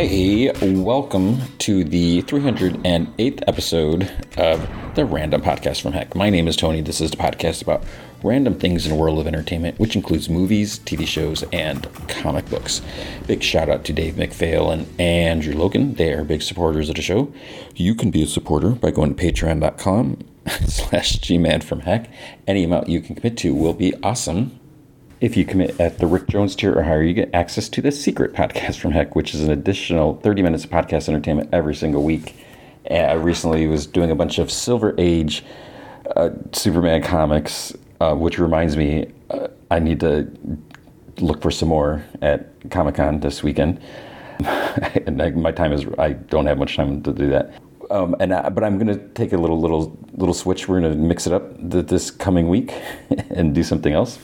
Hey, welcome to the 308th episode of the Random Podcast from Heck. My name is Tony. This is the podcast about random things in the world of entertainment, which includes movies, TV shows, and comic books. Big shout out to Dave McPhail and Andrew Logan. They are big supporters of the show. You can be a supporter by going to patreon.com slash gman from heck. Any amount you can commit to will be awesome. If you commit at the Rick Jones tier or higher, you get access to the Secret Podcast from Heck, which is an additional 30 minutes of podcast entertainment every single week. I recently was doing a bunch of Silver Age uh, Superman comics, uh, which reminds me, uh, I need to look for some more at Comic Con this weekend. and I, my time is, I don't have much time to do that. Um, and I, but I'm going to take a little little little switch. We're to mix it up th- this coming week and do something else.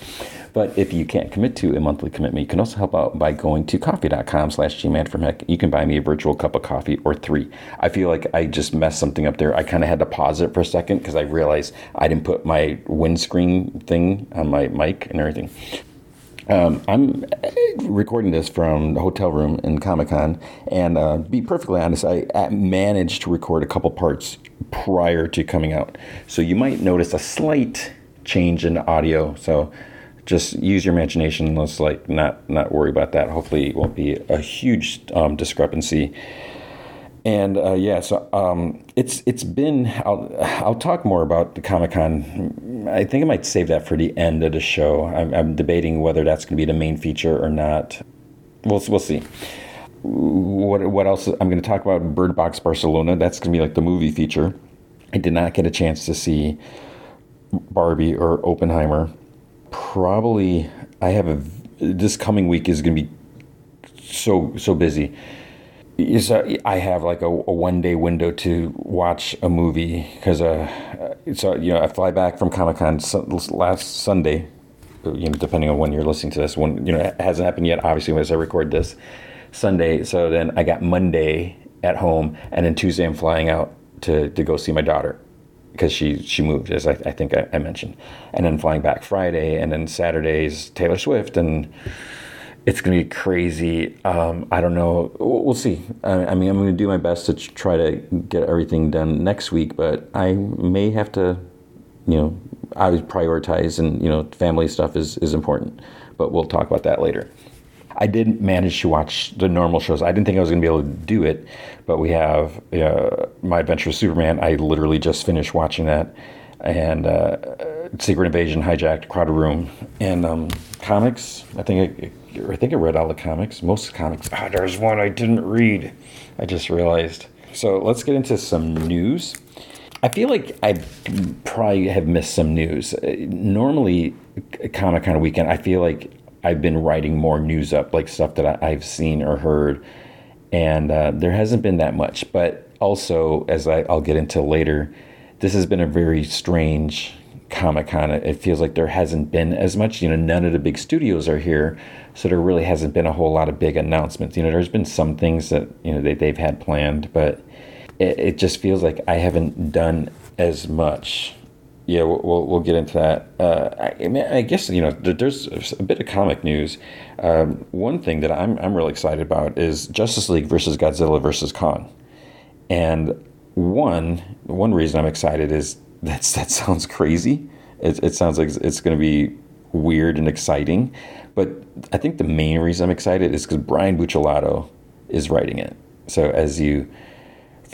But if you can't commit to a monthly commitment, you can also help out by going to ko-fi.com slash gman from heck. You can buy me a virtual cup of coffee or three. I feel like I just messed something up there. I kind of had to pause it for a second because I realized I didn't put my windscreen thing on my mic and everything. Um, I'm recording this from the hotel room in Comic Con, and uh, be perfectly honest, I, I managed to record a couple parts prior to coming out. So you might notice a slight change in audio. So just use your imagination. Let's like not not worry about that. Hopefully, it won't be a huge um, discrepancy. And uh, yeah, so um, it's it's been. I'll I'll talk more about the Comic Con. I think I might save that for the end of the show. I'm, I'm debating whether that's going to be the main feature or not. We'll we'll see. What what else? I'm going to talk about Bird Box Barcelona. That's going to be like the movie feature. I did not get a chance to see Barbie or Oppenheimer probably I have a this coming week is going to be so so busy. Is I have like a, a, one day window to watch a movie because uh, so you know I fly back from Comic Con last Sunday, you know depending on when you're listening to this. When you know it hasn't happened yet, obviously as I record this Sunday. So then I got Monday at home, and then Tuesday I'm flying out to to go see my daughter because she she moved as I, I think I, I, mentioned, and then flying back Friday, and then Saturday's Taylor Swift, and it's gonna be crazy. Um, I don't know. We'll, we'll see. I, I, mean, I'm gonna do my best to try to get everything done next week, but I may have to, you know, I prioritize, and you know, family stuff is is important. But we'll talk about that later. I did manage to watch the normal shows. I didn't think I was going to be able to do it, but we have uh, My Adventure with Superman. I literally just finished watching that, and uh, Secret Invasion, Hijacked, Crowded Room, and um, comics. I think I, I think I read all the comics. Most comics. Ah, there's one I didn't read. I just realized. So let's get into some news. I feel like I probably have missed some news. Normally, Comic Con weekend, I feel like I've been writing more news up, like stuff that I, have seen or heard, and uh, there hasn't been that much. But also, as I, I'll get into later, this has been a very strange Comic Con. It feels like there hasn't been as much. You know, none of the big studios are here, so there really hasn't been a whole lot of big announcements. You know, there's been some things that you know they, they've had planned, but it, it just feels like I haven't done as much yeah, we'll, we'll, get into that. Uh, I, mean, I, guess you know there's a bit of comic news. Um, one thing that I'm I'm really excited about is Justice League versus Godzilla versus Kong, and one one reason I'm excited is that that sounds crazy. It, it sounds like it's going to be weird and exciting, but I think the main reason I'm excited is because Brian Buccellato is writing it. So as you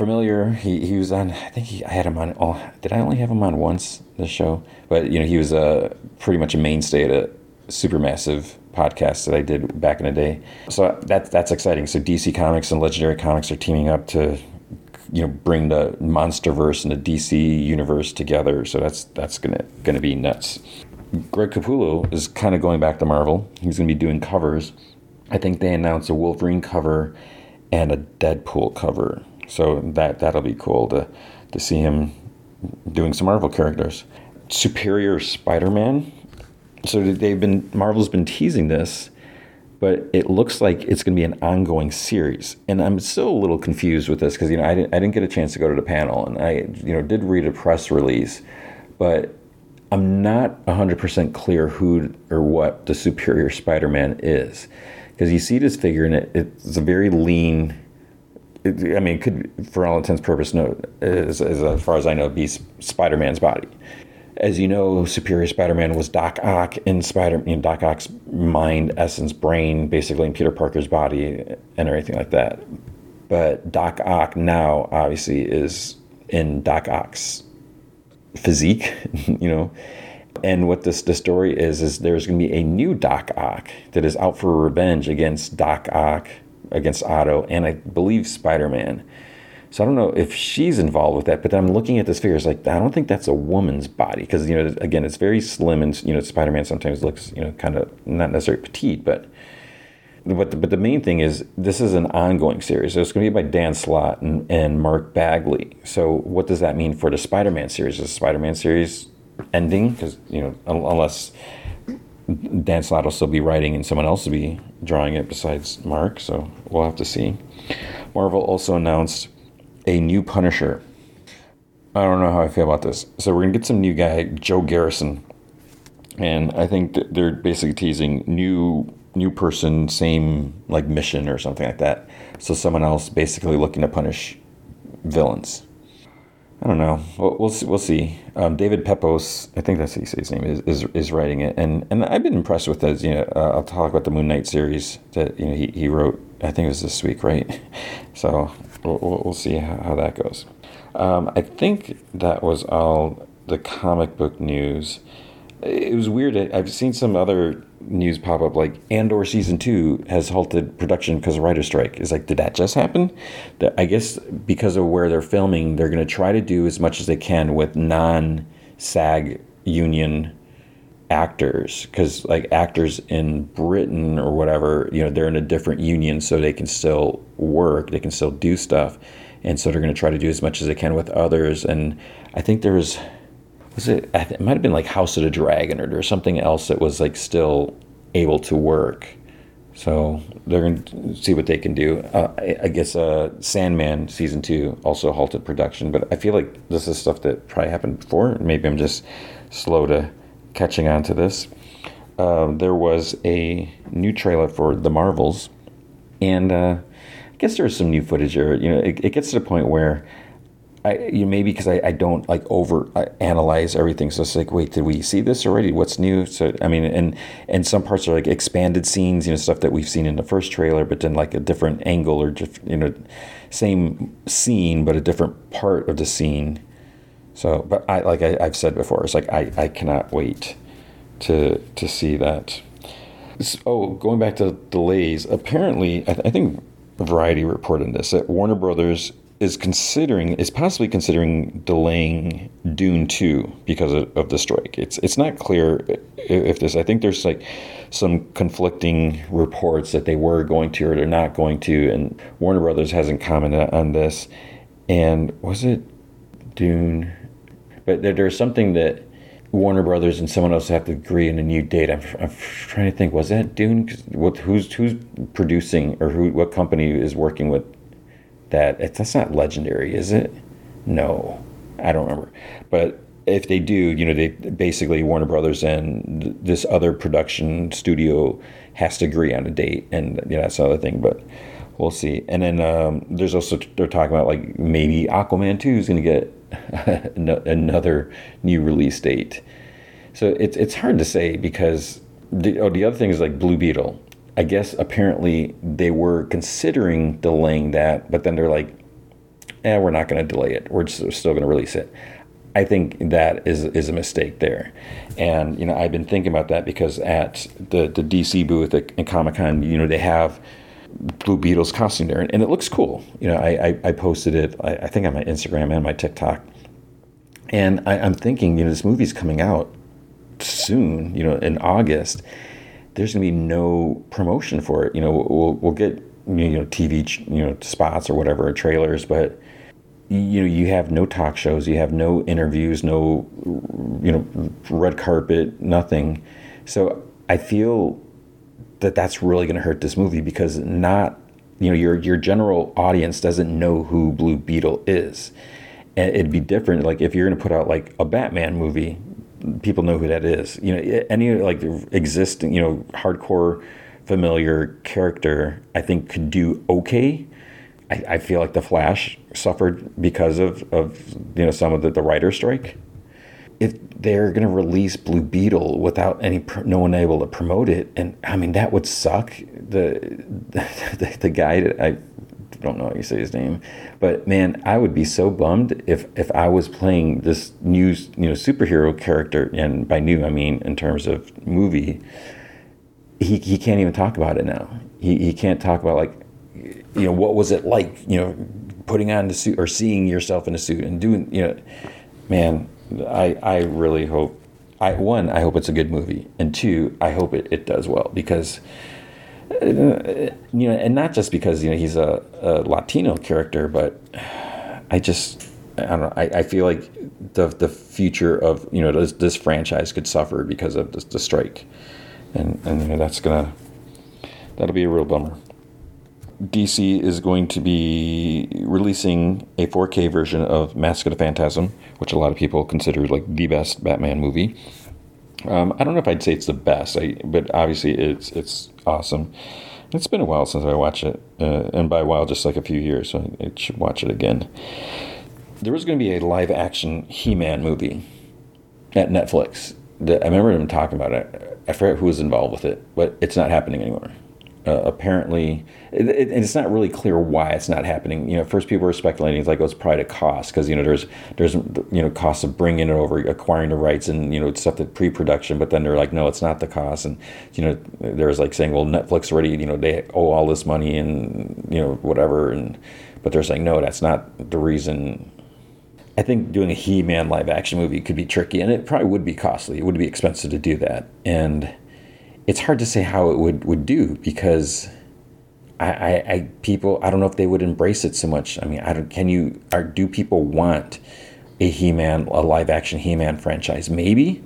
familiar. He, he was on. I think he, I had him on. Oh, did I only have him on once the show? But you know, he was a pretty much a mainstay at a supermassive podcast that I did back in the day. So that that's exciting. So DC Comics and Legendary Comics are teaming up to you know bring the MonsterVerse and the DC universe together. So that's that's gonna gonna be nuts. Greg Capullo is kind of going back to Marvel. He's gonna be doing covers. I think they announced a Wolverine cover and a Deadpool cover so that that'll be cool to to see him doing some Marvel characters. Superior Spider-Man. So they've been Marvel's been teasing this, but it looks like it's going to be an ongoing series. And I'm still a little confused with this because you know I didn't I didn't get a chance to go to the panel, and I you know did read a press release, but I'm not 100% clear who or what the Superior Spider-Man is because you see this figure and it, it's a very lean I mean, it could, for all intents and purposes, no, as, far as I know, be Spider Man's body. As you know, Superior Spider Man was Doc Ock in Spider know, Doc Ock's mind, essence, brain, basically in Peter Parker's body and everything like that. But Doc Ock now, obviously, is in Doc Ock's physique, you know. And what this the story is is there's going to be a new Doc Ock that is out for revenge against Doc Ock, against Otto, and I believe Spider Man. So I don't know if she's involved with that, but I'm looking at this figure. It's like I don't think that's a woman's body because you know again it's very slim and you know Spider Man sometimes looks you know kind of not necessarily petite, but but the, but the main thing is this is an ongoing series. So it's going to be by Dan Slott and, and Mark Bagley. So what does that mean for the Spider Man series? Is the Spider Man series ending? Because you know unless Dan Slott will still be writing and someone else will be drawing it besides Mark. So we'll have to see. Marvel also announced a new Punisher. I don't know how I feel about this. So we're gonna get some new guy, Joe Garrison, and I think they're basically teasing new new person, same like mission or something like that. So someone else basically looking to punish villains. I don't know. We'll, we'll see. We'll see. Um, David Pepos, I think that's his name, is, is, is writing it, and and I've been impressed with his. You know, uh, I'll talk about the Moon Knight series that you know he, he wrote. I think it was this week, right? So we'll, we'll see how, how that goes. Um, I think that was all the comic book news. It was weird. I've seen some other news pop up like Andor season two has halted production because of writer strike. Is like, did that just happen? I guess because of where they're filming, they're going to try to do as much as they can with non SAG union actors because like actors in britain or whatever you know they're in a different union so they can still work they can still do stuff and so they're going to try to do as much as they can with others and i think there was was it it might have been like house of the dragon or there's something else that was like still able to work so they're going to see what they can do uh, I, I, guess uh, sandman season two also halted production but i feel like this is stuff that probably happened before maybe i'm just slow to catching on to this. Uh, there was a new trailer for The Marvels, and uh, I guess there was some new footage there. You know, it, it gets to the point where I, you know, maybe because I, I don't like over uh, analyze everything. So it's like, wait, did we see this already? What's new? So I mean, and and some parts are like expanded scenes, you know, stuff that we've seen in the first trailer, but then like a different angle or just you know, same scene but a different part of the scene. So, but I like I, have said before, it's like I, I cannot wait to to see that. oh, going back to delays. Apparently, I, th- I think Variety reported this that Warner Brothers is considering is possibly considering delaying Dune two because of, of, the strike. It's it's not clear if this. I think there's like some conflicting reports that they were going to or they're not going to, and Warner Brothers hasn't commented on this. And was it Dune? But there, there's something that Warner Brothers and someone else have to agree on a new date. I'm, I'm trying to think. Was that Dune? What, who's who's producing or who? What company is working with that? That's not Legendary, is it? No, I don't remember. But if they do, you know, they basically Warner Brothers and this other production studio has to agree on a date, and you know that's another thing. But we'll see. And then um, there's also they're talking about like maybe Aquaman two is going to get another new release date. So it's it's hard to say because the oh the other thing is like Blue Beetle. I guess apparently they were considering delaying that, but then they're like, "Eh, we're not going to delay it. We're, just, we're still going to release it." I think that is is a mistake there, and you know I've been thinking about that because at the the DC booth at, at Comic Con, you know they have Blue Beetle's costume there, and, it looks cool. You know, I, I, I posted it, I, I, think on my Instagram and my TikTok, and I, am thinking, you know, this movie's coming out soon. You know, in August, there's gonna be no promotion for it. You know, we'll we'll get you know TV you know spots or whatever trailers, but you know you have no talk shows, you have no interviews, no you know red carpet, nothing. So I feel that that's really going to hurt this movie because not you know your your general audience doesn't know who Blue Beetle is. And it'd be different like if you're going to put out like a Batman movie, people know who that is. You know, any like existing, you know, hardcore familiar character I think could do okay. I, I feel like the Flash suffered because of, of you know some of the, the writer strike. If they're going to release Blue Beetle without any no one able to promote it, and I mean that would suck. The the, the guy that I don't know how you say his name, but man, I would be so bummed if if I was playing this new you know superhero character, and by new I mean in terms of movie. He, he can't even talk about it now. He, he can't talk about like you know what was it like you know putting on the suit or seeing yourself in a suit and doing you know man i i really hope i one i hope it's a good movie and two i hope it, it does well because you know and not just because you know he's a, a latino character but i just i don't know i, I feel like the the future of you know this, this franchise could suffer because of the strike and and you know that's gonna that'll be a real bummer DC is going to be releasing a 4K version of Mask of the Phantasm, which a lot of people consider like the best Batman movie. Um, I don't know if I'd say it's the best, I, but obviously it's it's awesome. It's been a while since I watched it, uh, and by a while, just like a few years, so I, I should watch it again. There was going to be a live action He Man movie at Netflix. That I remember him talking about it. I forget who was involved with it, but it's not happening anymore uh, apparently, it, it, it's not really clear why it's not happening. You know, first people were speculating it's like oh, it's probably a cost because you know there's there's you know costs of bringing it over, acquiring the rights, and you know stuff that pre-production. But then they're like, no, it's not the cost, and you know there's like saying, well, Netflix already you know they owe all this money and you know whatever, and but they're saying no, that's not the reason. I think doing a He-Man live action movie could be tricky, and it probably would be costly. It would be expensive to do that, and it's hard to say how it would, would do because I, I, I, people I don't know if they would embrace it so much. I mean, I don't. Can you? Are, do people want a He-Man, a live-action He-Man franchise? Maybe.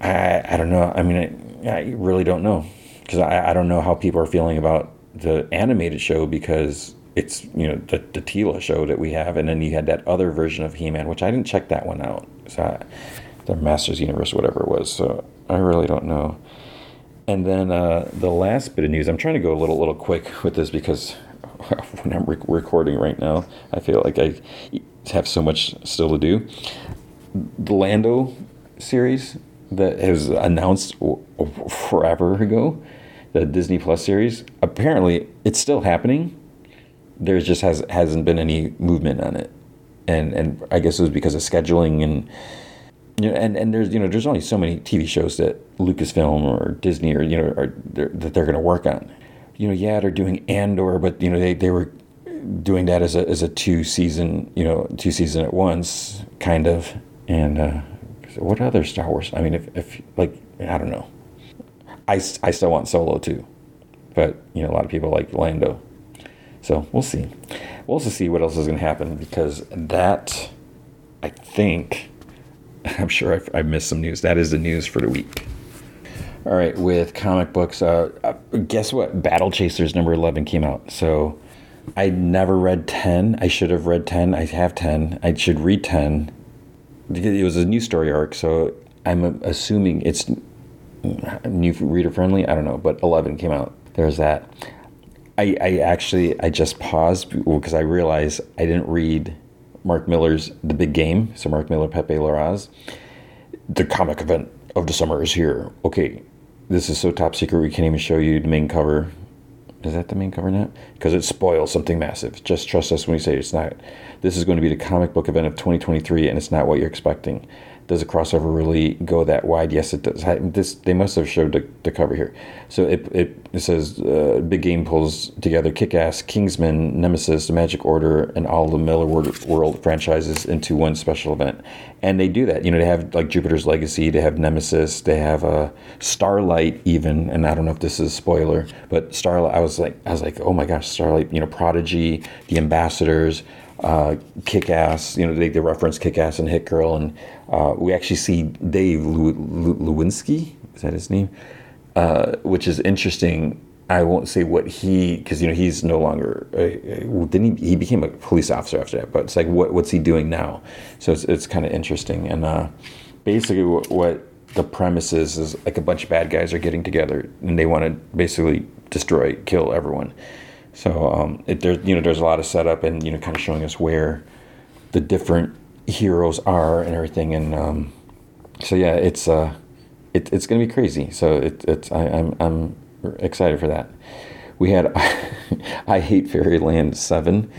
I I don't know. I mean, I, I really don't know because I, I don't know how people are feeling about the animated show because it's you know the the Teela show that we have, and then you had that other version of He-Man, which I didn't check that one out. So I, the Masters Universe, whatever it was. So I really don't know. And then uh, the last bit of news, I'm trying to go a little little quick with this because when I'm re- recording right now, I feel like I have so much still to do. The Lando series that was announced forever ago, the Disney Plus series, apparently it's still happening. There just has hasn't been any movement on it, and and I guess it was because of scheduling and you know, and and there's you know there's only so many TV shows that Lucasfilm or Disney or you know are they're, that they're going to work on. You know, yeah, they're doing Andor, but you know they, they were doing that as a as a two season you know two season at once kind of. And uh, what other Star Wars? I mean, if if like I don't know, I I still want Solo too, but you know a lot of people like Lando, so we'll see. We'll also see what else is going to happen because that I think I'm sure I've, I've, missed some news. That is the news for the week. All right, with comic books, uh, uh, guess what? Battle Chasers number 11 came out. So I never read 10. I should have read 10. I have 10. I should read 10. It was a new story arc, so I'm assuming it's new reader friendly. I don't know, but 11 came out. There's that. I, I actually I just paused because I realized I didn't read Mark Millar's The Big Game. So Mark Millar, Pepe Larraz. The comic event of the summer is here. Okay, this is so top secret we can't even show you the main cover. Is that the main cover now? Because it spoils something massive. Just trust us when we say it's not. This is going to be the comic book event of 2023, and it's not what you're expecting. Does a crossover really go that wide? Yes, it does. This they must have showed the, the cover here. So it it, it says uh, big game pulls together Kick-Ass, Kingsman, Nemesis, the Magic Order, and all the Millar World franchises into one special event. And they do that. You know, they have like Jupiter's Legacy, they have Nemesis, they have uh, Starlight even. And I don't know if this is a spoiler, but Starlight. I was like, I was like, oh my gosh, Starlight. You know, Prodigy, the Ambassadors uh, Kick Ass. You know, they, they reference Kick Ass and Hit Girl, and uh, we actually see Dave Lewinsky. Is that his name? Uh, which is interesting. I won't say what he, because you know he's no longer. Uh, didn't he? He became a police officer after that. But it's like, what what's he doing now? So it's it's kind of interesting. And uh, basically, what, what the premise is is like a bunch of bad guys are getting together and they want to basically destroy, kill everyone So um, it, there, you know, there's a lot of setup and you know, kind of showing us where the different heroes are and everything. And um, so yeah, it's uh, it, it's gonna be crazy. So it, it's I, I'm I'm excited for that. We had I hate Fairyland seven.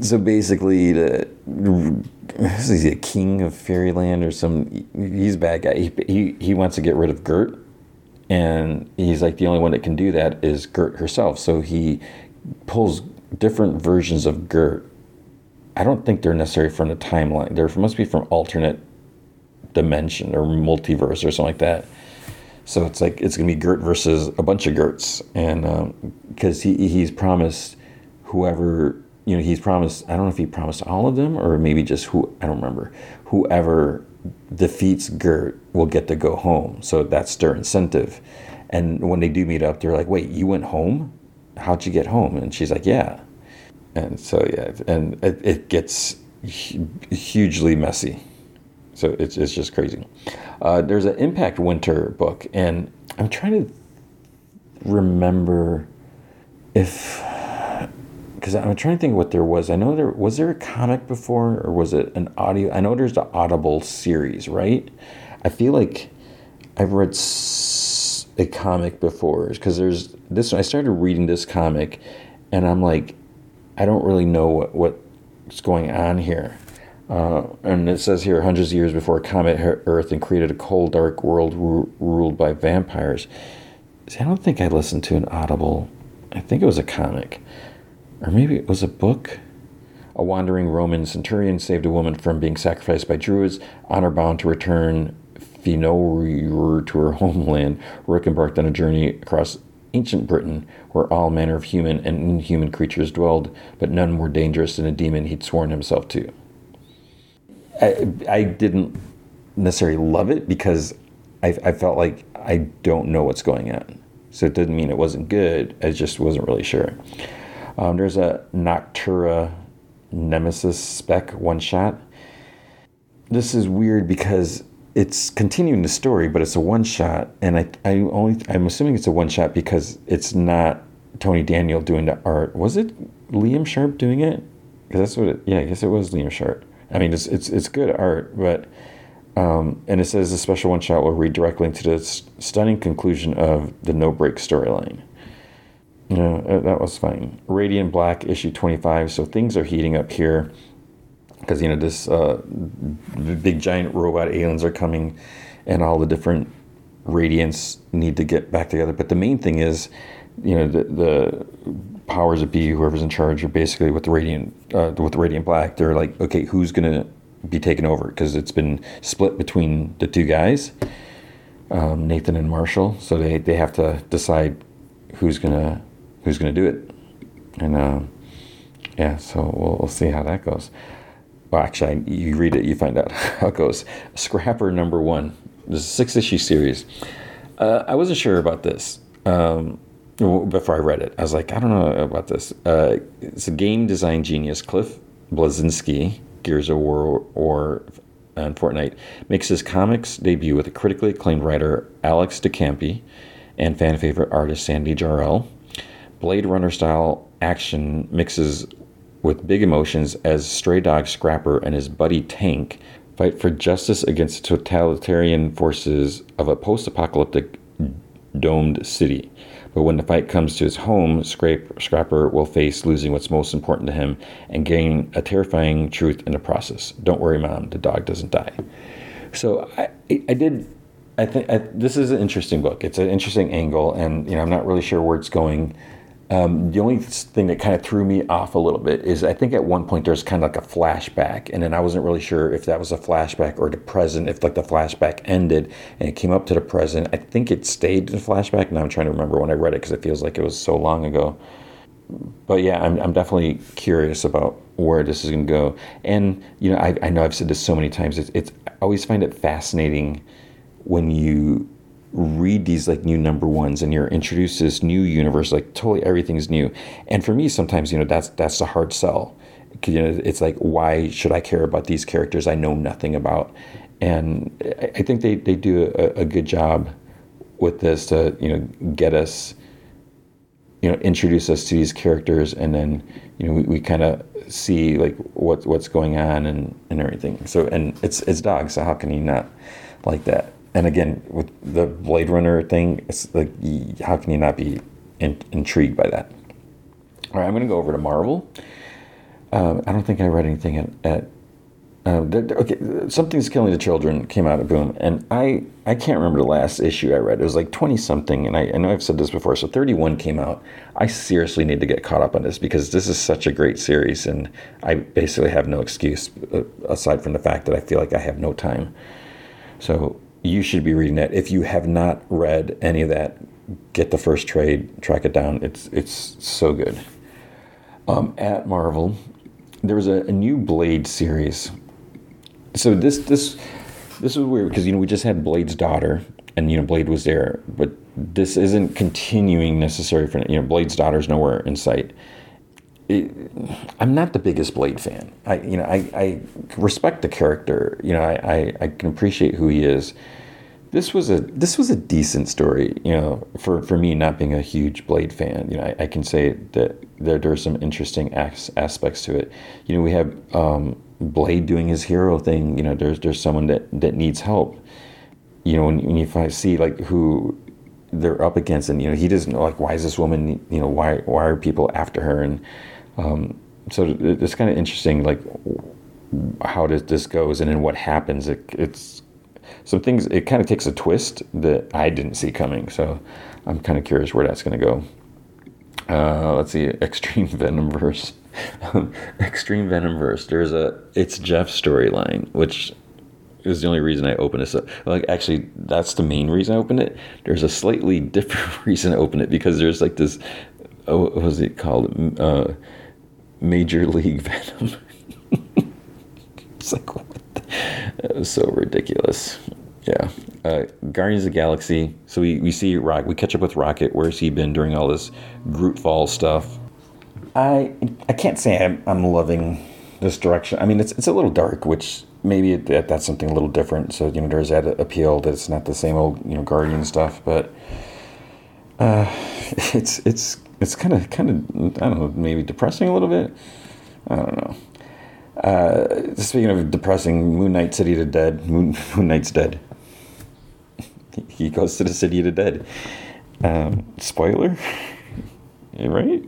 So basically, the is he a king of fairyland or some? He's a bad guy. He, he he wants to get rid of Gert, and he's like the only one that can do that is Gert herself. So he pulls different versions of Gert. I don't think they're necessarily from the timeline. They must be from alternate dimension or multiverse or something like that. So it's like it's gonna be Gert versus a bunch of Gerts, and because um, he he's promised whoever you know he's promised. I don't know if he promised all of them or maybe just who I don't remember. Whoever defeats Gert will get to go home. So that's their incentive. And when they do meet up, they're like, "Wait, you went home? How'd you get home?" And she's like, "Yeah." And so yeah, and it, it gets hugely messy. So it's, it's just crazy. Uh, there's an Impact Winter book, and I'm trying to remember if because I'm trying to think what there was. I know there was there a comic before, or was it an audio? I know there's the Audible series, right? I feel like I've read a comic before because there's this. I started reading this comic, and I'm like, I don't really know what, what's going on here. Uh, and it says here, hundreds of years before comet hit Earth and created a cold, dark world ru- ruled by vampires. See, I don't think I listened to an Audible. I think it was a comic. Or maybe it was a book. A wandering Roman centurion saved a woman from being sacrificed by Druids, honor bound to return Fenrir to her homeland. Rook embarked on a journey across ancient Britain, where all manner of human and inhuman creatures dwelled, but none more dangerous than a demon he'd sworn himself to. I, I didn't necessarily love it because I, I felt like I don't know what's going on. So it didn't mean it wasn't good. I just wasn't really sure. Um, there's a Nocterra Nemesis spec one shot. This is weird because it's continuing the story, but it's a one shot, and I, I only I'm assuming it's a one shot because it's not Tony Daniel doing the art. Was it Liam Sharp doing it? Because that's what it. Yeah, I guess it was Liam Sharp. I mean, it's it's it's good art, but um, and it says the special one shot will read directly into the stunning conclusion of the No Break storyline. Know, uh, that was fine. Radiant Black issue 25. So things are heating up here because, you know, this uh, big giant robot aliens are coming and all the different radiants need to get back together. But the main thing is, you know, the, the powers that be, whoever's in charge, are basically with the Radiant, uh, with Radiant Black. They're like, okay, who's to be taken over? Because it's been split between the two guys, um, Nathan and Marshall. So they, they have to decide who's to who's going to do it. And uh, yeah, so we'll, we'll, see how that goes. Well, actually, you read it, you find out how it goes. Scrapper number one. This a six issue series. Uh, I wasn't sure about this um, before I read it. I was like, I don't know about this. Uh, it's a game design genius, Cliff Bleszinski, Gears of War or and Fortnite, makes his comics debut with a critically acclaimed writer, Alex de Campi, and fan favorite artist, Sandy Jarrell. Blade Runner style action mixes with big emotions as Stray Dog Scrapper and his buddy Tank fight for justice against the totalitarian forces of a post apocalyptic domed city. But when the fight comes to his home, Scrape, Scrapper will face losing what's most important to him and gain a terrifying truth in the process. Don't worry, Mom, the dog doesn't die. So I, I did. I think this is an interesting book. It's an interesting angle, and you know I'm not really sure where it's going. Um, the only thing that kind of threw me off a little bit is I think at one point there's kind of like a flashback, and then I wasn't really sure if that was a flashback or the present. If like the flashback ended and it came up to the present, I think it stayed in the flashback. And I'm trying to remember when I read it because it feels like it was so long ago. But yeah, I'm I'm definitely curious about where this is going to go. And you know, I I know I've said this so many times. It's, it's I always find it fascinating when you read these like new number ones and you're introduced to this new universe like totally everything's new. And for me sometimes you know that's that's a hard sell. You know it's like why should i care about these characters i know nothing about? And i think they, they do a, a good job with this to you know get us you know introduce us to these characters and then you know we, we kind of see like what what's going on and and everything. So and it's it's dogs so how can you not like that and again with the blade runner thing it's like how can you not be in, intrigued by that all right i'm going to go over to marvel um, i don't think i read anything at, at uh, okay, something's killing the children came out of Boom, and I I can't remember the last issue I read. It was like twenty something, and I, I know I've said this before. So thirty one came out. I seriously need to get caught up on this because this is such a great series, and I basically have no excuse uh, aside from the fact that I feel like I have no time. So you should be reading that. If you have not read any of that, get the first trade, track it down. It's it's so good. Um, at Marvel, there was a, a new Blade series so this this this is weird because you know we just had Blade's daughter, and you know Blade was there, but this isn't continuing necessary for you know Blade's daughter's nowhere in sight. I'm not the biggest Blade fan. I you know I, I respect the character. You know I, I, I can appreciate who he is. This was a this was a decent story. You know for, for me not being a huge Blade fan. You know I, I can say that there there are some interesting as, aspects to it. You know we have um, Blade doing his hero thing. You know, there's there's someone that that needs help. You know, when, when you see like who they're up against, and you know, he doesn't know like why is this woman? You know, why why are people after her? And um, so it's kind of interesting, like how does this goes, and then what happens. It, it's some things. It kind of takes a twist that I didn't see coming. So I'm kind of curious where that's going to go. Uh, let's see, Extreme Venomverse. Extreme Venomverse. There's a it's Jeff storyline, which is the only reason I opened this up. Like actually, that's the main reason I opened it. There's a slightly different reason I opened it because there's like this. Oh, what was it called? Uh, Major League Venom. it's like what? The, that was so ridiculous. Yeah. Uh, Guardians of the Galaxy. So we, we see Rock. We catch up with Rocket. Where's he been during all this Groot Fall stuff? I I can't say I'm, I'm loving this direction. I mean, it's it's a little dark, which maybe it, that, that's something a little different. So you know, there's that appeal that it's not the same old you know Guardian stuff, but uh, it's it's it's kind of kind of I don't know, maybe depressing a little bit. I don't know. Uh, speaking of depressing, Moon Knight City to Dead. Moon, Moon Knight's dead. he goes to the City of the Dead. Um, spoiler, right?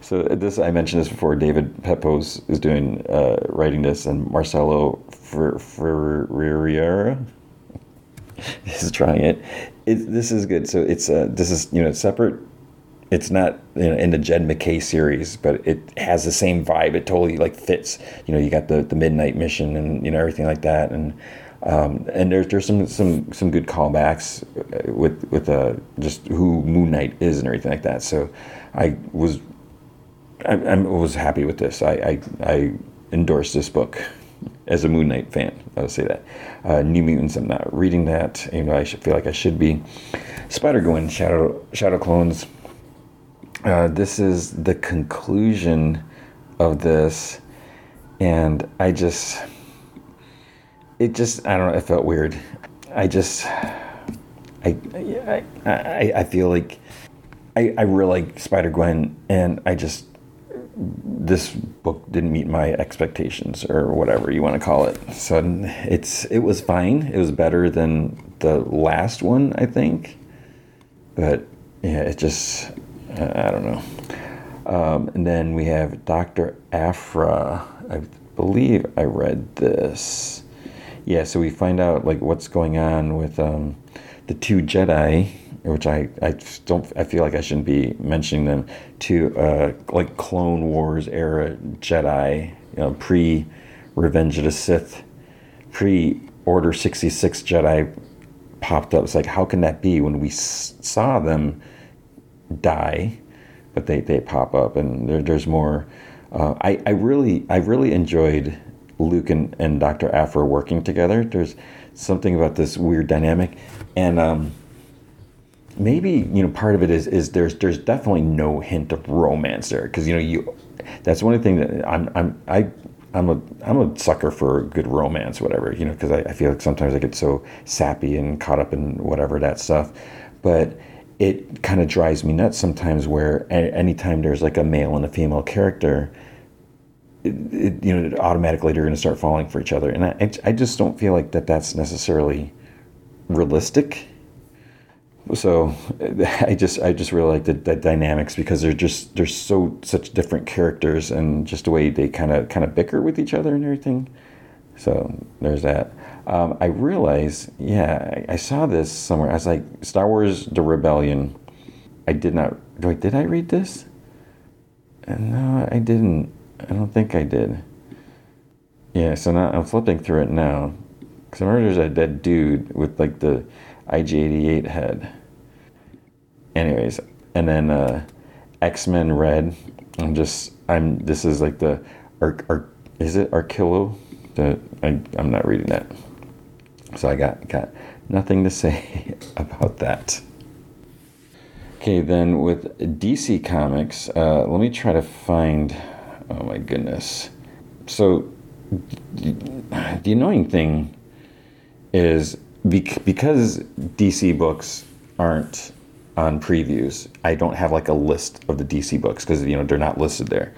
So this I mentioned this before. David Pepos is doing uh, writing this, and Marcelo Ferreira is trying it. it. This is good. So it's uh, this is you know separate. It's not you know, in the Jed MacKay series, but it has the same vibe. It totally like fits. You know, you got the the midnight mission and you know everything like that, and um, and there's there's some some some good callbacks with with uh, just who Moon Knight is and everything like that. So I was I, I was happy with this. I, I, I endorse this book as a Moon Knight fan. I would say that. Uh, New Mutants. I'm not reading that. You know, I should feel like I should be. Spider Gwen, Shadow Shadow Clones. Uh, this is the conclusion of this, and I just, it just, I don't know. It felt weird. I just, I, I, I, I feel like. I, I really like Spider Gwen, and I just this book didn't meet my expectations or whatever you want to call it. So it's it was fine. It was better than the last one, I think. But yeah, it just I don't know. Um, and then we have Doctor Aphra. I believe I read this. Yeah, so we find out like what's going on with um, the two Jedi which I, I don't I feel like I shouldn't be mentioning them to uh, like Clone Wars era Jedi, you know, pre Revenge of the Sith, pre Order sixty six Jedi popped up. It's like how can that be when we s- saw them die, but they, they pop up and there, there's more. Uh, I I really I really enjoyed Luke and, and Doctor Aphra working together. There's something about this weird dynamic, and um, maybe you know part of it is is there's there's definitely no hint of romance there because you know you that's one of the things that I'm I'm I I'm a I'm a sucker for good romance whatever you know because I, I feel like sometimes I get so sappy and caught up in whatever that stuff but it kind of drives me nuts sometimes where anytime there's like a male and a female character it, it, you know automatically they're going to start falling for each other and I, I just don't feel like that that's necessarily realistic so I just I just really like the, the dynamics because they're just they're so such different characters and just the way they kind of kind of bicker with each other and everything. So there's that. Um, I realize, yeah, I, I, saw this somewhere. I was like, Star Wars: The Rebellion. I did not. Wait, did I read this? Uh, no, I didn't. I don't think I did. Yeah, so now I'm flipping through it now. Because I remember there's a dead dude with like the IG88 head. Anyways, and then uh, X Men Red. I'm just I'm. This is like the arc. arc is it Arakko? The I I'm not reading that. So I got got nothing to say about that. Okay, then with DC Comics, uh, let me try to find. Oh my goodness. So the annoying thing is because DC books aren't on previews, I don't have like a list of the DC books because you know they're not listed there.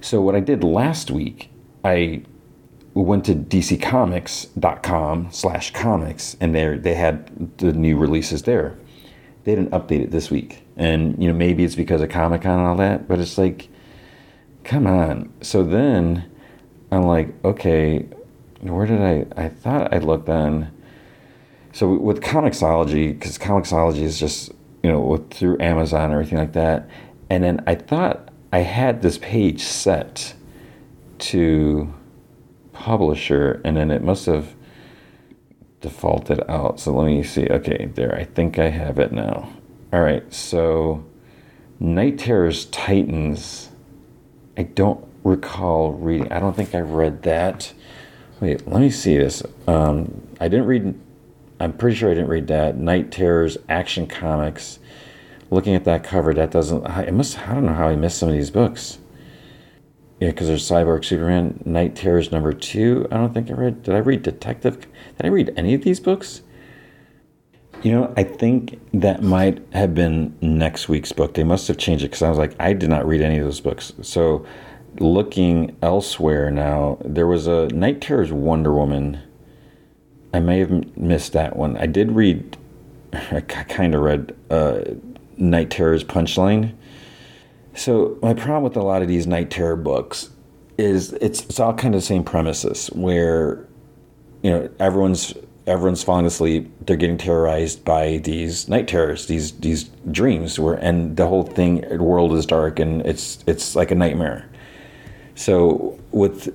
So what I did last week, I went to dccomics.com slash comics and there they had the new releases there. They didn't update it this week. And you know, maybe it's because of Comic Con and all that, but it's like, come on. So then I'm like, okay, where did I I thought I looked on so with Comixology, because Comixology is just you know with, through Amazon or everything like that, and then I thought I had this page set to publisher, and then it must have defaulted out. So let me see. Okay, there. I think I have it now. All right. So Night Terrors Titans. I don't recall reading. I don't think I read that. Wait, let me see this. Um, I didn't read I'm pretty sure I didn't read that. Night Terrors Action Comics. Looking at that cover, that doesn't. I must. I don't know how I missed some of these books. Yeah, because there's Cyborg Superman, Night Terrors number two. I don't think I read. Did I read Detective? Did I read any of these books? You know, I think that might have been next week's book. They must have changed it because I was like, I did not read any of those books. So, looking elsewhere now, there was a Night Terrors Wonder Woman I may have missed that one. I did read, I kind of read uh, Night Terror's Punchline. So my problem with a lot of these Night Terror books is it's it's all kind of the same premises where you know everyone's everyone's falling asleep. They're getting terrorized by these night terrors these these dreams where and the whole thing the world is dark and it's it's like a nightmare. So with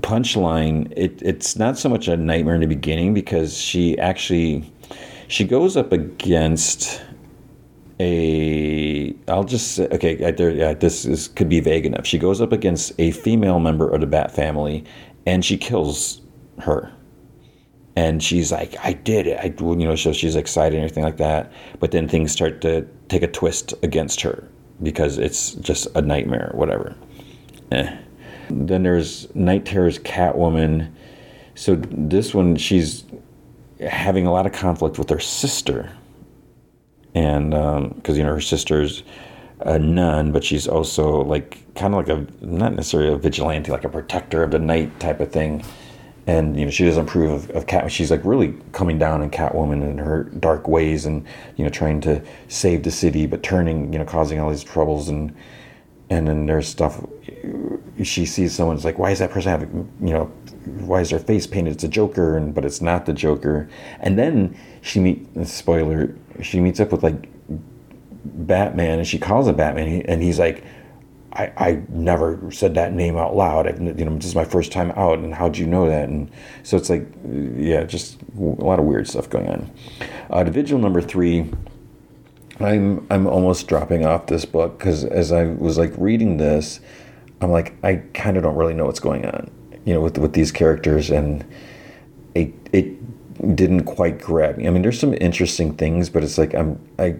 punchline, it, it's not so much a nightmare in the beginning because she actually she goes up against a I'll just say, okay there, yeah this is could be vague enough. She goes up against a female member of the Bat family and she kills her. And she's like, I did it. I, you know, so she's excited and everything like that. But then things start to take a twist against her because it's just a nightmare, whatever. Eh. Then there's Night Terror's Catwoman. So this one, she's having a lot of conflict with her sister, and because um, you know her sister's a nun, but she's also like kind of like a not necessarily a vigilante, like a protector of the night type of thing. And you know she doesn't approve of, of Cat. She's like really coming down on Catwoman and her dark ways, and you know trying to save the city, but turning you know causing all these troubles and and then there's stuff she sees someone it's like why is that person having you know why is their face painted it's a joker and but it's not the joker and then she meet spoiler she meets up with like batman and she calls him batman and he's like I, I never said that name out loud. I, you know, this is my first time out, and how'd you know that? And so it's like, yeah, just a lot of weird stuff going on. Uh, the vigil number three I'm I'm almost dropping off this book because as I was like reading this, I'm like I kind of don't really know what's going on, you know, with with these characters, and didn't quite grab me. I mean, there's some interesting things, but it's like I'm I.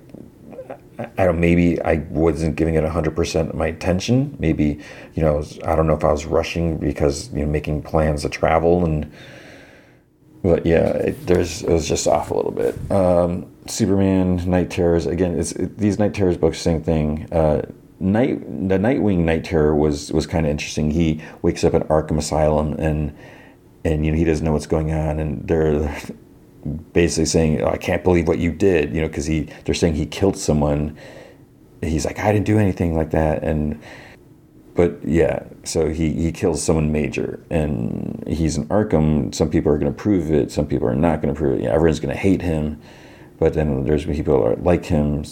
I don't. Maybe I wasn't giving it hundred percent of my attention. Maybe, you know, I don't know if I was rushing because you know making plans to travel and but yeah, it, there's it was just off a little bit. Um, Superman, Night Terrors. Again, it's it, these Night Terrors books, same thing. Uh, Night the Nightwing Night Terror was was kind of interesting. He wakes up at Arkham Asylum and and you know he doesn't know what's going on, and they're basically saying, oh, "I can't believe what you did," you know, because he they're saying he killed someone. He's like, "I didn't do anything like that," and but yeah, so he, he kills someone major, and he's in Arkham. Some people are going to prove it. Some people are not going to prove it. Everyone's going to hate him, but then there's people that like him.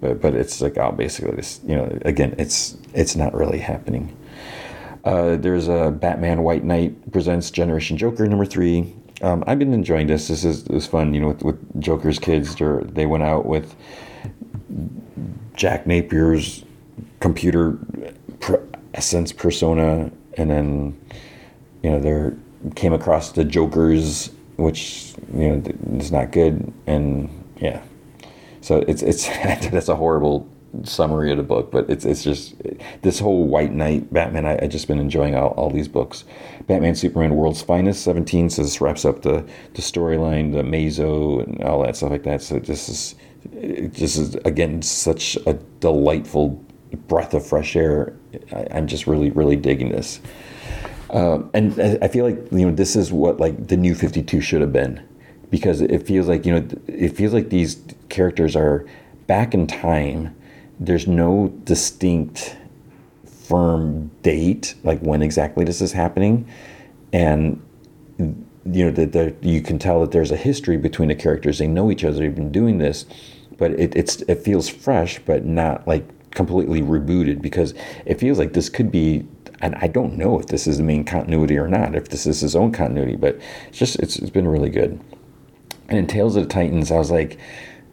But but it's like oh, basically this. You know, again, it's it's not really happening. Uh, there's a Batman White Knight presents Generation Joker number three. Um, I've been enjoying this. This is this fun. You know, with, with Joker's kids, they went out with Jack Napier's computer essence persona, and then you know there came across the Jokers, which you know is not good, and yeah. So it's it's that's a horrible summary of the book, but it's it's just this whole White Knight Batman. I, I just been enjoying all, all these books. Batman Superman World's Finest seventeen. So this wraps up the the storyline, the Mazo, and all that stuff like that. So this is just is again such a delightful breath of fresh air. I, am just really, really digging this. Um, and I feel like you know this is what like the new 52 should have been, because it feels like you know it feels like these characters are back in time. There's no distinct, firm date like when exactly this is happening, and you know that you can tell that there's a history between the characters. They know each other. They've been doing this, but it, it's it feels fresh, but not like completely rebooted because it feels like this could be and I don't know if this is the main continuity or not, if this is his own continuity, but it's just it's, it's been really good. And in Tales of the Titans, I was like,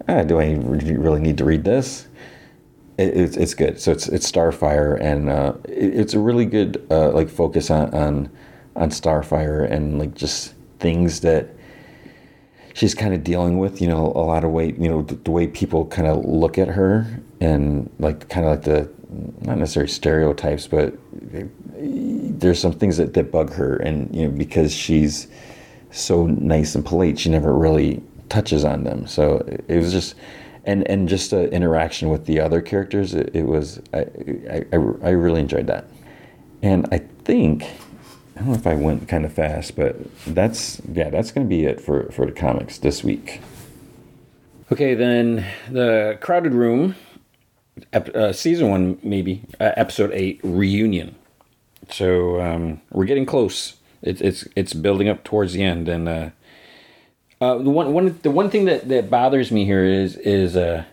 ah, do I really need to read this? It, it's, it's good. So it's it's Starfire, and uh, it, it's a really good uh, like focus on, on on Starfire and like just things that she's kind of dealing with. You know, a lot of way you know the, the way people kind of look at her and like kind of like the not necessarily stereotypes, but there's some things that, that bug her, and you know because she's so nice and polite, she never really touches on them. So it was just and and just the interaction with the other characters, it, it was I, I I really enjoyed that, and I think. I don't know if I went kind of fast, but that's yeah, that's going to be it for for the comics this week. Okay, then the crowded room uh, season one, maybe uh, episode eight reunion. So um, we're getting close. It's it's it's building up towards the end, and uh, uh, the one one the one thing that, that bothers me here is is uh,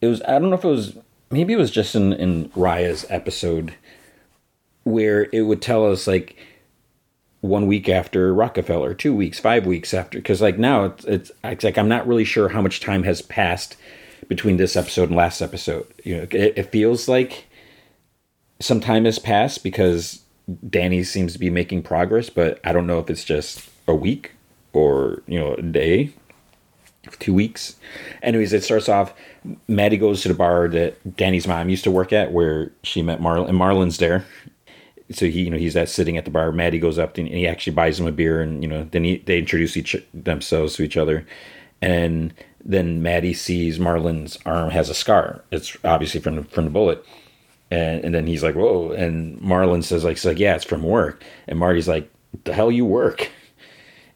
it was I don't know if it was maybe it was just in in Rya's episode where it would tell us like one week after Rockefeller, two weeks, five weeks after, because like now it's, it's it's like I'm not really sure how much time has passed between this episode and last episode. You know, it, it feels like some time has passed because Danny seems to be making progress, but I don't know if it's just a week or you know a day, two weeks. Anyways, it starts off. Matty goes to the bar that Danny's mom used to work at, where she met Marlon, and Marlon's there. So he, you know, he's at sitting at the bar. Matty goes up and he actually buys him a beer, and you know, then he, they introduce each themselves to each other, and then Matty sees Marlon's arm has a scar. It's obviously from the, from the bullet. And, and then he's like, whoa. And Marlon says, like, like, yeah, it's from work. And Matty's like, the hell you work?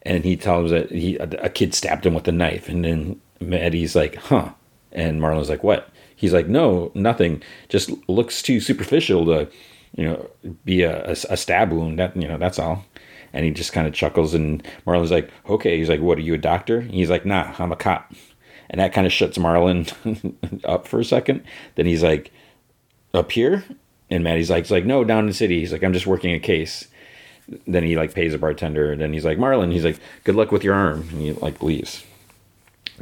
And he tells that he a kid stabbed him with a knife. And then Matty's like, huh. And Marlon's like, what? He's like, no, nothing. Just looks too superficial to, you know, be a, a, a stab wound. That you know, that's all. And he just kind of chuckles. And Marlon's like, okay. He's like, what? Are you a doctor? He's like, nah, I'm a cop and that kind of shuts Marlon up for a second. Then he's like, up here, and Matty's like, like no, down in the city. He's like, I'm just working a case. Then he like pays a bartender, and then he's like, Marlon, he's like, good luck with your arm, and he like leaves.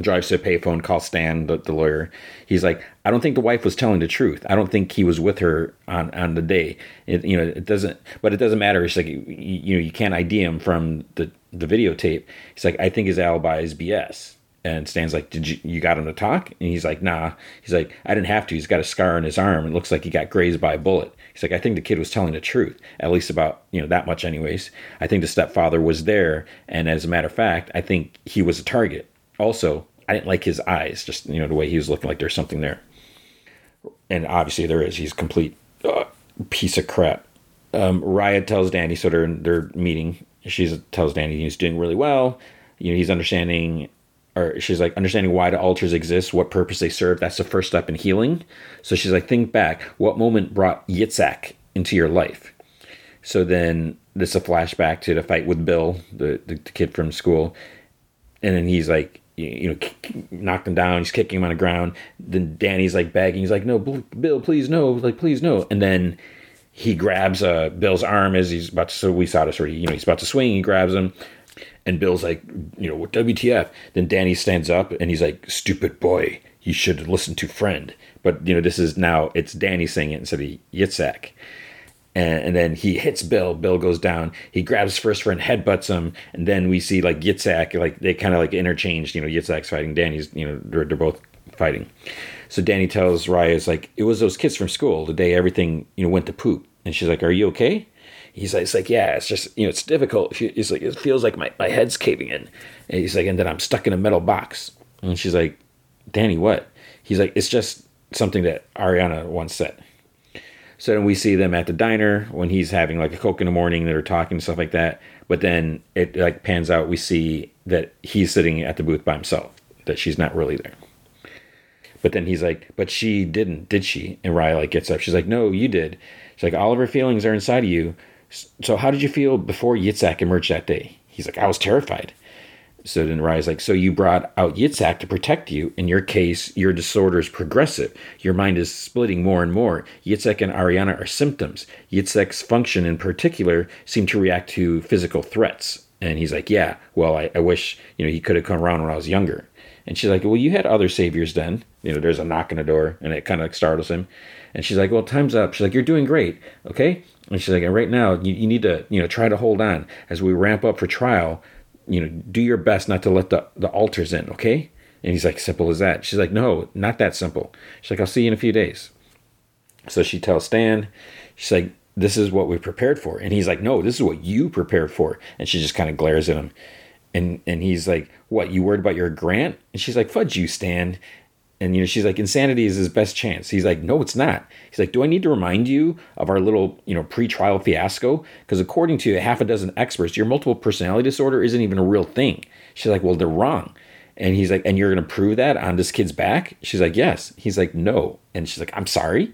Drives to a payphone, calls Stan, the, the lawyer. He's like, I don't think the wife was telling the truth. I don't think he was with her on on the day. It, you know, it doesn't, but it doesn't matter. It's like you, you know, you can't ID him from the the videotape. He's like, I think his alibi is BS and Stan's like, "Did you you got him to talk?" And he's like, "Nah." He's like, "I didn't have to. He's got a scar on his arm. It looks like he got grazed by a bullet." He's like, I think the kid was telling the truth, at least about, you know, that much, anyways. I think the stepfather was there. And as a matter of fact, I think he was a target. Also, I didn't like his eyes, just, you know, the way he was looking like there's something there. And obviously there is. He's complete uh, piece of crap. Um, Rya tells Danny, so they're, they're meeting. She tells Danny he's doing really well. You know, he's understanding or she's like understanding why the alters exist, what purpose they serve. That's the first step in healing. So she's like, think back, what moment brought Yitzhak into your life? So then this is a flashback to the fight with Bill, the, the, the kid from school, and then he's like, you know, knocked him down. He's kicking him on the ground. Then Danny's like begging. He's like, "No, Bill, please, no, like, please, no." And then he grabs uh, Bill's arm as he's about to. So we saw this already. You know, he's about to swing. He grabs him, and Bill's like, you know, WTF? Then Danny stands up and he's like, stupid boy, you should listen to friend. But, you know, this is now, it's Danny saying it instead of Yitzhak. And, and then he hits Bill. Bill goes down. He grabs first friend, headbutts him. And then we see like Yitzhak, like they kind of like interchanged. You know, Yitzhak's fighting Danny's, you know, they're, they're both fighting. So Danny tells Rya, it's like, it was those kids from school the day everything, you know, went to poop. And she's like, are you okay? He's like, it's like, yeah, it's just, you know, it's difficult. He's like, it feels like my, my head's caving in. And he's like, and then I'm stuck in a metal box. And she's like, Danny, what? He's like, it's just something that Ariana once said. So then we see them at the diner when he's having like a Coke in the morning, they're talking and stuff like that. But then it like pans out, we see that he's sitting at the booth by himself, that she's not really there. But then he's like, but she didn't, did she? And Rya like gets up. She's like, no, you did. She's like, all of her feelings are inside of you. So how did you feel before Yitzhak emerged that day? He's like, I was terrified. So then Rya's like, so you brought out Yitzhak to protect you. In your case, your disorder is progressive. Your mind is splitting more and more. Yitzhak and Ariana are symptoms. Yitzhak's function in particular seemed to react to physical threats. And he's like, yeah, well, I, I wish, you know, he could have come around when I was younger. And she's like, well, you had other saviors then. You know, there's a knock on the door and it kind of startles him. And she's like, well, time's up. She's like, you're doing great. Okay. And she's like, and right now, you, you need to, you know, try to hold on as we ramp up for trial. You know, do your best not to let the, the alters in, okay? And he's like, simple as that. She's like, no, not that simple. She's like, I'll see you in a few days. So she tells Stan, she's like, this is what we prepared for. And he's like, no, this is what you prepared for. And she just kind of glares at him. And, and he's like, what, you worried about your grant? And she's like, fudge you, Stan. And you know, she's like, insanity is his best chance. He's like, no, it's not. He's like, do I need to remind you of our little, you know, pre-trial fiasco? Because according to half a dozen experts, your multiple personality disorder isn't even a real thing. She's like, well, they're wrong. And he's like, and you're gonna prove that on this kid's back? She's like, yes. He's like, no. And she's like, I'm sorry.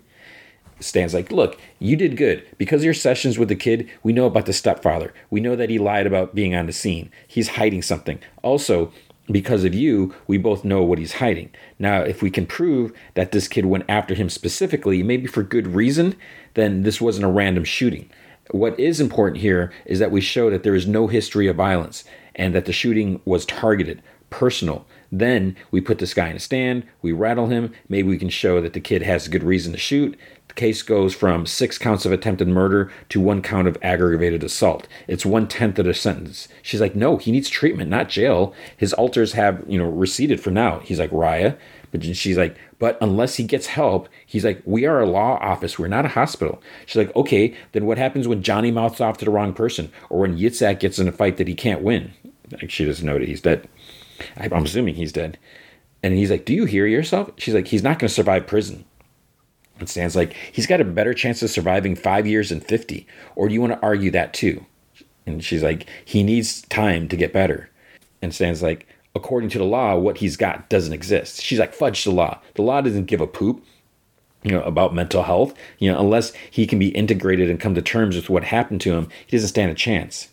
Stan's like, look, you did good. Because of your sessions with the kid, we know about the stepfather. We know that he lied about being on the scene. He's hiding something. Also, because of you, we both know what he's hiding. Now, if we can prove that this kid went after him specifically, maybe for good reason, then this wasn't a random shooting. What is important here is that we show that there is no history of violence and that the shooting was targeted, personal. Then we put this guy in a stand, we rattle him, maybe we can show that the kid has good reason to shoot, case goes from six counts of attempted murder to one count of aggravated assault. It's one tenth of the sentence. She's like, no, he needs treatment, not jail. His alters have, you know, receded for now. He's like, Rya. But she's like, but unless he gets help, he's like, we are a law office. We're not a hospital. She's like, okay, then what happens when Johnny mouths off to the wrong person or when Yitzhak gets in a fight that he can't win? Like, she doesn't know that he's dead. I'm assuming he's dead. And he's like, do you hear yourself? She's like, he's not going to survive prison. And Stan's like, he's got a better chance of surviving five years than 50. Or do you want to argue that too? And she's like, he needs time to get better. And Stan's like, according to the law, what he's got doesn't exist. She's like, fudge the law. The law doesn't give a poop, you know, about mental health. You know, unless he can be integrated and come to terms with what happened to him, he doesn't stand a chance.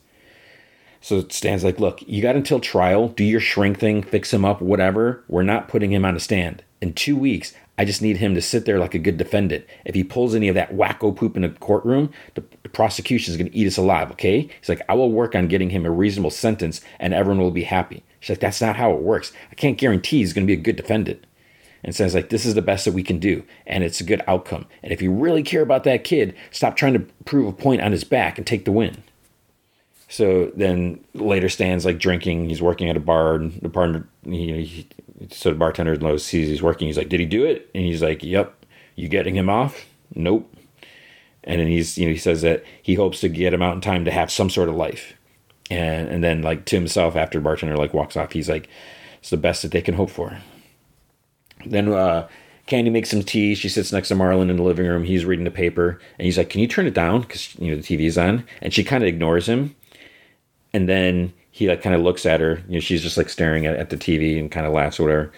So Stan's like, look, you got until trial, do your shrink thing, fix him up, whatever. We're not putting him on a stand. In two weeks, I just need him to sit there like a good defendant. If he pulls any of that wacko poop in the courtroom, the, the prosecution is going to eat us alive, okay? He's like, I will work on getting him a reasonable sentence and everyone will be happy. She's like, that's not how it works. I can't guarantee he's going to be a good defendant. And says, like, this is the best that we can do. And it's a good outcome. And if you really care about that kid, stop trying to prove a point on his back and take the win. So then later Stan's like drinking. He's working at a bar, and the partner, he, he so the bartender sees he's working. He's like, "Did he do it?" And he's like, "Yep." You getting him off? Nope. And then he's, you know, he says that he hopes to get him out in time to have some sort of life. And and then like to himself after bartender like walks off, he's like, it's the best that they can hope for. Then uh, Candy makes some tea. She sits next to Marlon in the living room. He's reading the paper, and he's like, "Can you turn it down? Because you know the TV's on." And she kind of ignores him. And then he like kind of looks at her. You know, she's just like staring at, at the TV and kind of laughs or whatever.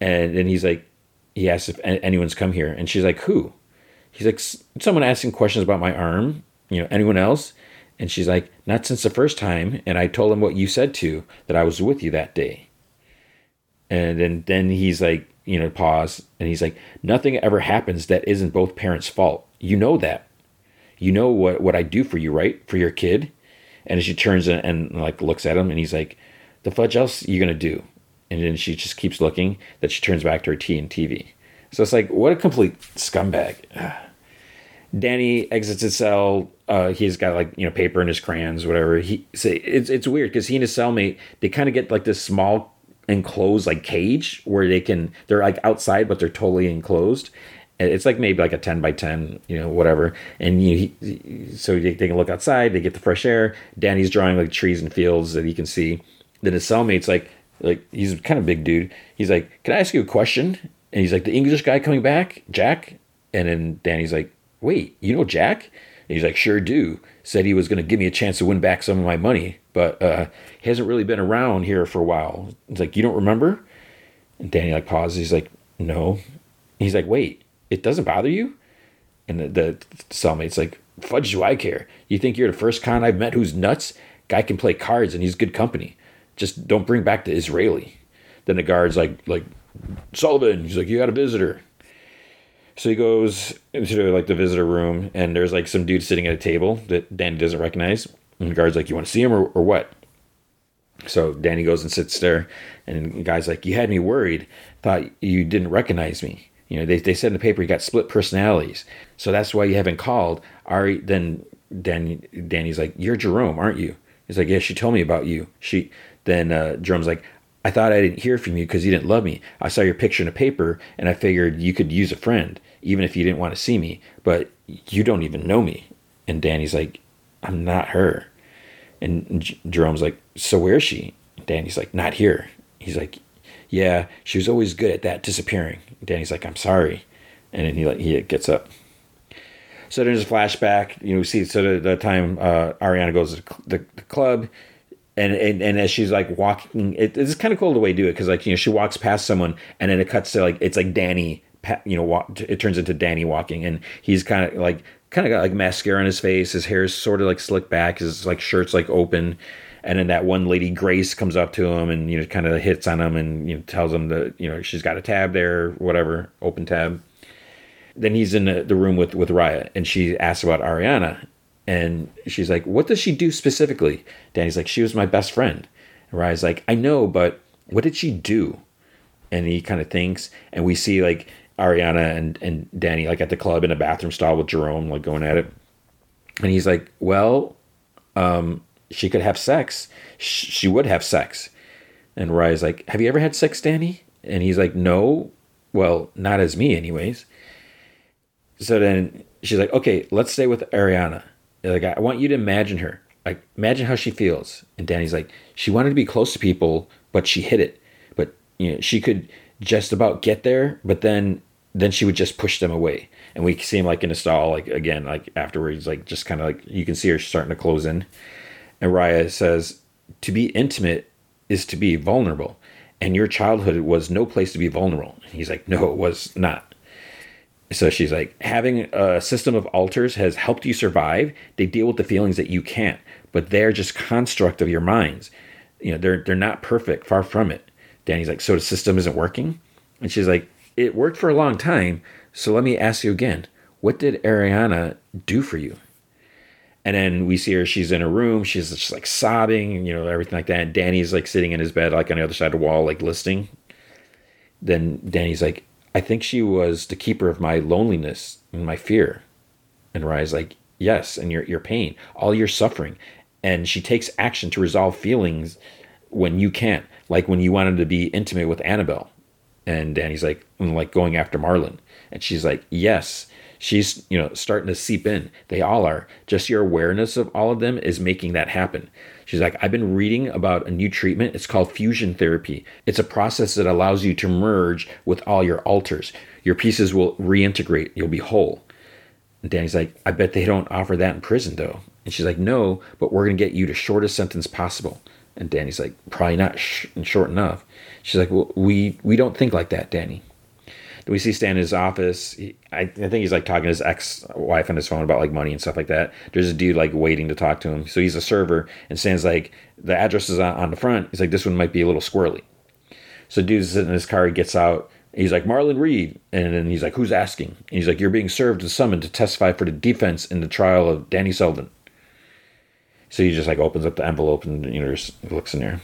And then he's like, he asks if anyone's come here, and she's like, "Who?" He's like, "Someone asking questions about my arm. You know, anyone else?" And she's like, "Not since the first time." And I told him what you said to that I was with you that day. And then then he's like, you know, pause, and he's like, "Nothing ever happens that isn't both parents' fault. You know that. You know what what I do for you, right? For your kid." And she turns and, and like looks at him, and he's like, "The fudge else you gonna do?" And then she just keeps looking. That she turns back to her tea and TV. So it's like, what a complete scumbag. Danny exits his cell. Uh, he's got like you know paper in his crayons, whatever. He say it's it's weird because he and his cellmate they kind of get like this small enclosed like cage where they can they're like outside but they're totally enclosed. It's like maybe like a ten by ten, you know, whatever. And you, so they, they can look outside. They get the fresh air. Danny's drawing like trees and fields that he can see. Then his cellmate's like like he's kind of big dude. He's like, "Can I ask you a question?" And he's like, "The English guy coming back, Jack." And then Danny's like, "Wait, you know Jack?" And he's like, "Sure do." Said he was going to give me a chance to win back some of my money, but uh, he hasn't really been around here for a while. He's like, "You don't remember?" And Danny like pauses. He's like, "No." He's like, "Wait, it doesn't bother you?" And the, the cellmate's like, "Fudge, do I care? You think you're the first con I've met who's nuts? Guy can play cards and he's good company." just don't bring back the Israeli. Then the guard's like, like Sullivan. He's like, you got a visitor. So he goes into like the visitor room, and there's like some dude sitting at a table that Danny doesn't recognize. And the guard's like, you want to see him or, or what? So Danny goes and sits there, and the guy's like, you had me worried. Thought you didn't recognize me. You know, they, they said in the paper you got split personalities. So that's why you haven't called. Ari, then Danny, Danny's like, you're Jerome, aren't you? He's like, yeah, she told me about you. She then uh, Jerome's like, I thought I didn't hear from you because you didn't love me. I saw your picture in a paper and I figured you could use a friend, even if you didn't want to see me. But you don't even know me. And Danny's like, I'm not her. And Jerome's like, So where's she? Danny's like, Not here. He's like, Yeah, she was always good at that, disappearing. Danny's like, I'm sorry. And then he like he gets up. So there's a flashback. You know, we see so the, the time uh, Ariana goes to the, the club and, and and as she's like walking, it, it's kind of cool the way to do it because like you know she walks past someone and then it cuts to like it's like Danny, you know, walk, it turns into Danny walking and he's kind of like kind of got like mascara on his face, his hair is sort of like slicked back, his like shirt's like open, and then that one lady Grace comes up to him and you know kind of hits on him and you know tells him that you know she's got a tab there, whatever, open tab. Then he's in the, the room with with Rya and she asks about Ariana and she's like, What does she do specifically? Danny's like, She was my best friend. And Rya's like, I know, but what did she do? And he kind of thinks, and we see like Ariana and, and Danny like at the club in a bathroom stall with Jerome, like going at it. And he's like, Well, um, she could have sex. Sh- she would have sex. And Rya's like, Have you ever had sex, Danny? And he's like, No. Well, not as me, anyways. So then she's like, Okay, let's stay with Ariana like I want you to imagine her. Like imagine how she feels. And Danny's like, she wanted to be close to people, but she hid it. But you know, she could just about get there, but then then she would just push them away. And we see him like in a stall, like again, like afterwards, like just kind of like you can see her starting to close in. And says, to be intimate is to be vulnerable. And your childhood was no place to be vulnerable. And he's like, no, it was not. So she's like, having a system of alters has helped you survive. They deal with the feelings that you can't, but they're just construct of your minds. You know, they're they're not perfect, far from it. Danny's like, so the system isn't working? And she's like, it worked for a long time. So let me ask you again, what did Ariana do for you? And then we see her, she's in a room, she's just like sobbing, you know, everything like that. And Danny's like sitting in his bed, like on the other side of the wall, like listening. Then Danny's like, I think she was the keeper of my loneliness and my fear. And Rya's like, yes, and your your pain, all your suffering. And she takes action to resolve feelings when you can't, like when you wanted to be intimate with Annabelle. And Danny's like, mm, like going after Marlon. And she's like, yes, she's you know starting to seep in. They all are. Just your awareness of all of them is making that happen. She's like i've been reading about a new treatment. It's called fusion therapy. It's a process that allows you to merge with all your alters. Your pieces will reintegrate. You'll be whole. And danny's like i bet they don't offer that in prison though. And she's like no but we're going to get you the shortest sentence possible. And danny's like probably not sh- short enough. She's like well we we don't think like that danny we see Stan in his office. He, I, I, think he's like talking to his ex-wife on his phone about like money and stuff like that. There's a dude like waiting to talk to him. So he's a server, and Stan's like, the address is on, on the front. He's like, this one might be a little squirrely. So dude's sitting in his car. He gets out. He's like Marlon Reed, and then he's like, "Who's asking?" And he's like, "You're being served and summoned to testify for the defense in the trial of Danny Sullivan." So he just like opens up the envelope and you know looks in there.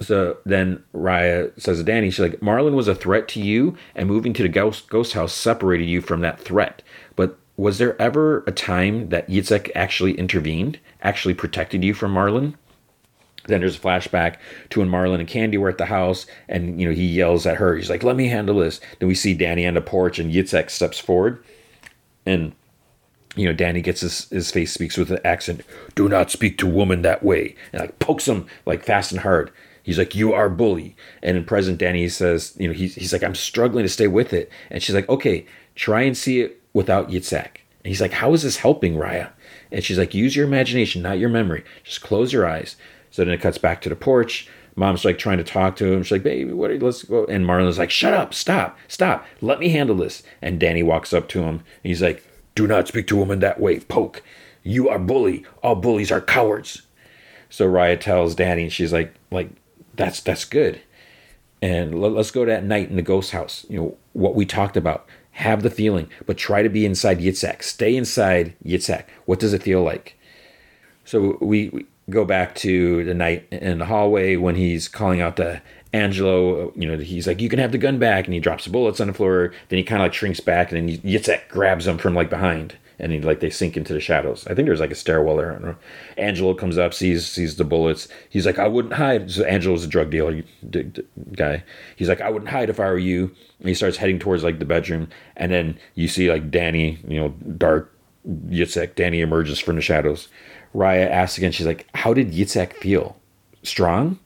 So then Rya says to Danny, she's like, Marlon was a threat to you, and moving to the ghost, ghost house separated you from that threat. But was there ever a time that Yitzhak actually intervened, actually protected you from Marlon? Then there's a flashback to when Marlon and Candy were at the house, and you know he yells at her. He's like, "Let me handle this." Then we see Danny on the porch, and Yitzhak steps forward, and you know Danny gets his his face speaks with an accent. Do not speak to woman that way, and like pokes him like fast and hard. He's like, "You are bully." And in present, Danny says, "You know, he's he's like, I'm struggling to stay with it." And she's like, "Okay, try and see it without Yitzhak." And he's like, "How is this helping, Rya?" And she's like, "Use your imagination, not your memory. Just close your eyes." So then it cuts back to the porch. Mom's like trying to talk to him. She's like, "Baby, what? Are you, let's go." And Marlon's like, "Shut up! Stop! Stop! Let me handle this." And Danny walks up to him. And he's like, "Do not speak to a woman that way. Poke. You are bully. All bullies are cowards." So Rya tells Danny, and she's like, "Like that's that's good. And let, us go to that night in the ghost house. You know what we talked about. Have the feeling, but try to be inside Yitzhak. Stay inside Yitzhak. What does it feel like? So we, we go back to the night in the hallway when he's calling out to Angelo. You know, he's like, "You can have the gun back," and he drops the bullets on the floor. Then he kind of like shrinks back, and then Yitzhak grabs him from like behind and he, like they sink into the shadows. I think there's like a stairwell there. Angelo comes up, sees sees the bullets. He's like, I wouldn't hide. So Angelo's a drug dealer guy. He's like, I wouldn't hide if I were you. And he starts heading towards like the bedroom, and then you see like Danny, you know, dark Yitzhak. Danny emerges from the shadows. Rya asks again. She's like, How did Yitzhak feel? Strong?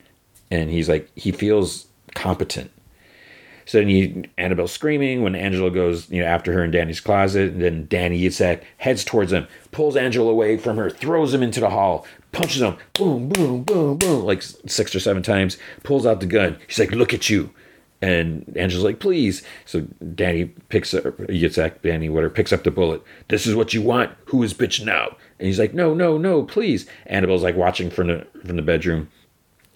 And he's like, he feels competent. So then you Annabelle screaming when Angelo goes, you know, after her in Danny's closet. And then Danny Yitzhak heads towards him, pulls Angelo away from her, throws him into the hall, punches him, boom, boom, boom, boom, like six or seven times, pulls out the gun. She's like, look at you. And Angelo's like, please. So Danny picks up, Yitzhak, Danny, whatever, picks up the bullet. This is what you want. Who is bitch now? And he's like, no, no, no, please. Annabelle's like watching from the from the bedroom.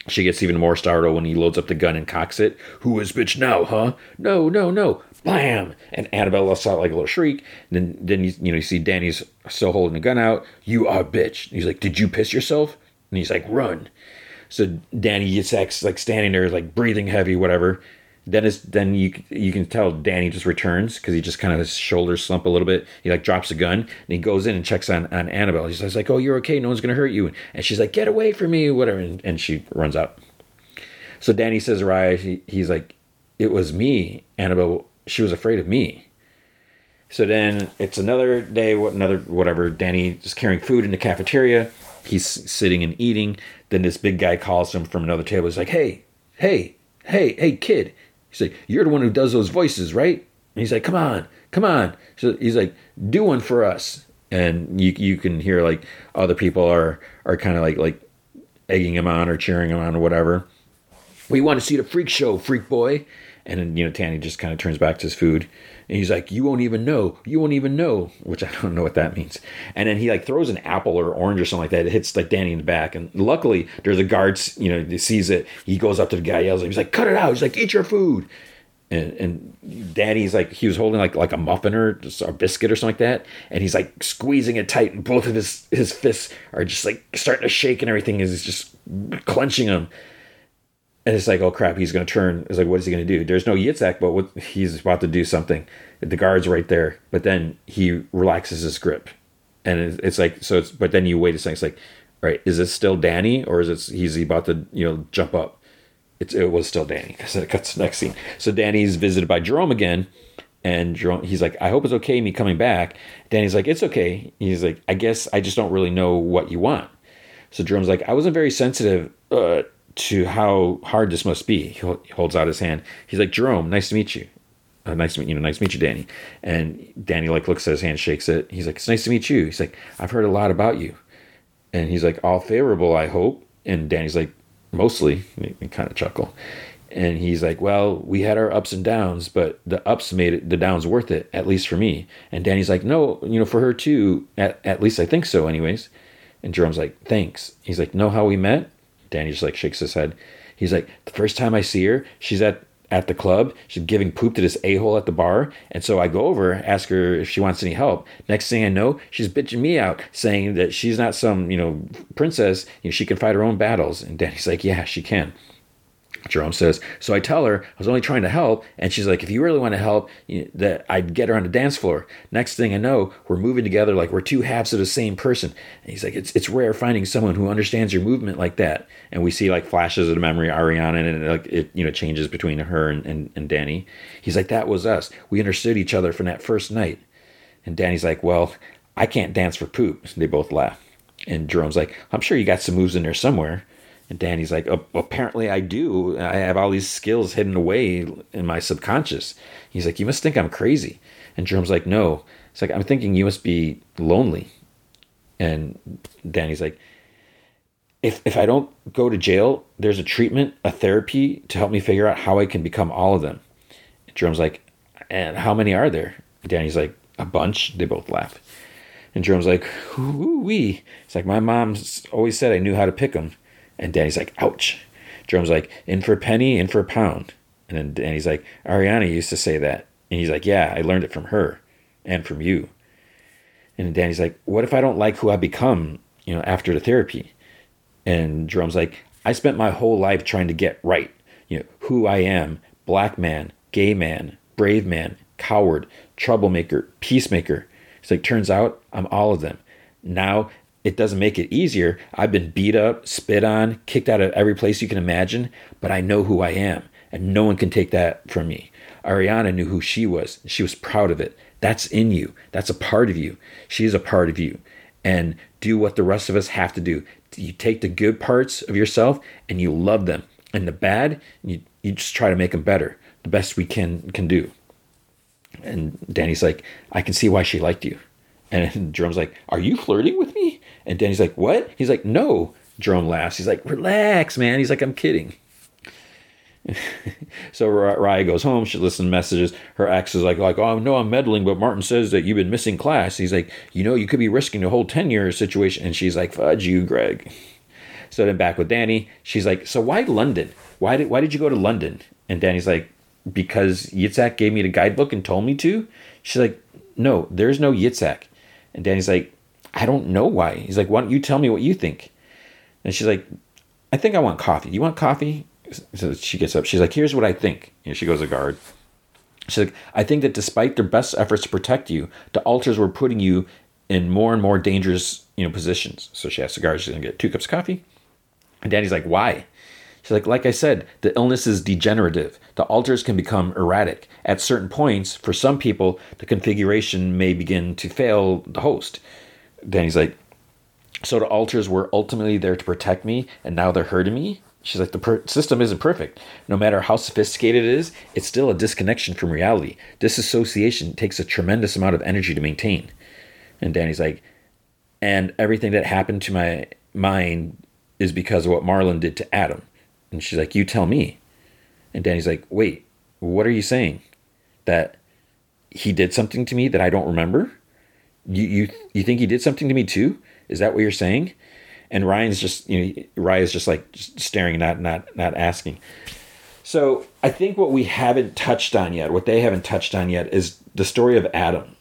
She gets even more startled when he loads up the gun and cocks it. Who is bitch now, huh? No, no, no. Blam! And Annabelle lets out like a little shriek. And then, then you, you know, you see Danny's still holding the gun out. You are bitch. And he's like, Did you piss yourself? And he's like, Run. So Danny gets like standing there, like breathing heavy, whatever. Then then you you can tell Danny just returns because he just kind of his shoulders slump a little bit. He like drops a gun and he goes in and checks on, on Annabelle. He says like, "Oh, you're okay. No one's gonna hurt you." And she's like, "Get away from me," whatever. And, and she runs out. So Danny says, "Rya," he, he's like, "It was me, Annabelle. She was afraid of me." So then it's another day, what another whatever. Danny is carrying food in the cafeteria. He's sitting and eating. Then this big guy calls him from another table. He's like, "Hey, hey, hey, hey, kid." He's like, You're the one who does those voices, right? And he's like, Come on, come on. So he's like, Do one for us. And you you can hear like other people are are kind of like like egging him on or cheering him on or whatever. We want to see the freak show, freak boy. And then, you know, Danny just kind of turns back to his food. And he's like, You won't even know. You won't even know. Which I don't know what that means. And then he like throws an apple or orange or something like that. It hits like Danny in the back. And luckily, there's a guard, you know, he sees it. He goes up to the guy, yells, at him. He's like, Cut it out. He's like, Eat your food. And, and Danny's like, he was holding like like a muffin or a biscuit or something like that. And he's like squeezing it tight. And both of his, his fists are just like starting to shake and everything is just clenching them. And it's like, oh crap, he's going to turn. It's like, what is he going to do? There's no Yitzhak, but what, he's about to do something. The guard's right there, but then he relaxes his grip, and it's, like, so it's. But then you wait a second. It's like, all right, is it still Danny, or is it he's about to you know jump up? It's, it was still Danny because it cuts the next scene. So Danny's visited by Jerome again, And Jerome, he's like, I hope it's okay me coming back. Danny's like, it's okay. He's like, I guess I just don't really know what you want. So Jerome's like, I wasn't very sensitive uh, to how hard this must be. He holds out his hand. He's like, Jerome, nice to meet you. Uh, nice to meet you know, nice to meet you, Danny. And Danny like looks at his hand, shakes it. He's like, it's nice to meet you. He's like, I've heard a lot about you. And he's like, all favorable, I hope. And Danny's like, mostly. And kind of chuckle. And he's like, well, we had our ups and downs, but the ups made it, the downs worth it, at least for me. And Danny's like, no, you know, for her too. At, at least I think so, anyways. And Jerome's like, thanks. He's like, know how we met? Danny just like shakes his head. He's like, the first time I see her, she's at at the club. She's giving poop to this a hole at the bar. And so I go over, ask her if she wants any help. Next thing I know, she's bitching me out, saying that she's not some, you know, princess. You know, she can fight her own battles. And Danny's like, yeah, she can. Jerome says, so I tell her I was only trying to help, and she's like, if you really want to help, you know, that I'd get her on the dance floor. Next thing I know, we're moving together like we're two halves of the same person. And he's like, it's it's rare finding someone who understands your movement like that. And we see like flashes of the memory Ariana, and it, like it you know changes between her and, and and Danny. He's like, that was us. We understood each other from that first night. And Danny's like, well, I can't dance for poop. They both laugh. And Jerome's like, I'm sure you got some moves in there somewhere. And Danny's like, apparently I do. I have all these skills hidden away in my subconscious. He's like, you must think I'm crazy. And Jerome's like, no. It's like, I'm thinking you must be lonely. And Danny's like, if, if I don't go to jail, there's a treatment, a therapy to help me figure out how I can become all of them. And Jerome's like, and how many are there? Danny's like, a bunch. They both laugh. And Jerome's like, wee. It's like, my mom always said I knew how to pick them. And Danny's like, ouch. Jerome's like, in for a penny, in for a pound. And then Danny's like, Ariana used to say that. And he's like, yeah, I learned it from her and from you. And Danny's like, what if I don't like who I become, you know, after the therapy? And Jerome's like, I spent my whole life trying to get right, you know, who I am, black man, gay man, brave man, coward, troublemaker, peacemaker. It's like, turns out I'm all of them. Now it doesn't make it easier. I've been beat up, spit on, kicked out of every place you can imagine, but I know who I am, and no one can take that from me. Ariana knew who she was, and she was proud of it. That's in you. That's a part of you. She is a part of you. And do what the rest of us have to do. You take the good parts of yourself and you love them. And the bad, you, you just try to make them better, the best we can can do. And Danny's like, I can see why she liked you. And Jerome's like, Are you flirting with me? And Danny's like, What? He's like, No. Jerome laughs. He's like, Relax, man. He's like, I'm kidding. so Rya goes home. She listens to messages. Her ex is like, like, oh no, I'm meddling, but Martin says that you've been missing class. He's like, you know, you could be risking the whole tenure situation. And she's like, fudge you, Greg. So then back with Danny, she's like, so why London? Why did why did you go to London? And Danny's like, because Yitzhak gave me the guidebook and told me to. She's like, no, there's no Yitzhak. And Danny's like, I don't know why. He's like, why don't you tell me what you think? And she's like, I think I want coffee. You want coffee? So she gets up. She's like, here's what I think. Know, she goes to guard. She's like, I think that despite their best efforts to protect you, the alters were putting you in more and more dangerous, you know, positions. So she asks the guard, she's gonna get two cups of coffee. And Danny's like, why? She's like, like I said, the illness is degenerative. The alters can become erratic. At certain points, for some people, the configuration may begin to fail the host. He's like, so the alters were ultimately there to protect me, and now they're hurting me. She's like, the per- system isn't perfect. No matter how sophisticated it is, it's still a disconnection from reality. Disassociation takes a tremendous amount of energy to maintain. And Danny's like, and everything that happened to my mind is because of what Marlon did to Adam. And she's like, You tell me. And Danny's like, Wait, what are you saying? That he did something to me that I don't remember? You you you think he did something to me too? Is that what you're saying? And Ryan's just you know Ryan's just like just staring, not not not asking. So I think what we haven't touched on yet, what they haven't touched on yet, is the story of Adam,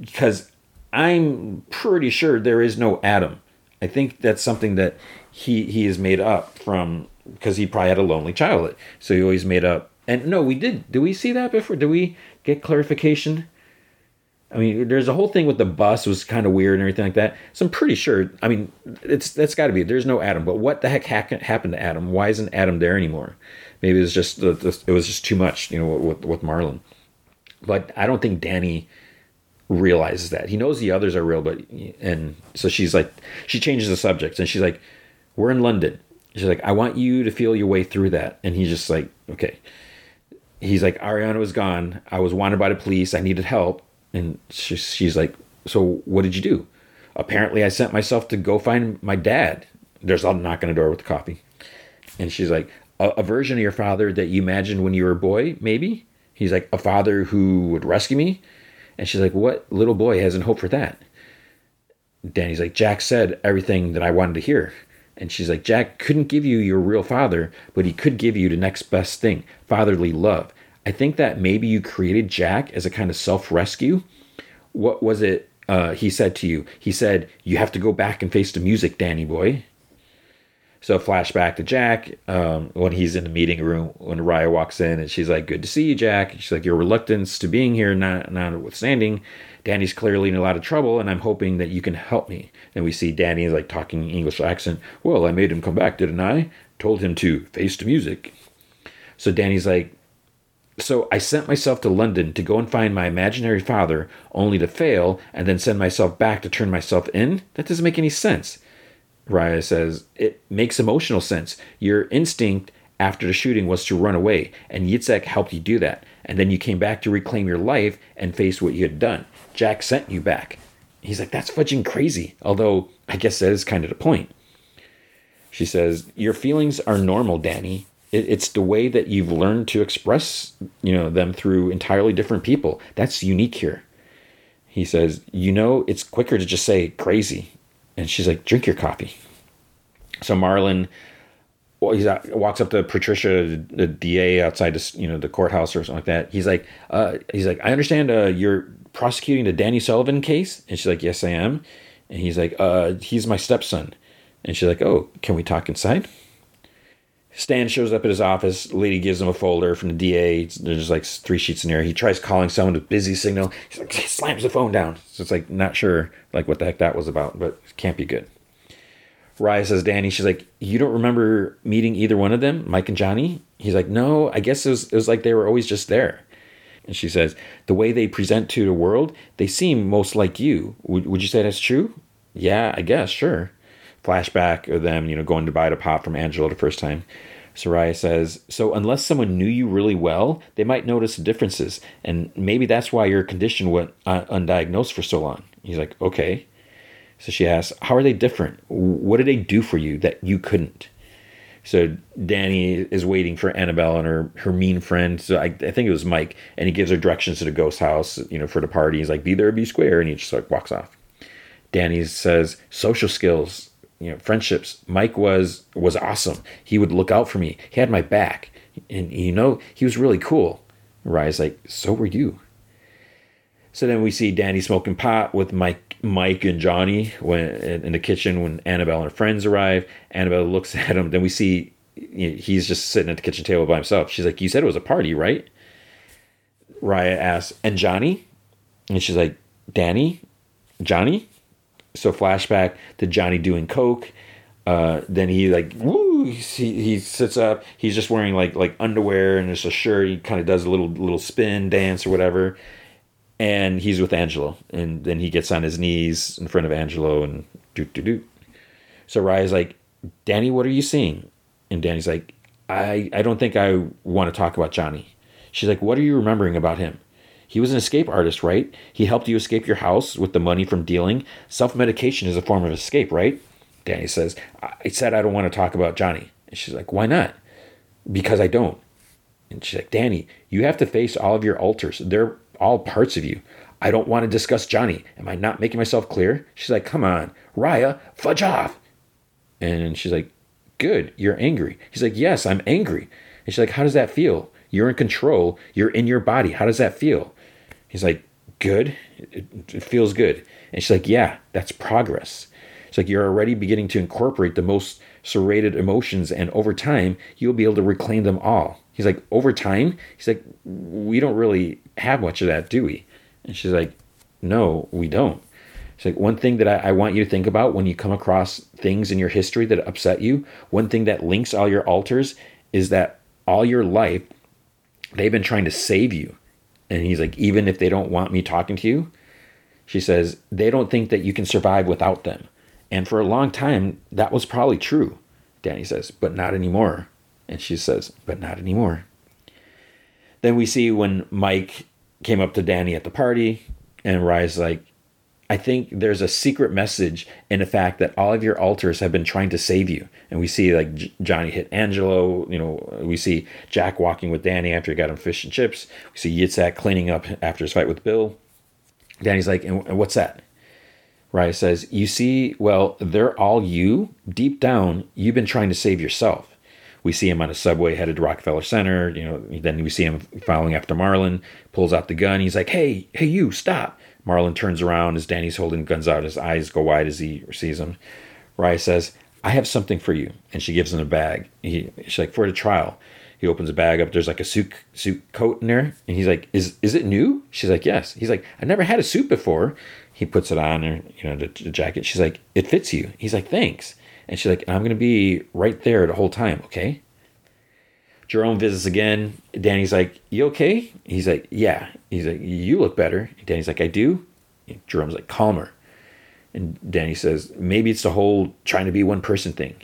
because I'm pretty sure there is no Adam. I think that's something that he he is made up from because he probably had a lonely childhood. So he always made up. And no, we did. Do we see that before? Do we get clarification? I mean, there's a whole thing with the bus was kind of weird and everything like that. So I'm pretty sure. I mean, it's that's got to be. There's no Adam, but what the heck happened to Adam? Why isn't Adam there anymore? Maybe it was just it was just too much, you know, with with Marlon. But I don't think Danny realizes that. He knows the others are real, but and so she's like she changes the subject and she's like, We're in London. She's like, I want you to feel your way through that. And he's just like, Okay. He's like, Ariana was gone. I was wanted by the police. I needed help. And she, she's like, So what did you do? Apparently, I sent myself to go find my dad. There's a knock on the door with the coffee. And she's like, a, a version of your father that you imagined when you were a boy, maybe? He's like, a father who would rescue me? And she's like, What little boy hasn't hope for that? Danny's like, Jack said everything that I wanted to hear. And she's like, Jack couldn't give you your real father, but he could give you the next best thing fatherly love. I think that maybe you created Jack as a kind of self rescue. What was it uh, he said to you? He said, You have to go back and face the music, Danny boy. So flashback to Jack um, when he's in the meeting room when Rya walks in and she's like, "Good to see you, Jack." She's like, "Your reluctance to being here, not notwithstanding, Danny's clearly in a lot of trouble, and I'm hoping that you can help me." And we see Danny like talking English accent. Well, I made him come back, didn't I? Told him to face the music. So Danny's like, so I sent myself to London to go and find my imaginary father, only to fail, and then send myself back to turn myself in? That doesn't make any sense. Rya says, It makes emotional sense. Your instinct after the shooting was to run away, and Yitzhak helped you do that. And then you came back to reclaim your life and face what you had done. Jack sent you back. He's like, That's fudging crazy. Although, I guess that is kind of the point. She says, Your feelings are normal, Danny. It's the way that you've learned to express, you know, them through entirely different people. That's unique here. He says, You know, it's quicker to just say crazy and she's like, drink your coffee. So Marlon well, he walks up to Patricia, the DA outside, the, you know, the courthouse or something like that. He's like, uh, he's like, I understand uh, you're prosecuting the Danny Sullivan case, and she's like, yes, I am. And he's like, uh, he's my stepson, and she's like, oh, can we talk inside? Stan shows up at his office. Lady gives him a folder from the DA. There's like three sheets in there. He tries calling someone with busy signal. He's like, he slams the phone down. So it's like not sure like what the heck that was about, but it can't be good. Rya says Danny. She's like, you don't remember meeting either one of them, Mike and Johnny? He's like, no. I guess it was, it was like they were always just there. And she says, the way they present to the world, they seem most like you. Would, would you say that's true? Yeah, I guess, sure flashback of them, you know, going to buy the pop from Angelo the first time. Soraya says, So, unless someone knew you really well, they might notice differences. And maybe that's why your condition went uh, undiagnosed for so long. He's like, Okay. So she asks, How are they different? What did they do for you that you couldn't? So Danny is waiting for Annabelle and her, her mean friend. So I, I think it was Mike. And he gives her directions to the ghost house, you know, for the party. He's like, Be there, be square. And he just like walks off. Danny says, Social skills you know friendships. Mike was was awesome. He would look out for me. He had my back. And you know he was really cool. Rya's like so were you. So then we see danny smoking pot with mike mike and johnny when in the kitchen when annabelle and her friends arrive. Annabelle looks at him. Then we see he's just sitting at the kitchen table by himself. She's like you said it was a party right? Rya asks and johnny? And she's like danny? Johnny so flashback to Johnny doing coke. Uh, then he like woo he, he sits up. He's just wearing like like underwear and just a shirt. He kind of does a little little spin dance or whatever. And he's with Angelo, and then he gets on his knees in front of Angelo and do do do. So Rya's like, Danny, what are you seeing? And Danny's like, I I don't think I want to talk about Johnny. She's like, what are you remembering about him? He was an escape artist, right? He helped you escape your house with the money from dealing. Self medication is a form of escape, right? Danny says, I said I don't want to talk about Johnny. And she's like, Why not? Because I don't. And she's like, Danny, you have to face all of your alters. They're all parts of you. I don't want to discuss Johnny. Am I not making myself clear? She's like, Come on, Rya, fudge off. And she's like, Good, you're angry. He's like, Yes, I'm angry. And she's like, How does that feel? You're in control. You're in your body. How does that feel? He's like, good. It, it feels good. And she's like, yeah, that's progress. It's like you're already beginning to incorporate the most serrated emotions, and over time, you'll be able to reclaim them all. He's like, over time? He's like, we don't really have much of that, do we? And she's like, no, we don't. It's like one thing that I, I, want you to think about when you come across things in your history that upset you, one thing that links all your alters is that all your life, they've been trying to save you And he's like, even if they don't want me talking to you, she says, they don't think that you can survive without them. And for a long time, that was probably true. Danny says, but not anymore. And she says, but not anymore. Then we see when Mike came up to Danny at the party, and Rye's like, I think there's a secret message in the fact that all of your alters have been trying to save you. And we see like J- Johnny hit Angelo. You know, we see Jack walking with Danny after he got him fish and chips. We see Yitzhak cleaning up after his fight with Bill. Danny's like, and what's that? Rya says, You see, well, they're all you. Deep down, you've been trying to save yourself. We see him on a subway headed to Rockefeller Center. You know, then we see him following after Marlin, pulls out the gun. He's like, Hey, hey, you, stop. Marlin turns around as Danny's holding guns out. His eyes go wide as he sees him. Rya says, I have something for you. And she gives him a bag. He, she's like, For the trial. He opens the bag up. There's like a suit suit coat in there, and he's like, "Is is it new?" She's like, "Yes." He's like, I've never had a suit before." He puts it on her, you know, the, the jacket. She's like, "It fits you." He's like, "Thanks." And she's like, "I'm gonna be right there the whole time, okay?" Jerome visits again. Danny's like, "You okay?" He's like, "Yeah." He's like, "You look better." And Danny's like, "I do." And Jerome's like, "Calmer." And Danny says, "Maybe it's the whole trying to be one person thing."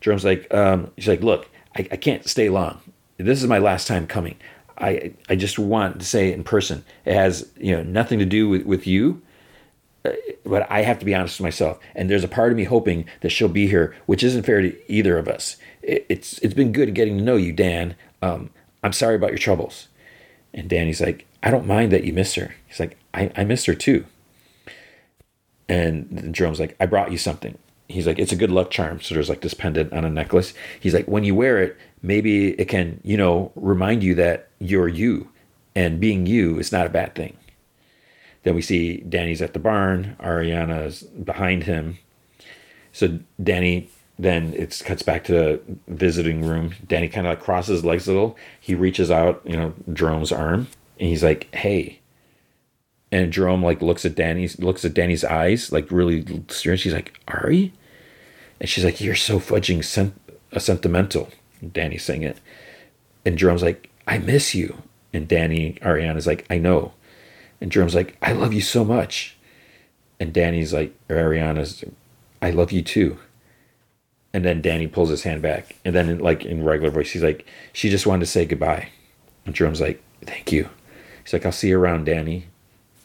Jerome's like, um, "She's like, look, I, I can't stay long. This is my last time coming. I I just want to say it in person. It has you know nothing to do with with you." uh, but I have to be honest with myself. And there's a part of me hoping that she'll be here, which isn't fair to either of us. It, it's it's been good getting to know you, Dan. Um, I'm sorry about your troubles. And Danny's like, I don't mind that you miss her. He's like, I, I miss her too. And Jerome's like, I brought you something. He's like, it's a good luck charm. So there's like this pendant on a necklace. He's like, when you wear it, maybe it can, you know, remind you that you're you. And being you is not a bad thing. Then we see Danny's at the barn. Ariana's behind him. So Danny then it cuts back to the visiting room. Danny kind of like crosses legs a little. He reaches out, you know, Jerome's arm, and he's like, "Hey." And Jerome like looks at Danny's looks at Danny's eyes, like really serious. She's like, "Ari," and she's like, "You're so fudging sen- uh, sentimental." Danny's saying it, and Jerome's like, "I miss you," and Danny Ariana's like, "I know." And Jerome's like, I love you so much. And Danny's like, or Ariana's, I love you too. And then Danny pulls his hand back. And then, like in regular voice, he's like, she just wanted to say goodbye. And Jerome's like, thank you. He's like, I'll see you around, Danny.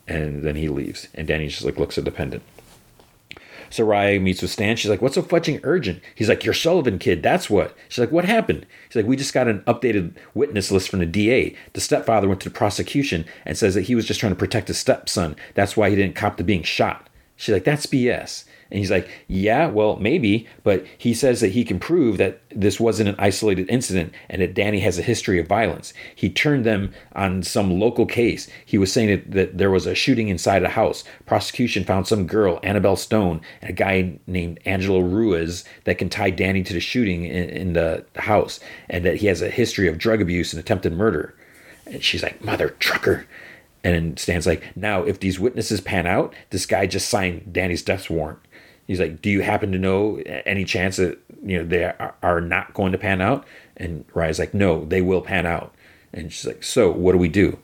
And then he leaves. And Danny just like looks at. So Rya meets with Stan. She's like, What's so fudging urgent? He's like, You're Sullivan kid, that's what. She's like, What happened? He's like, We just got an updated witness list from the DA. The stepfather went to the prosecution and says that he was just trying to protect his stepson. That's why he didn't cop to being shot. She's like, That's BS. And he's like, Yeah, well, maybe, but he says that he can prove that this wasn't an isolated incident and that Danny has a history of violence. He turned them on some local case. He was saying that, that there was a shooting inside a house. Prosecution found some girl, Annabelle Stone, and a guy named Angelo Ruiz that can tie Danny to the shooting in, in the house, and that he has a history of drug abuse and attempted murder. And she's like, Mother trucker. And Stan's like, now, if these witnesses pan out, this guy just signed Danny's death warrant. He's like, "Do you happen to know any chance that you know they are, are not going to pan out?" And Rya's like, "No, they will pan out." And she's like, "So what do we do?"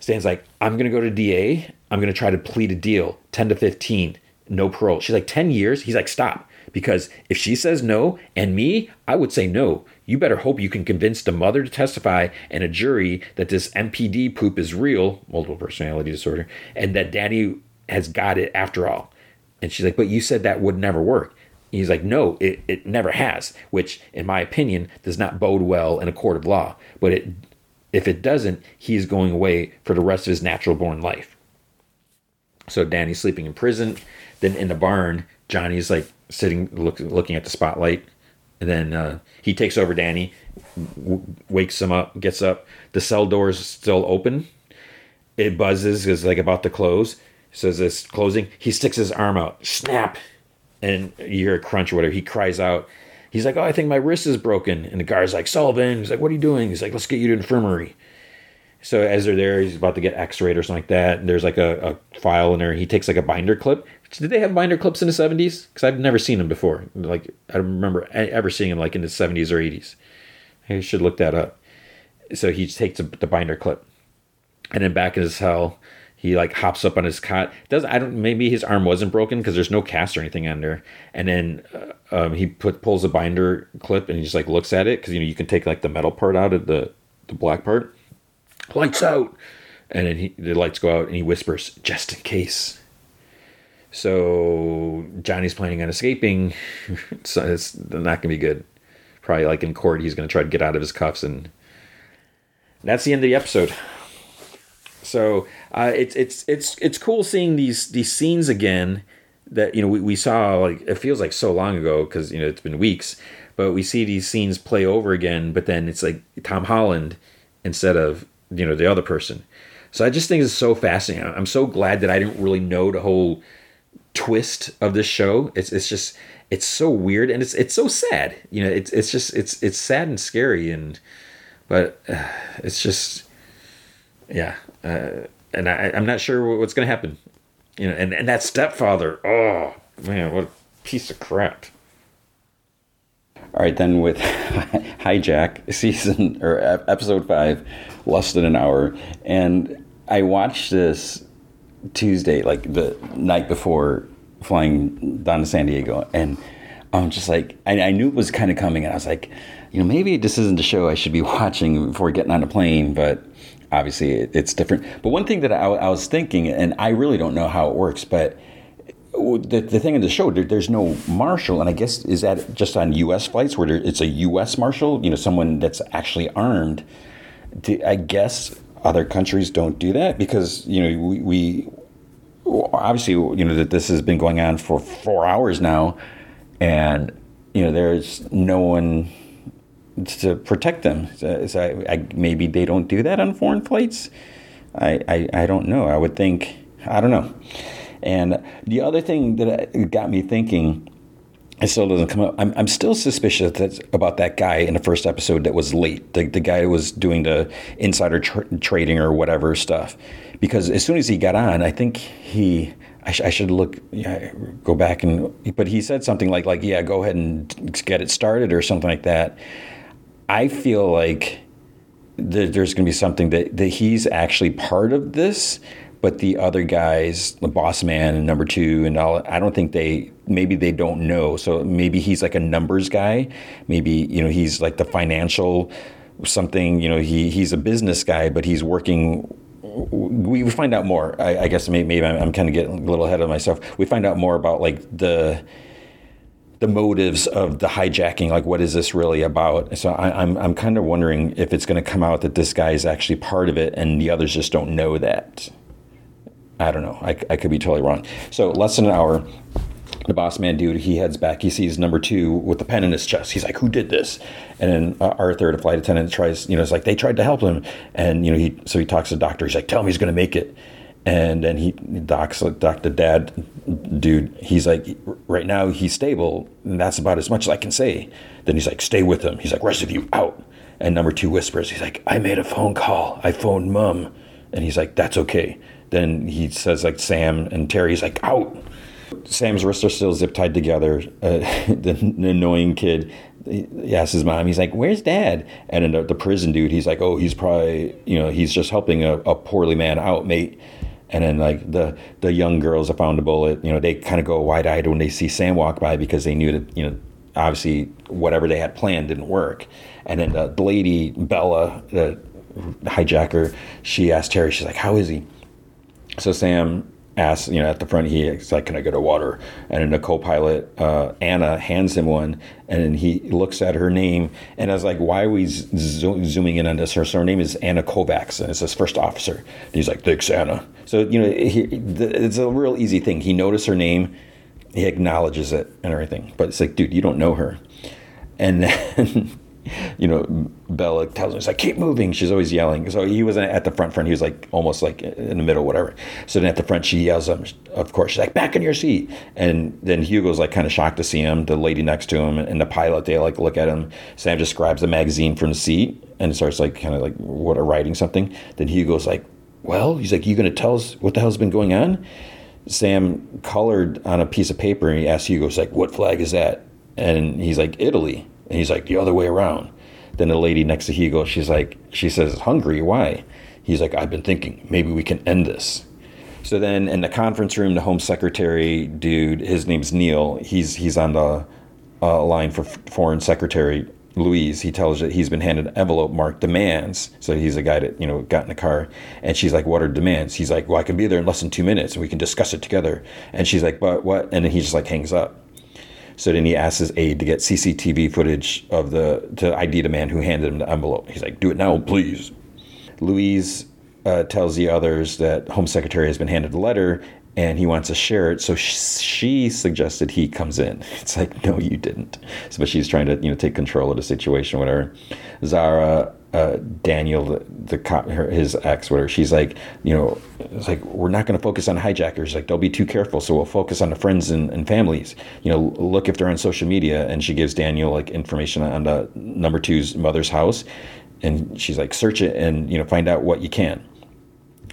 Stan's like, "I'm gonna go to DA. I'm gonna try to plead a deal, ten to fifteen, no parole." She's like, 10 years." He's like, "Stop." Because if she says no, and me, I would say no. You better hope you can convince the mother to testify and a jury that this MPD poop is real, multiple personality disorder, and that Danny has got it after all. And she's like, but you said that would never work. He's like, no, it, it never has, which, in my opinion, does not bode well in a court of law. But it, if it doesn't, he's going away for the rest of his natural born life. So Danny's sleeping in prison. Then in the barn, Johnny's like sitting, look, looking at the spotlight. And then uh, he takes over Danny, w- wakes him up, gets up. The cell door is still open. It buzzes, is like about to close says this closing. He sticks his arm out, snap, and you hear a crunch or whatever. He cries out. He's like, "Oh, I think my wrist is broken." And the guard's like, "Sullivan." He's like, "What are you doing?" He's like, "Let's get you to infirmary." So as they're there, he's about to get X-rayed or something like that. And there's like a, a file in there. He takes like a binder clip. Did they have binder clips in the 70s? Because I've never seen them before. Like I don't remember ever seeing them like in the 70s or 80s. I should look that up. So he takes a, the binder clip And then back in his cell, he like hops up on his cot. Does I don't maybe his arm wasn't broken because there's no cast or anything on there. And then uh, um, he put pulls a binder clip and he just like looks at it because you know you can take like the metal part out of the the black part. Lights out, and then he, the lights go out and he whispers, "Just in case." So Johnny's planning on escaping. so it's not gonna be good. Probably like in court, he's gonna try to get out of his cuffs, and that's the end of the episode. So uh, it's it's it's it's cool seeing these these scenes again that you know we, we saw like it feels like so long ago because you know it's been weeks but we see these scenes play over again but then it's like tom holland instead of you know the other person. So i just think it's so fascinating. I'm so glad that i didn't really know the whole twist of this show. It's, it's just it's so weird and it's it's so sad. You know it's it's just it's it's sad and scary and but uh, it's just yeah uh, and I, I'm not sure what's going to happen. You know, and, and that stepfather, oh man, what a piece of crap. All right, then with Hijack season or episode five, less than an hour, and I watched this Tuesday, like the night before flying down to San Diego, and I'm just like, I, I knew it was kind of coming, and I was like, you know, maybe this isn't the show I should be watching before getting on a plane, but obviously it's different. But one thing that I, I, was thinking, and I really don't know how it works, but the, the thing in the show, there, there's no marshal, and I guess is that just on U.S. flights where there, it's a U.S. marshal, you know, someone that's actually armed. I guess other countries don't do that because you know we, we obviously you know that this has been going on for four hours now, and you know there's no one to protect them. So, so I, I, maybe they don't do that on foreign flights. I, I, I don't know. I would think, I don't know. And the other thing that uh, got me thinking, it still doesn't come up. I'm, I'm still suspicious about that guy in the first episode that was late. The, the guy was doing the insider tra- trading or whatever stuff. Because as soon as he got on, I think he, I, sh- I, should look, yeah, go back and, but he said something like, like, yeah, go ahead and get it started or something like that. I feel like there's going to be something that, that he's actually part of this, but the other guys, the boss man and number two, and all, I don't think they, maybe they don't know. So maybe he's like a numbers guy. Maybe, you know, he's like the financial something, you know, he, he's a business guy, but he's working we find out more. I, I guess maybe, maybe I'm, I'm, kind of getting a little ahead of myself. We find out more about like the the motives of the hijacking. Like, what is this really about? So I, am I'm, I'm kind of wondering if it's going to come out that this guy is actually part of it, and the others just don't know that. I don't know. I, I could be totally wrong. So less than an hour. The boss man dude, he heads back. He sees number two with the pen in his chest. He's like, "Who did this?" And then uh, Arthur, the flight attendant, tries. You know, it's like they tried to help him, and you know, he so he talks to the doctor. He's like, "Tell him he's going to make it." And then he doc's like doc the dad dude he's like right now he's stable. And that's about as much as i can say. Then he's like stay with him. He's like rest of you out. And number two whispers he's like i made a phone call. I phoned mom. And he's like that's okay. Then he says like sam and terry's like out. Sam's wrists are still zip tied together. Uh, the, the annoying kid he asks his mom, he's like, "Where's dad?" And the, the, prison dude, he's like, "Oh, he's probably, you know, he's just helping a, a poorly man out, mate." And then like the the young girls that found the bullet, you know, they kind of go wide eyed when they see Sam walk by because they knew that you know obviously whatever they had planned didn't work. And then the lady Bella, the hijacker, she asked Terry, she's like, "How is he?" So Sam asks, you know, at the front, he's like, "Can I get a water?" And then the co-pilot uh, Anna hands him one, and then he looks at her name, and I was like, "Why are we zo- zooming in on this?" Her name is Anna Kovacs, and it's his first officer. And he's like, "Thanks, Anna." So you know, he, it's a real easy thing. He noticed her name, he acknowledges it and everything, but it's like, dude, you don't know her, and then you know, Bella tells him, "It's like keep moving." She's always yelling. So he wasn't at the front. Front. He was like almost like in the middle, whatever. So then at the front, she yells him. Of course, she's like, "Back in your seat." And then Hugo's like kind of shocked to see him. The lady next to him and the pilot, they like look at him. Sam just grabs the magazine from the seat and starts like kind of like what are writing something. Then Hugo's like, "Well," he's like, "You gonna tell us what the hell's been going on?" Sam colored on a piece of paper and he asked Hugo, "He's like, what flag is that?" And he's like, "Italy." And he's like, the other way around. Then the lady next to Hugo, she's like, she says, hungry, why? He's like, I've been thinking, maybe we can end this. So then in the conference room, the home secretary dude, his name's Neil, he's, he's on the uh, line for foreign secretary Louise, he tells her he's been handed an envelope marked demands. So he's a guy that, you know, got in the car. And she's like, What are demands? He's like, Well, I can be there in less than two minutes and we can discuss it together. And she's like, But what? And then he just like hangs up. So then he asks his aide to get CCTV footage of the to ID the man who handed him the envelope. He's like, Do it now, please. Louise uh, tells the others that Home Secretary has been handed a letter and he wants to share it. So she suggested he comes in. It's like, no, you didn't. So, but she's trying to, you know, take control of the situation, whatever. Zara, uh, Daniel, the, cop, her, his ex, whatever. She's like, you know, it's like we're not going to focus on hijackers. Like, don't be too careful. So we'll focus on the friends and, and families. You know, look if they're on social media. And she gives Daniel like information on the number two's mother's house, and she's like, search it and you know, find out what you can.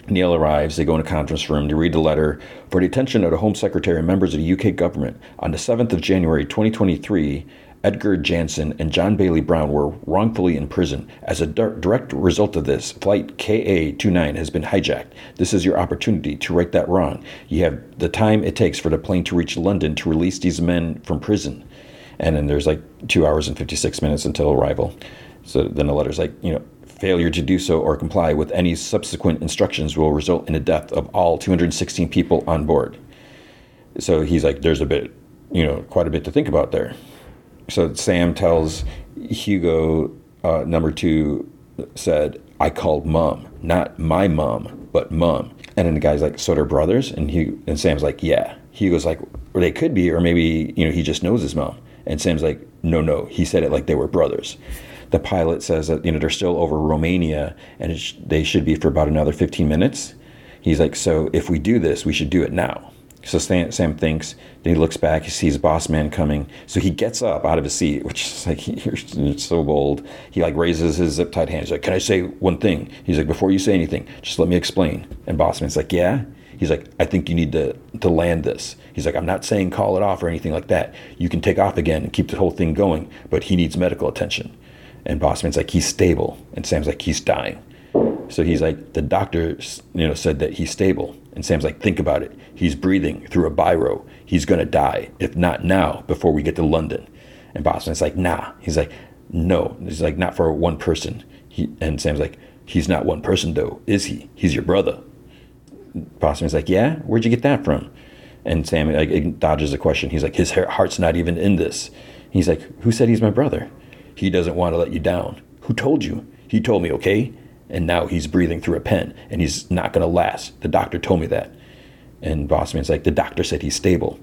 Neil arrives. They go in a conference room to read the letter for the attention of the Home Secretary and members of the UK government. On the 7th of January 2023, Edgar Jansen and John Bailey Brown were wrongfully imprisoned. As a direct result of this, flight KA 29 has been hijacked. This is your opportunity to right that wrong. You have the time it takes for the plane to reach London to release these men from prison. And then there's like two hours and 56 minutes until arrival. So then the letter's like, you know, Failure to do so or comply with any subsequent instructions will result in the death of all 216 people on board. So he's like, there's a bit, you know, quite a bit to think about there. So Sam tells Hugo, uh, number two, said, I called mom, not my mom, but mom. And then the guy's like, so they're brothers? And he and Sam's like, yeah. Hugo's like, or they could be, or maybe, you know, he just knows his mom. And Sam's like, no, no. He said it like they were brothers the pilot says that you know they're still over Romania and sh- they should be for about another 15 minutes. He's like, so if we do this, we should do it now. So Sam, thinks. Then he looks back. He sees Boss Man coming. So he gets up out of his seat, which is like you're so bold. He like raises his zip tied hand. He's like, "Can I say one thing?" He's like, "Before you say anything, just let me explain." And Boss Man's like, "Yeah." He's like, "I think you need to to land this." He's like, "I'm not saying call it off or anything like that. You can take off again and keep the whole thing going, but he needs medical attention." And Bossman's like, he's stable. And Sam's like, he's dying. So he's like, the doctor, you know, said that he's stable. And Sam's like, think about it. He's breathing through a biro. He's gonna die, if not now, before we get to London. And Bossman's like, nah. He's like, no. He's like, not for one person. He, and Sam's like, he's not one person though, is he? He's your brother. Bossman's like, yeah. Where'd you get that from? And Sam like dodges the question. He's like, his heart's not even in this. He's like, who said he's my brother? He doesn't want to let you down. Who told you? He told me, okay? And now he's breathing through a pen and he's not going to last. The doctor told me that. And Bossman's like, the doctor said he's stable.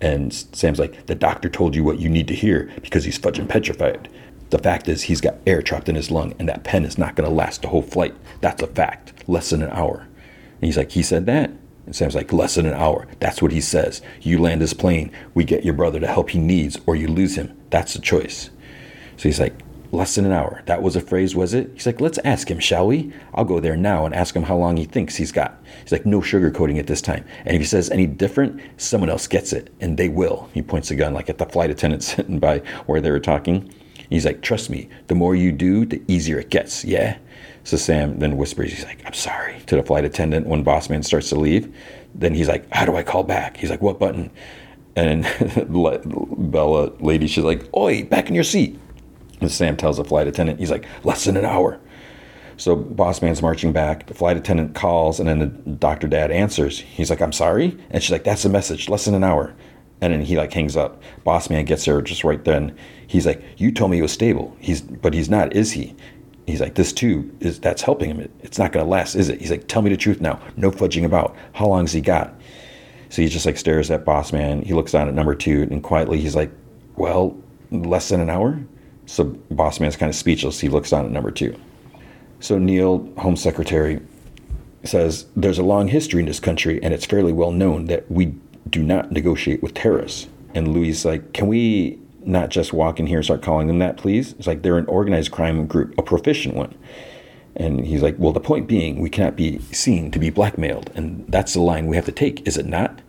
And Sam's like, the doctor told you what you need to hear because he's fudging petrified. The fact is, he's got air trapped in his lung, and that pen is not going to last the whole flight. That's a fact. Less than an hour. And he's like, he said that? And Sam's like, less than an hour. That's what he says. You land his plane, we get your brother the help he needs, or you lose him. That's the choice. So he's like, less than an hour. That was a phrase, was it? He's like, let's ask him, shall we? I'll go there now and ask him how long he thinks he's got. He's like, no sugarcoating it this time. And if he says any different, someone else gets it, and they will. He points a gun like at the flight attendant sitting by where they were talking. He's like, trust me, the more you do, the easier it gets, yeah? So Sam then whispers, he's like, I'm sorry to the flight attendant when boss man starts to leave. Then he's like, how do I call back? He's like, what button? And Bella lady, she's like, oi, back in your seat. And Sam tells the flight attendant, he's like, less than an hour. So boss man's marching back. The flight attendant calls, and then the doctor dad answers. He's like, I'm sorry. And she's like, that's the message, less than an hour. And then he like hangs up. Boss man gets there just right then. He's like, you told me he was stable. He's, but he's not, is he? He's like, this too is that's helping him. It's not to last, is it? He's like, tell me the truth now. No fudging about. How long's he got? So he just like stares at boss man. He looks down at number two, and quietly he's like, well, less than an hour. So boss man's kind of speechless. He looks down at number two. So Neil, Home Secretary, says there's a long history in this country, and it's fairly well known that we do not negotiate with terrorists. And Louise like, can we not just walk in here and start calling them that, please? It's like they're an organized crime group, a proficient one. And he's like, well, the point being, we cannot be seen to be blackmailed, and that's the line we have to take, is it not?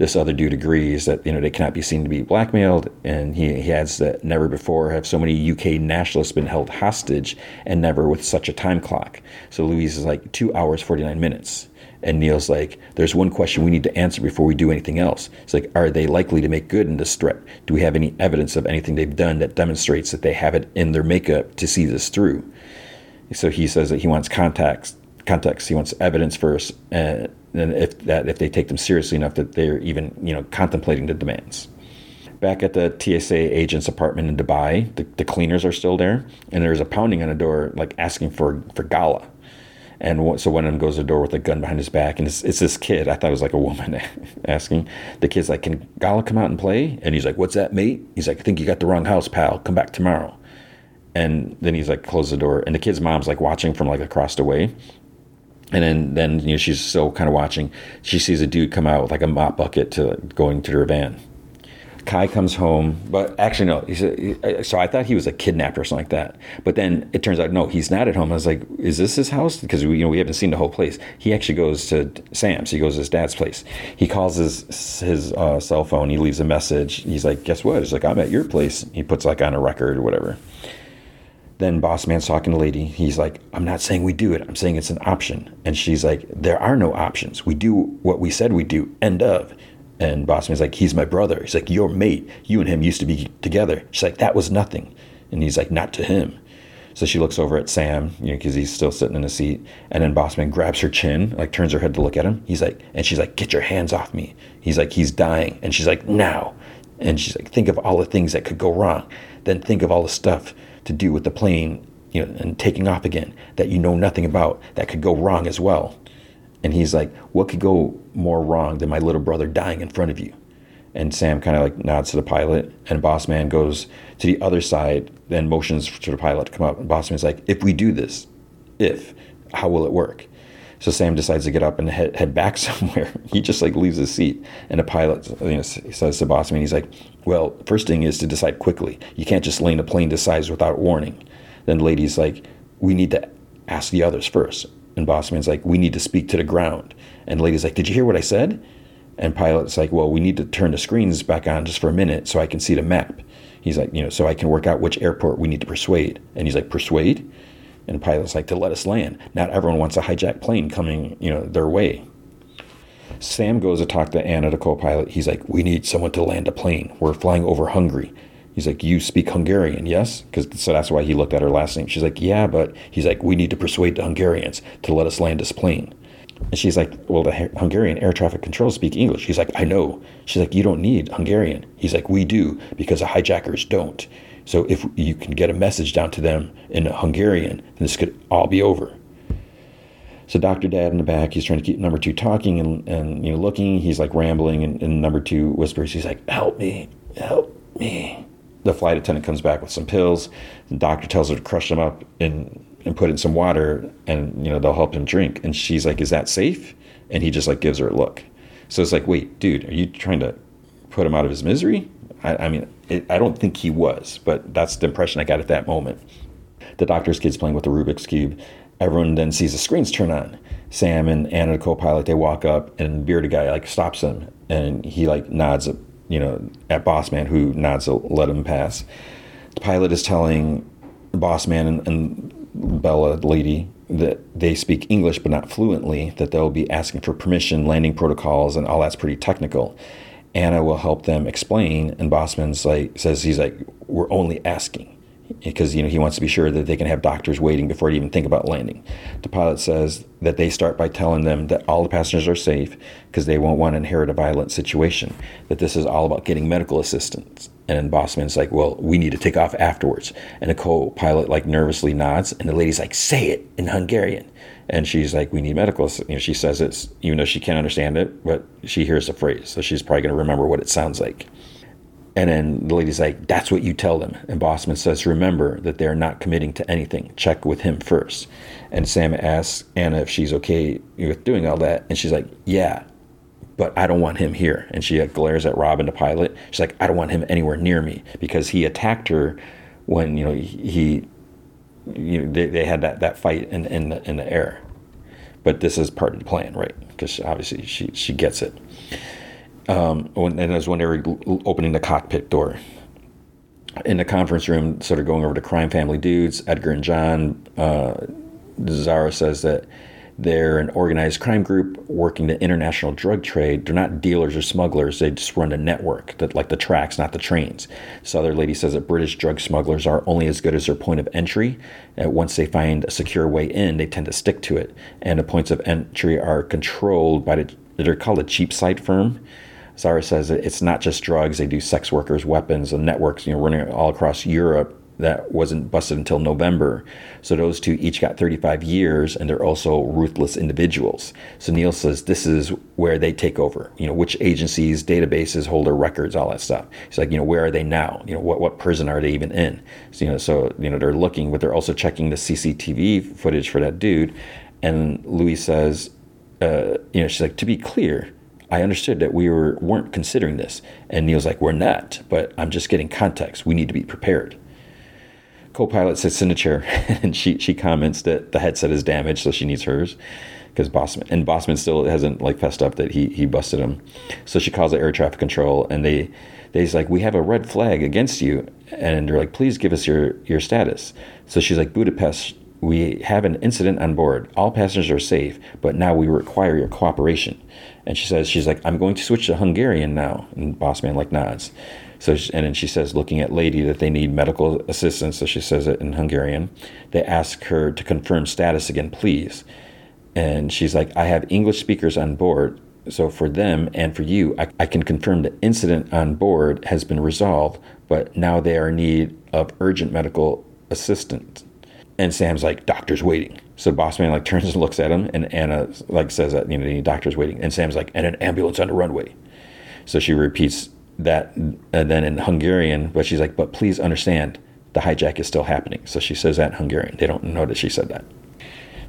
This other dude agrees that you know they cannot be seen to be blackmailed, and he, he adds that never before have so many UK nationalists been held hostage, and never with such a time clock. So Louise is like two hours forty nine minutes, and Neil's like, "There's one question we need to answer before we do anything else." It's like, "Are they likely to make good in this threat? Do we have any evidence of anything they've done that demonstrates that they have it in their makeup to see this through?" So he says that he wants context. Context. He wants evidence first, and then if that if they take them seriously enough that they're even you know contemplating the demands. Back at the TSA agent's apartment in Dubai, the, the cleaners are still there, and there's a pounding on the door, like asking for for Gala. And so one of them goes to the door with a gun behind his back, and it's, it's this kid. I thought it was like a woman asking. The kid's like, "Can Gala come out and play?" And he's like, "What's that, mate?" He's like, "I think you got the wrong house, pal. Come back tomorrow." And then he's like, "Close the door." And the kid's mom's like watching from like across the way, and then then you know she's still kind of watching. She sees a dude come out with like a mop bucket to going to their van. Kai comes home, but actually no. He's a, so I thought he was a kidnapped or something like that. But then it turns out no, he's not at home. I was like, is this his house? Because we you know we haven't seen the whole place. He actually goes to Sam's. He goes to his dad's place. He calls his his uh, cell phone. He leaves a message. He's like, guess what? He's like, I'm at your place. He puts like on a record or whatever. Then boss man's talking to the lady. He's like, I'm not saying we do it. I'm saying it's an option. And she's like, there are no options. We do what we said we do. End of. And boss man's like, he's my brother. He's like, your mate. You and him used to be together. She's like, that was nothing. And he's like, not to him. So she looks over at Sam, you know, because he's still sitting in the seat. And then Bossman grabs her chin, like turns her head to look at him. He's like, and she's like, get your hands off me. He's like, he's dying. And she's like, now. And she's like, think of all the things that could go wrong. Then think of all the stuff to do with the plane, you know, and taking off again that you know nothing about that could go wrong as well. And he's like, what could go more wrong than my little brother dying in front of you? And Sam kind of like nods to the pilot, and Boss Man goes to the other side, then motions to the pilot to come up. And Boss Man's like, if we do this, if, how will it work? So Sam decides to get up and head, head back somewhere. he just like leaves his seat, and the pilot you know, says to Bossman, he's like, "Well, first thing is to decide quickly. You can't just land a plane to size without warning." Then the lady's like, "We need to ask the others first. And Bossman's like, "We need to speak to the ground." And the lady's like, "Did you hear what I said?" And pilot's like, "Well, we need to turn the screens back on just for a minute so I can see the map." He's like, "You know, so I can work out which airport we need to persuade." And he's like, "Persuade?" And pilot's like, to let us land. Not everyone wants a hijacked plane coming, you know, their way. Sam goes to talk to Anna, the co-pilot. He's like, we need someone to land a plane. We're flying over Hungary. He's like, you speak Hungarian, yes? Because so that's why he looked at her last name. She's like, yeah, but he's like, we need to persuade the Hungarians to let us land this plane. And she's like, well, the Hungarian air traffic control speak English. He's like, I know. She's like, you don't need Hungarian. He's like, we do because the hijackers don't. So if you can get a message down to them in Hungarian, then this could all be over. So Dr. Dad in the back, he's trying to keep number two talking and, and you know looking. He's like rambling, and, and number two whispers, he's like, "Help me, help me." The flight attendant comes back with some pills. The doctor tells her to crush them up and and put in some water, and you know they'll help him drink. And she's like, "Is that safe?" And he just like gives her a look. So it's like, "Wait, dude, are you trying to put him out of his misery?" I, I mean, it, I don't think he was, but that's the impression I got at that moment. The doctor's kid's playing with the Rubik's Cube. Everyone then sees the screens turn on. Sam and Anna, the co-pilot, they walk up, and bearded guy like stops them, and he like nods, you know, at Boss Man, who nods to let him pass. The pilot is telling Boss Man and, and Bella, lady, that they speak English but not fluently. That they'll be asking for permission, landing protocols, and all that's pretty technical. Anna will help them explain, and Bossman's like says he's like, we're only asking because you know he wants to be sure that they can have doctors waiting before they even think about landing. The pilot says that they start by telling them that all the passengers are safe because they won't want to inherit a violent situation. That this is all about getting medical assistance. And Bossman's like, "Well, we need to take off afterwards." And the co-pilot like nervously nods, and the lady's like, "Say it in Hungarian." and she's like, "We need medical." You know, she says it, even though she can't understand it, but she hears the phrase, so she's probably going to remember what it sounds like. And then the lady's like, "That's what you tell them." And Bossman says, "Remember that they're not committing to anything. Check with him first. And Sam asks Anna if she's okay with doing all that, and she's like, "Yeah." But I don't want him here. And she glares at Robin, the pilot. She's like, I don't want him anywhere near me because he attacked her when you know he you know, they, they had that, that fight in, in, the, in the air. But this is part of the plan, right? Because obviously she, she gets it. Um, when, and it was when they were opening the cockpit door. In the conference room, sort of going over to crime family dudes, Edgar and John, uh, Zara says that they're an organized crime group working the international drug trade. They're not dealers or smugglers. They just run a network that, like the tracks, not the trains. This other lady says that British drug smugglers are only as good as their point of entry. Uh, once they find a secure way in, they tend to stick to it. And the points of entry are controlled by the, they're called a cheap site firm. Zara says it's not just drugs. They do sex workers, weapons, and networks, you know, running all across Europe that wasn't busted until November. So those two each got 35 years, and they're also ruthless individuals. So Neil says this is where they take over. You know, which agencies, databases hold their records, all that stuff. He's like, you know, where are they now? You know, what what prison are they even in? So you know, so you know they're looking, but they're also checking the CCTV footage for that dude. And Louise says, uh, you know, she's like, to be clear. I understood that we were weren't considering this, and Neil's like, "We're not, but I'm just getting context. We need to be prepared." co-pilot sits in a chair and she she comments that the headset is damaged so she needs hers. Because Bossman and Bossman still hasn't like fessed up that he he busted him. So she calls the air traffic control and they they's like we have a red flag against you. And they're like please give us your your status. So she's like Budapest we have an incident on board all passengers are safe but now we require your cooperation and she says she's like I'm going to switch to Hungarian now and Bossman like nods so, and then she says, looking at Lady, that they need medical assistance. So she says it in Hungarian. They ask her to confirm status again, please. And she's like, I have English speakers on board. So for them and for you, I, I can confirm the incident on board has been resolved, but now they are in need of urgent medical assistance. And Sam's like, doctor's waiting. So the Bossman like turns and looks at him, and Anna like says that you know, doctor's waiting, and Sam's like, and an ambulance on the runway. So she repeats that and then in Hungarian, but she's like, but please understand, the hijack is still happening. So she says that in Hungarian. They don't know that she said that.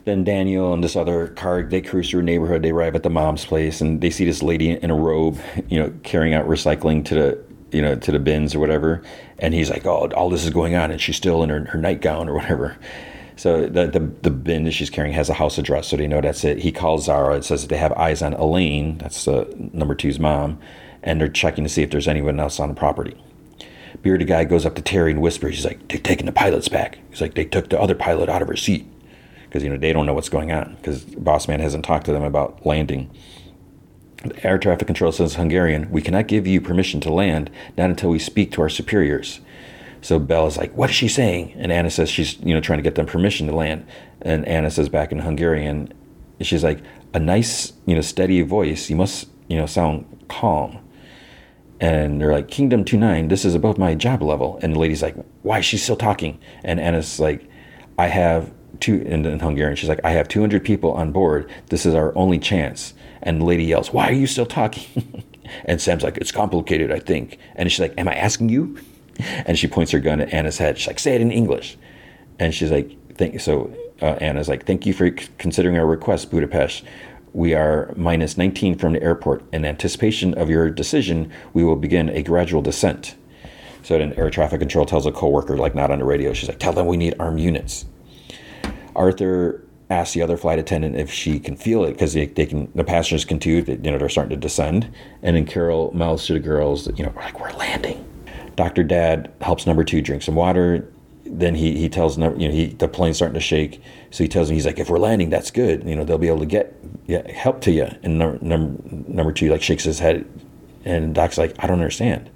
Then Daniel and this other car, they cruise through a neighborhood. They arrive at the mom's place and they see this lady in a robe, you know, carrying out recycling to the, you know, to the bins or whatever. And he's like, oh, all this is going on, and she's still in her, her nightgown or whatever. So the, the, the bin that she's carrying has a house address, so they know that's it. He calls Zara. It says that they have eyes on Elaine. That's number two's mom and they're checking to see if there's anyone else on the property. Bearded guy goes up to Terry and whispers, he's like, they're taking the pilots back. He's like, they took the other pilot out of her seat. Because, you know, they don't know what's going on because Boss Man hasn't talked to them about landing. The air traffic control says Hungarian, we cannot give you permission to land, not until we speak to our superiors. So Belle is like, what is she saying? And Anna says she's, you know, trying to get them permission to land. And Anna says back in Hungarian, she's like, a nice, you know, steady voice. You must, you know, sound calm and they're like kingdom 2-9 this is above my job level and the lady's like why is she still talking and anna's like i have two in, in hungarian she's like i have 200 people on board this is our only chance and the lady yells why are you still talking and sam's like it's complicated i think and she's like am i asking you and she points her gun at anna's head she's like say it in english and she's like thank you. so uh, anna's like thank you for considering our request budapest we are minus 19 from the airport. In anticipation of your decision, we will begin a gradual descent. So then air traffic control tells a coworker, like not on the radio, she's like, tell them we need armed units. Arthur asks the other flight attendant if she can feel it because they, they, can the passengers can too you know they're starting to descend. And then carol mouths to the girls you know like we're landing. Dr dad helps number two drink some water. Then he, he tells number you know he the plane's starting to shake. So he tells him he's like if we're landing that's good. You know they'll be able to get yeah, help to you and number, number, number two like shakes his head. And doc's like i don't understand.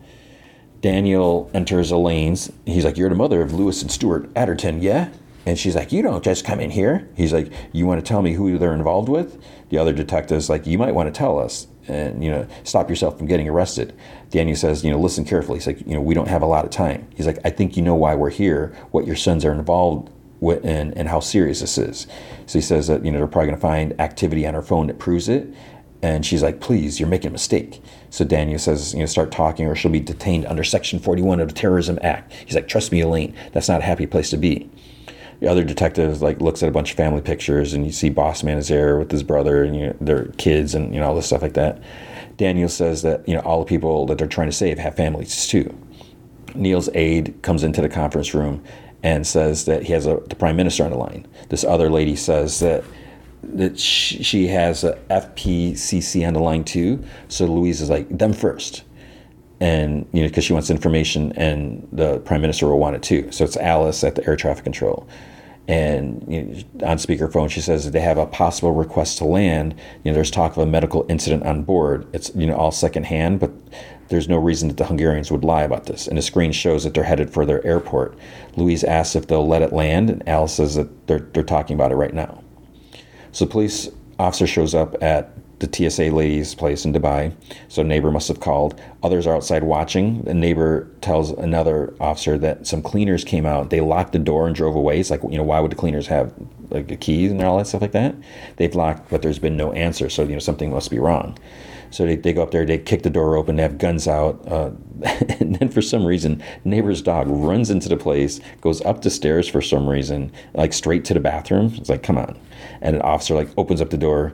Daniel enters elaine's he's like you're the mother of lewis and stuart adderton yeah and she's like you don't just come in here. He's like you want to tell me who they're involved with? The other detective's like you might want to tell us and you know stop yourself from getting arrested. Daniel says you know listen carefully. He's like you know we don't have a lot of time. He's like i think you know why we're here what your sons are involved with and, and how serious this is. So he says that you know they're probably going to find activity on her phone that proves it. And she's like please you're making a mistake. So daniel says you know start talking or she'll be detained under section 41 of the terrorism act. He's like trust me elaine that's not a happy place to be the other detective like looks at a bunch of family pictures and you see boss man is there with his brother and you know, their kids and you know all this stuff like that. Daniel says that you know all the people that they're trying to save have families too. Neil's aide comes into the conference room and says that he has a, the prime minister on the line. This other lady says that that she, she has a FPCC on the line too. So Louise is like them first, and you know because she wants information, and the prime minister will want it too. So it's Alice at the air traffic control, and you know, on speakerphone she says they have a possible request to land. You know, there's talk of a medical incident on board. It's you know all secondhand, but there's no reason that the Hungarians would lie about this. And the screen shows that they're headed for their airport. Louise asks if they'll let it land, and Alice says that they're, they're talking about it right now. So, police officer shows up at the TSA lady's place in Dubai. So, a neighbor must have called. Others are outside watching. The neighbor tells another officer that some cleaners came out. They locked the door and drove away. It's like, you know, why would the cleaners have like the keys and all that stuff like that? They've locked, but there's been no answer. So, you know, something must be wrong. So they, they go up there, they kick the door open, they have guns out. Uh, and then for some reason, neighbor's dog runs into the place, goes up the stairs for some reason, like straight to the bathroom. It's like, come on. And an officer like opens up the door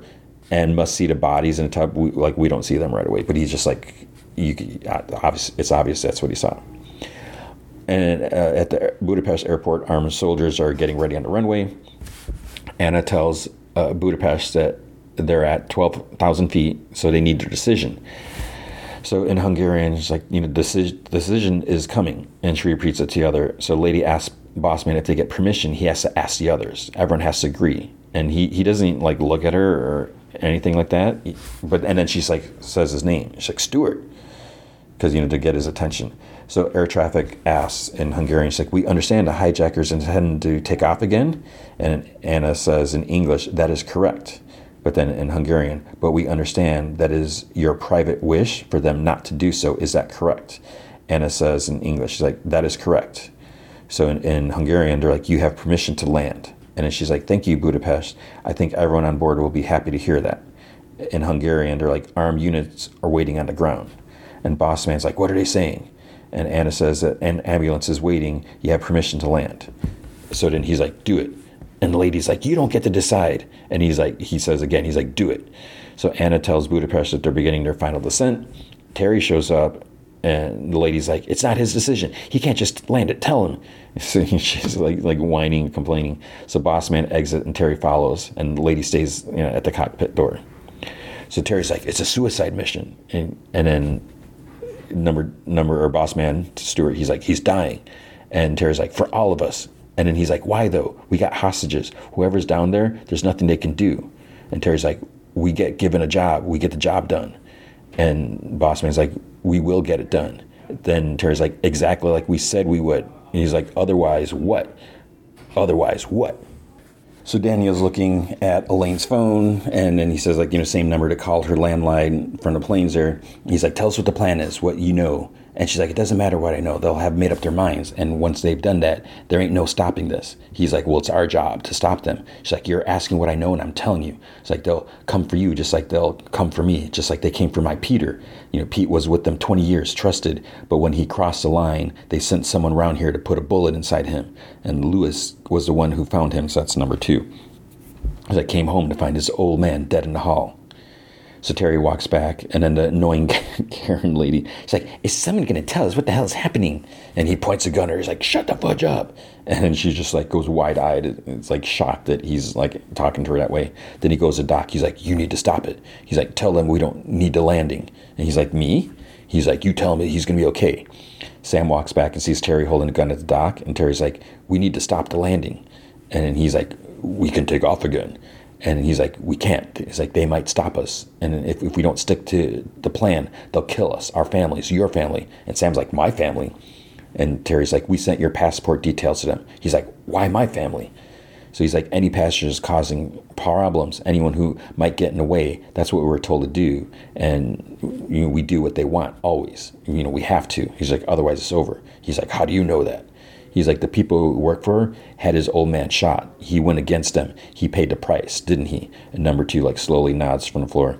and must see the bodies in a tub. We, like we don't see them right away, but he's just like, you, uh, it's obvious that's what he saw. And uh, at the Budapest airport, armed soldiers are getting ready on the runway. Anna tells uh, Budapest that they're at 12,000 feet, so they need their decision. So in Hungarian, it's like, you know, decision, decision is coming. And she repeats it to the other. So lady asks Bossman if they get permission, he has to ask the others. Everyone has to agree. And he, he doesn't like look at her or anything like that. But and then she's like says his name. She's like Stuart, because you know to get his attention. So air traffic asks in Hungarian, she's like, "We understand the hijackers intend to take off again," and Anna says in English, "That is correct." but then in Hungarian, but we understand that is your private wish for them not to do so. Is that correct? Anna says in English, she's like, that is correct. So in, in Hungarian, they're like, you have permission to land. And then she's like, thank you, Budapest. I think everyone on board will be happy to hear that. In Hungarian, they're like, armed units are waiting on the ground. And Bossman's like, what are they saying? And Anna says that an ambulance is waiting. You have permission to land. So then he's like, do it. And the lady's like, You don't get to decide. And he's like, He says again, He's like, Do it. So Anna tells Budapest that they're beginning their final descent. Terry shows up, and the lady's like, It's not his decision. He can't just land it. Tell him. So she's like, like whining complaining. So Bossman exits, and Terry follows, and the lady stays you know, at the cockpit door. So Terry's like, It's a suicide mission. And, and then number, number or Bossman, Stuart, he's like, He's dying. And Terry's like, For all of us. And then he's like, Why though? We got hostages. Whoever's down there, there's nothing they can do. And Terry's like, We get given a job. We get the job done. And boss Bossman's like, We will get it done. Then Terry's like, Exactly like we said we would. And he's like, Otherwise, what? Otherwise, what? So Daniel's looking at Elaine's phone, and then he says, like, you know, same number to call her landline from the planes there. He's like, tell us what the plan is, what you know. And she's like, it doesn't matter what I know. They'll have made up their minds. And once they've done that, there ain't no stopping this. He's like, well, it's our job to stop them. She's like, you're asking what I know, and I'm telling you. It's like, they'll come for you just like they'll come for me, just like they came for my Peter. You know, Pete was with them 20 years, trusted. But when he crossed the line, they sent someone around here to put a bullet inside him. And Lewis was the one who found him. So that's number two. As I came home to find his old man dead in the hall. So Terry walks back, and then the annoying Karen lady, she's like, Is someone going to tell us what the hell is happening? And he points a gun at her. He's like, Shut the fudge up. And she just like goes wide eyed. It's like shocked that he's like talking to her that way. Then he goes to Doc. He's like, You need to stop it. He's like, Tell them we don't need the landing. And he's like, Me? He's like, You tell him he's going to be okay. Sam walks back and sees Terry holding a gun at the dock. And Terry's like, We need to stop the landing. And he's like, We can take off again. And he's like, we can't. He's like, they might stop us. And if, if we don't stick to the plan, they'll kill us, our families, your family. And Sam's like, my family. And Terry's like, we sent your passport details to them. He's like, why my family? So he's like, any passengers causing problems, anyone who might get in the way, that's what we were told to do. And you know, we do what they want always. You know, we have to. He's like, otherwise it's over. He's like, how do you know that? He's like, the people who work for her had his old man shot. He went against them. He paid the price, didn't he? And number two, like, slowly nods from the floor.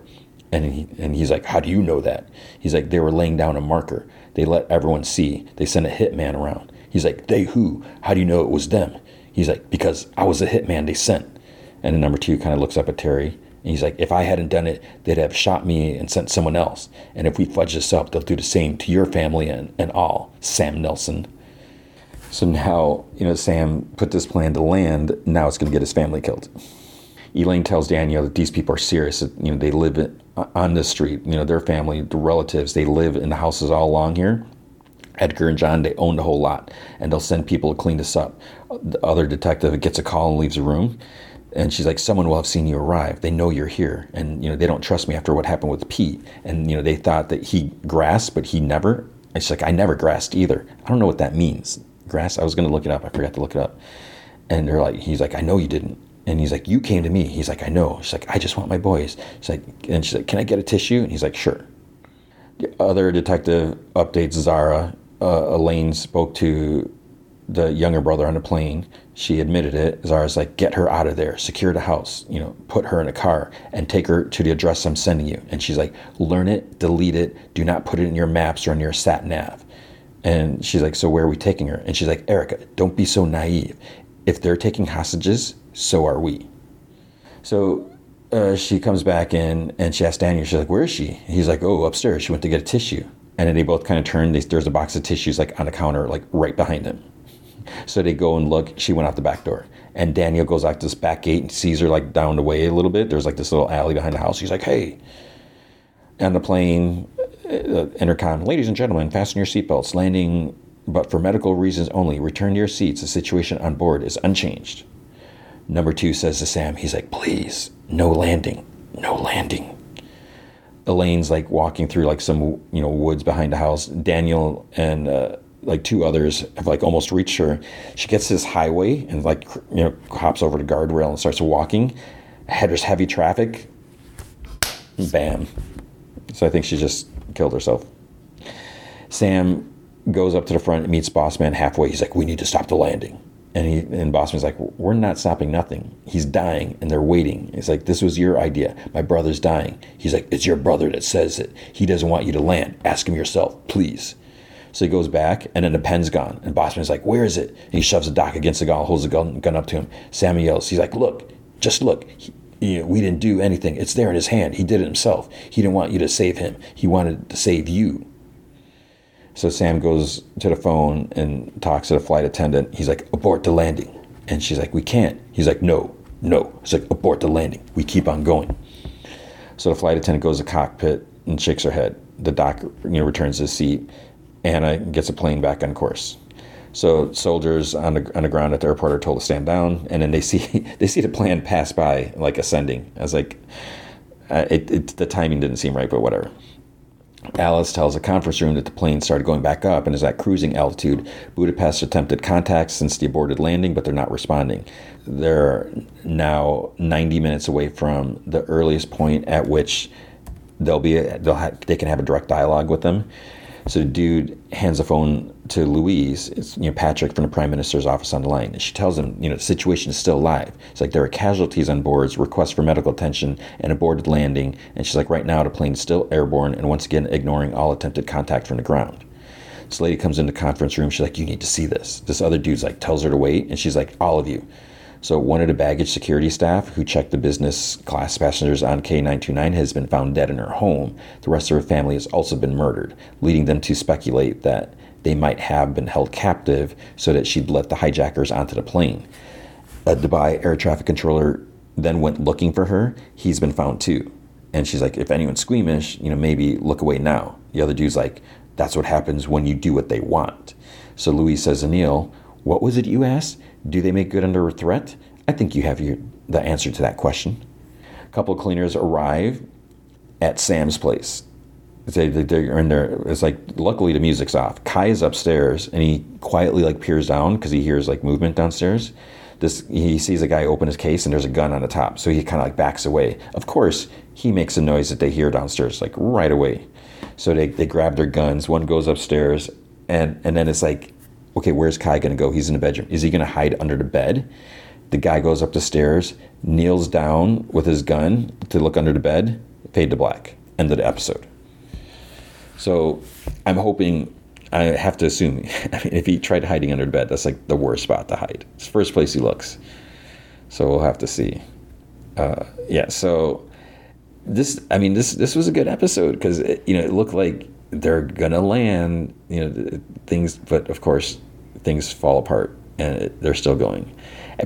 And, he, and he's like, how do you know that? He's like, they were laying down a marker. They let everyone see. They sent a hitman around. He's like, they who? How do you know it was them? He's like, because I was the hitman they sent. And then number two kind of looks up at Terry. And he's like, if I hadn't done it, they'd have shot me and sent someone else. And if we fudge this up, they'll do the same to your family and, and all. Sam Nelson. So now, you know, Sam put this plan to land. Now it's going to get his family killed. Elaine tells Daniel that these people are serious. That, you know, they live on this street. You know, their family, the relatives, they live in the houses all along here. Edgar and John, they own the whole lot, and they'll send people to clean this up. The other detective gets a call and leaves the room, and she's like, "Someone will have seen you arrive. They know you're here, and you know they don't trust me after what happened with Pete. And you know they thought that he grasped, but he never. It's like I never grasped either. I don't know what that means. Grass. I was to look it up. I forgot to look it up. And they're like, he's like, I know you didn't. And he's like, you came to me. He's like, I know. She's like, I just want my boys. She's like, and she's like, can I get a tissue? And he's like, sure. The other detective updates Zara. Uh, Elaine spoke to the younger brother on the plane. She admitted it. Zara's like, get her out of there, secure the house, you know, put her in a car and take her to the address I'm sending you. And she's like, learn it, delete it, do not put it in your maps or in your sat nav. And she's like, so where are we taking her? And she's like, Erica, don't be so naive. If they're taking hostages, so are we. So uh, she comes back in and she asks Daniel, she's like, where is she? He's like, oh, upstairs. She went to get a tissue. And then they both kind of turn. They, there's a box of tissues like on the counter, like right behind them. So they go and look. She went out the back door. And Daniel goes out to this back gate and sees her like down the way a little bit. There's like this little alley behind the house. He's like, hey. On the plane, uh, intercom, ladies and gentlemen, fasten your seatbelts. Landing, but for medical reasons only. Return to your seats. The situation on board is unchanged. Number two says to Sam, he's like, please, no landing, no landing. Elaine's like walking through like some you know woods behind the house. Daniel and uh, like two others have like almost reached her. She gets this highway and like you know hops over the guardrail and starts walking. There's heavy traffic. Bam. So I think she just killed herself. Sam goes up to the front and meets Bossman halfway. He's like, "We need to stop the landing." And he and Bossman's like, "We're not stopping nothing. He's dying, and they're waiting." He's like, "This was your idea. My brother's dying." He's like, "It's your brother that says it. He doesn't want you to land. Ask him yourself, please." So he goes back, and then the pen's gone. And Bossman's like, "Where is it?" And he shoves the dock against the gun, holds the gun, gun up to him. Sammy yells, "He's like, look, just look. You know, we didn't do anything. It's there in his hand. He did it himself. He didn't want you to save him. He wanted to save you." So Sam goes to the phone and talks to the flight attendant. He's like, abort the landing. And she's like, we can't. He's like, no, no. He's like, abort the landing. We keep on going. So the flight attendant goes to cockpit and shakes her head. The doc, you know, returns his seat. Anna gets a plane back on course. So soldiers on the on the ground at the airport are told to stand down, and then they see they see the plane pass by like ascending. I was like, uh, it, it, the timing didn't seem right, but whatever. Alice tells the conference room that the plane started going back up and is at cruising altitude. Budapest attempted contact since the aborted landing, but they're not responding. They're now 90 minutes away from the earliest point at which they'll be they'll have, they can have a direct dialogue with them. So the dude hands the phone to Louise, it's you know Patrick from the Prime Minister's office on the line, and she tells him, you know, the situation is still live. It's like there are casualties on boards, requests for medical attention, and aborted landing. And she's like, right now the plane's still airborne, and once again ignoring all attempted contact from the ground. This lady comes into the conference room. She's like, you need to see this. This other dude's like tells her to wait, and she's like, all of you. So one of the baggage security staff who checked the business class passengers on KA29 has been found dead in her home. The rest of her family has also been murdered, leading them to speculate that they might have been held captive so that she'd let the hijackers onto the plane. A Dubai air traffic controller then went looking for her. He's been found too. And she's like, if anyone's squeamish, you know, maybe look away now. The other dude's like, that's what happens when you do what they want. So Louise says to Neil, what was it you asked? Do they make good under a threat? I think you have your, the answer to that question. A couple cleaners arrive at Sam's place. They, they're in there. It's like, luckily the music's off. Kai is upstairs and he quietly like peers down because he hears like movement downstairs. This he sees a guy open his case and there's a gun on the top, so he kind of like backs away. Of course, he makes a noise that they hear downstairs like right away. So they, they grab their guns. One goes upstairs, and and then it's like okay, where's Kai going to go? He's in the bedroom. Is he going to hide under the bed? The guy goes up the stairs, kneels down with his gun to look under the bed, fade to black. End of the episode. So I'm hoping, I have to assume, I mean, if he tried hiding under the bed, that's like the worst spot to hide. It's the first place he looks. So we'll have to see. Uh, yeah, so this, I mean, this this was a good episode because, you know, it looked like they're gonna land, you know, things, but of course, things fall apart and they're still going.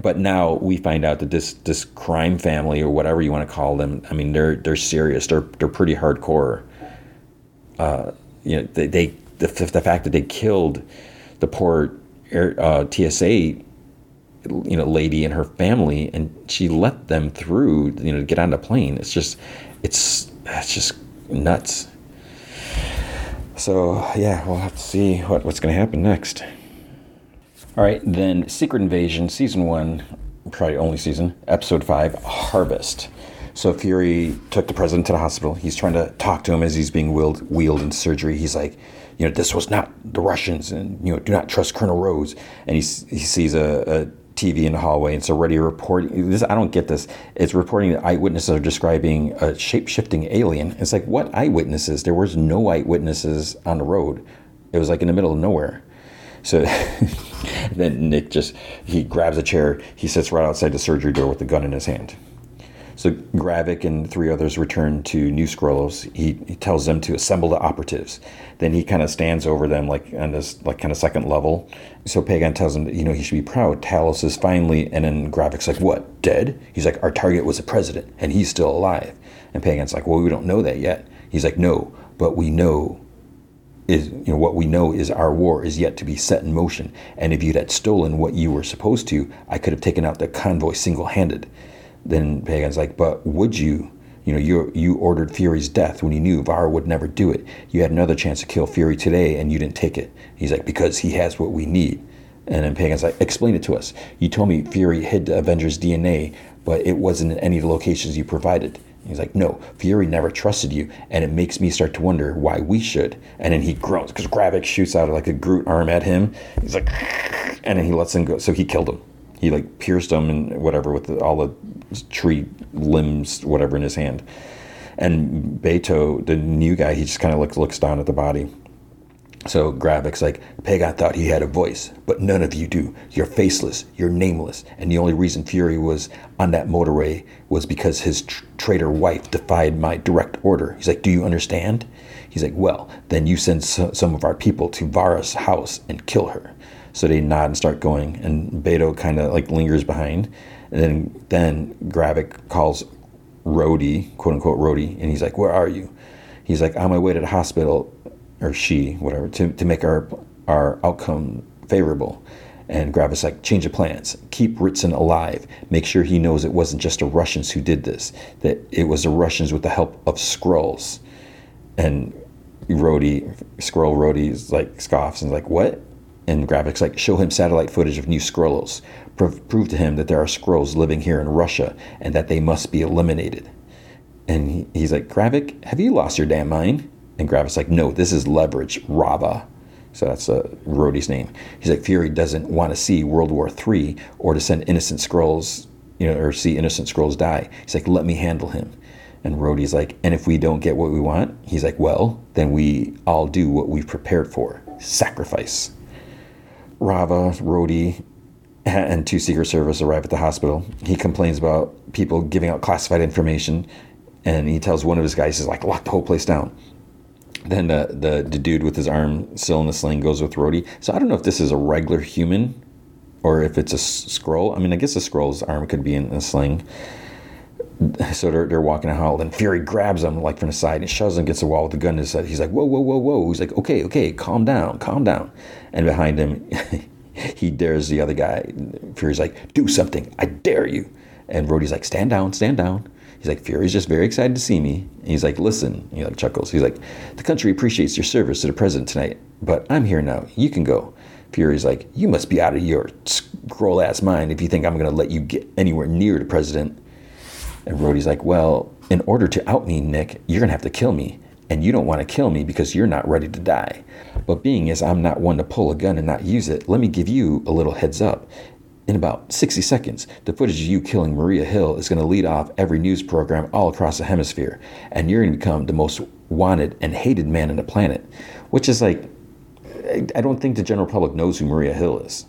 But now we find out that this this crime family or whatever you want to call them, I mean, they're they're serious. They're they're pretty hardcore. Uh, you know, they, they the, the fact that they killed the poor uh, TSA you know lady and her family and she let them through you know to get on the plane it's just it's it's just nuts so yeah we'll have to see what, what's going to happen next all right then secret invasion season one probably only season episode five harvest so Fury took the president to the hospital. He's trying to talk to him as he's being wheeled, wheeled into surgery. He's like, you know, this was not the Russians, and you know, do not trust Colonel Rhodes. And he he sees a TV in the hallway. It's already reporting. This I don't get this. It's reporting that eyewitnesses are describing a shape shifting alien. It's like what eyewitnesses? There was no eyewitnesses on the road. It was like in the middle of nowhere. So then Nick just he grabs a chair. He sits right outside the surgery door with the gun in his hand. So Gravik and three others return to New Skrullos. He, he tells them to assemble the operatives. Then he kind of stands over them like on this like kind of second level. So Pagan tells him that you know he should be proud. Talos is finally, and then Gravik's like, "What? Dead?" He's like, "Our target was a president, and he's still alive." And Pagan's like, "Well, we don't know that yet." He's like, "No, but we know." Is you know what we know is our war is yet to be set in motion, and if you'd had stolen what you were supposed to, I could have taken out the convoy single-handed. Then Pagan's like, but would you? You know, you you ordered Fury's death when you knew Varra would never do it. You had another chance to kill Fury today, and you didn't take it. He's like, because he has what we need. And then Pagan's like, explain it to us. You told me Fury hid Avengers' DNA, but it wasn't in any of the locations you provided. He's like, no, Fury never trusted you, and it makes me start to wonder why we should. And then he groans because Gravik shoots out like a Groot arm at him. He's like, and then he lets him go. So he killed him. He like pierced him and whatever with the, all the tree limbs, whatever, in his hand. And Beto, the new guy, he just kind of looks looks down at the body. So Gravik's like, Pagan thought he had a voice, but none of you do. You're faceless, you're nameless, and the only reason Fury was on that motorway was because his tr- traitor wife defied my direct order. He's like, Do you understand? He's like, Well, then you send so- some of our people to Varra's house and kill her. So they nod and start going, and Beto kind of like lingers behind. And then then Gravik calls Rhodey, quote unquote Rhodey, and he's like, "Where are you?" He's like, "On my way to the hospital," or she, whatever, to to make our our outcome favorable. And Gravik's like, change of plans. Keep Ritson alive. Make sure he knows it wasn't just the Russians who did this, that it was the Russians with the help of Skrulls. And Rhodey, Skrull Rhodey is like scoffs and is like, what? And Gravik's like, show him satellite footage of new Skrulls prove to him that there are Skrulls living here in Russia and that they must be eliminated. And he, he's like, Gravik, have you lost your damn mind? And Gravik's like, no, this is leverage, Raava. So that's uh, Rhodey's name. He's like, Fury doesn't want to see World War III or to send innocent Skrulls, you know, or see innocent Skrulls die. He's like, let me handle him. And Rhodey's like, and if we don't get what we want, he's like, well, then we all do what we've prepared for sacrifice. Raava, Rhodey, and two Secret Service arrive at the hospital. He complains about people giving out classified information, and he tells one of his guys, "He's like, lock the whole place down." Then the, the, the dude with his arm still in the sling goes with Rhodey. So I don't know if this is a regular human or if it's a Skrull. I mean, I guess a Skrull's arm could be in the sling. So they're, they're walking hall, and Fury grabs him like from the side and shoves him against the wall with the gun in his. He's like, "Whoa, whoa, whoa, whoa!" He's like, "Okay, okay, calm down, calm down." And behind him, he dares the other guy. Fury's like, do something. I dare you. And Rhodey's like, stand down, stand down. He's like, Fury's just very excited to see me. And he's like, listen. He like chuckles. He's like, the country appreciates your service to the president tonight, but I'm here now. You can go. Fury's like, you must be out of your Skrull ass mind if you think I'm going to let you get anywhere near the president. And Rhodey's like, well, in order to out me, Nick, you're going to have to kill me and you don't want to kill me because you're not ready to die. But being as I'm not one to pull a gun and not use it, let me give you a little heads up. In about 60 seconds, the footage of you killing Maria Hill is going to lead off every news program all across the hemisphere, and you're going to become the most wanted and hated man on the planet. Which is like, I don't think the general public knows who Maria Hill is.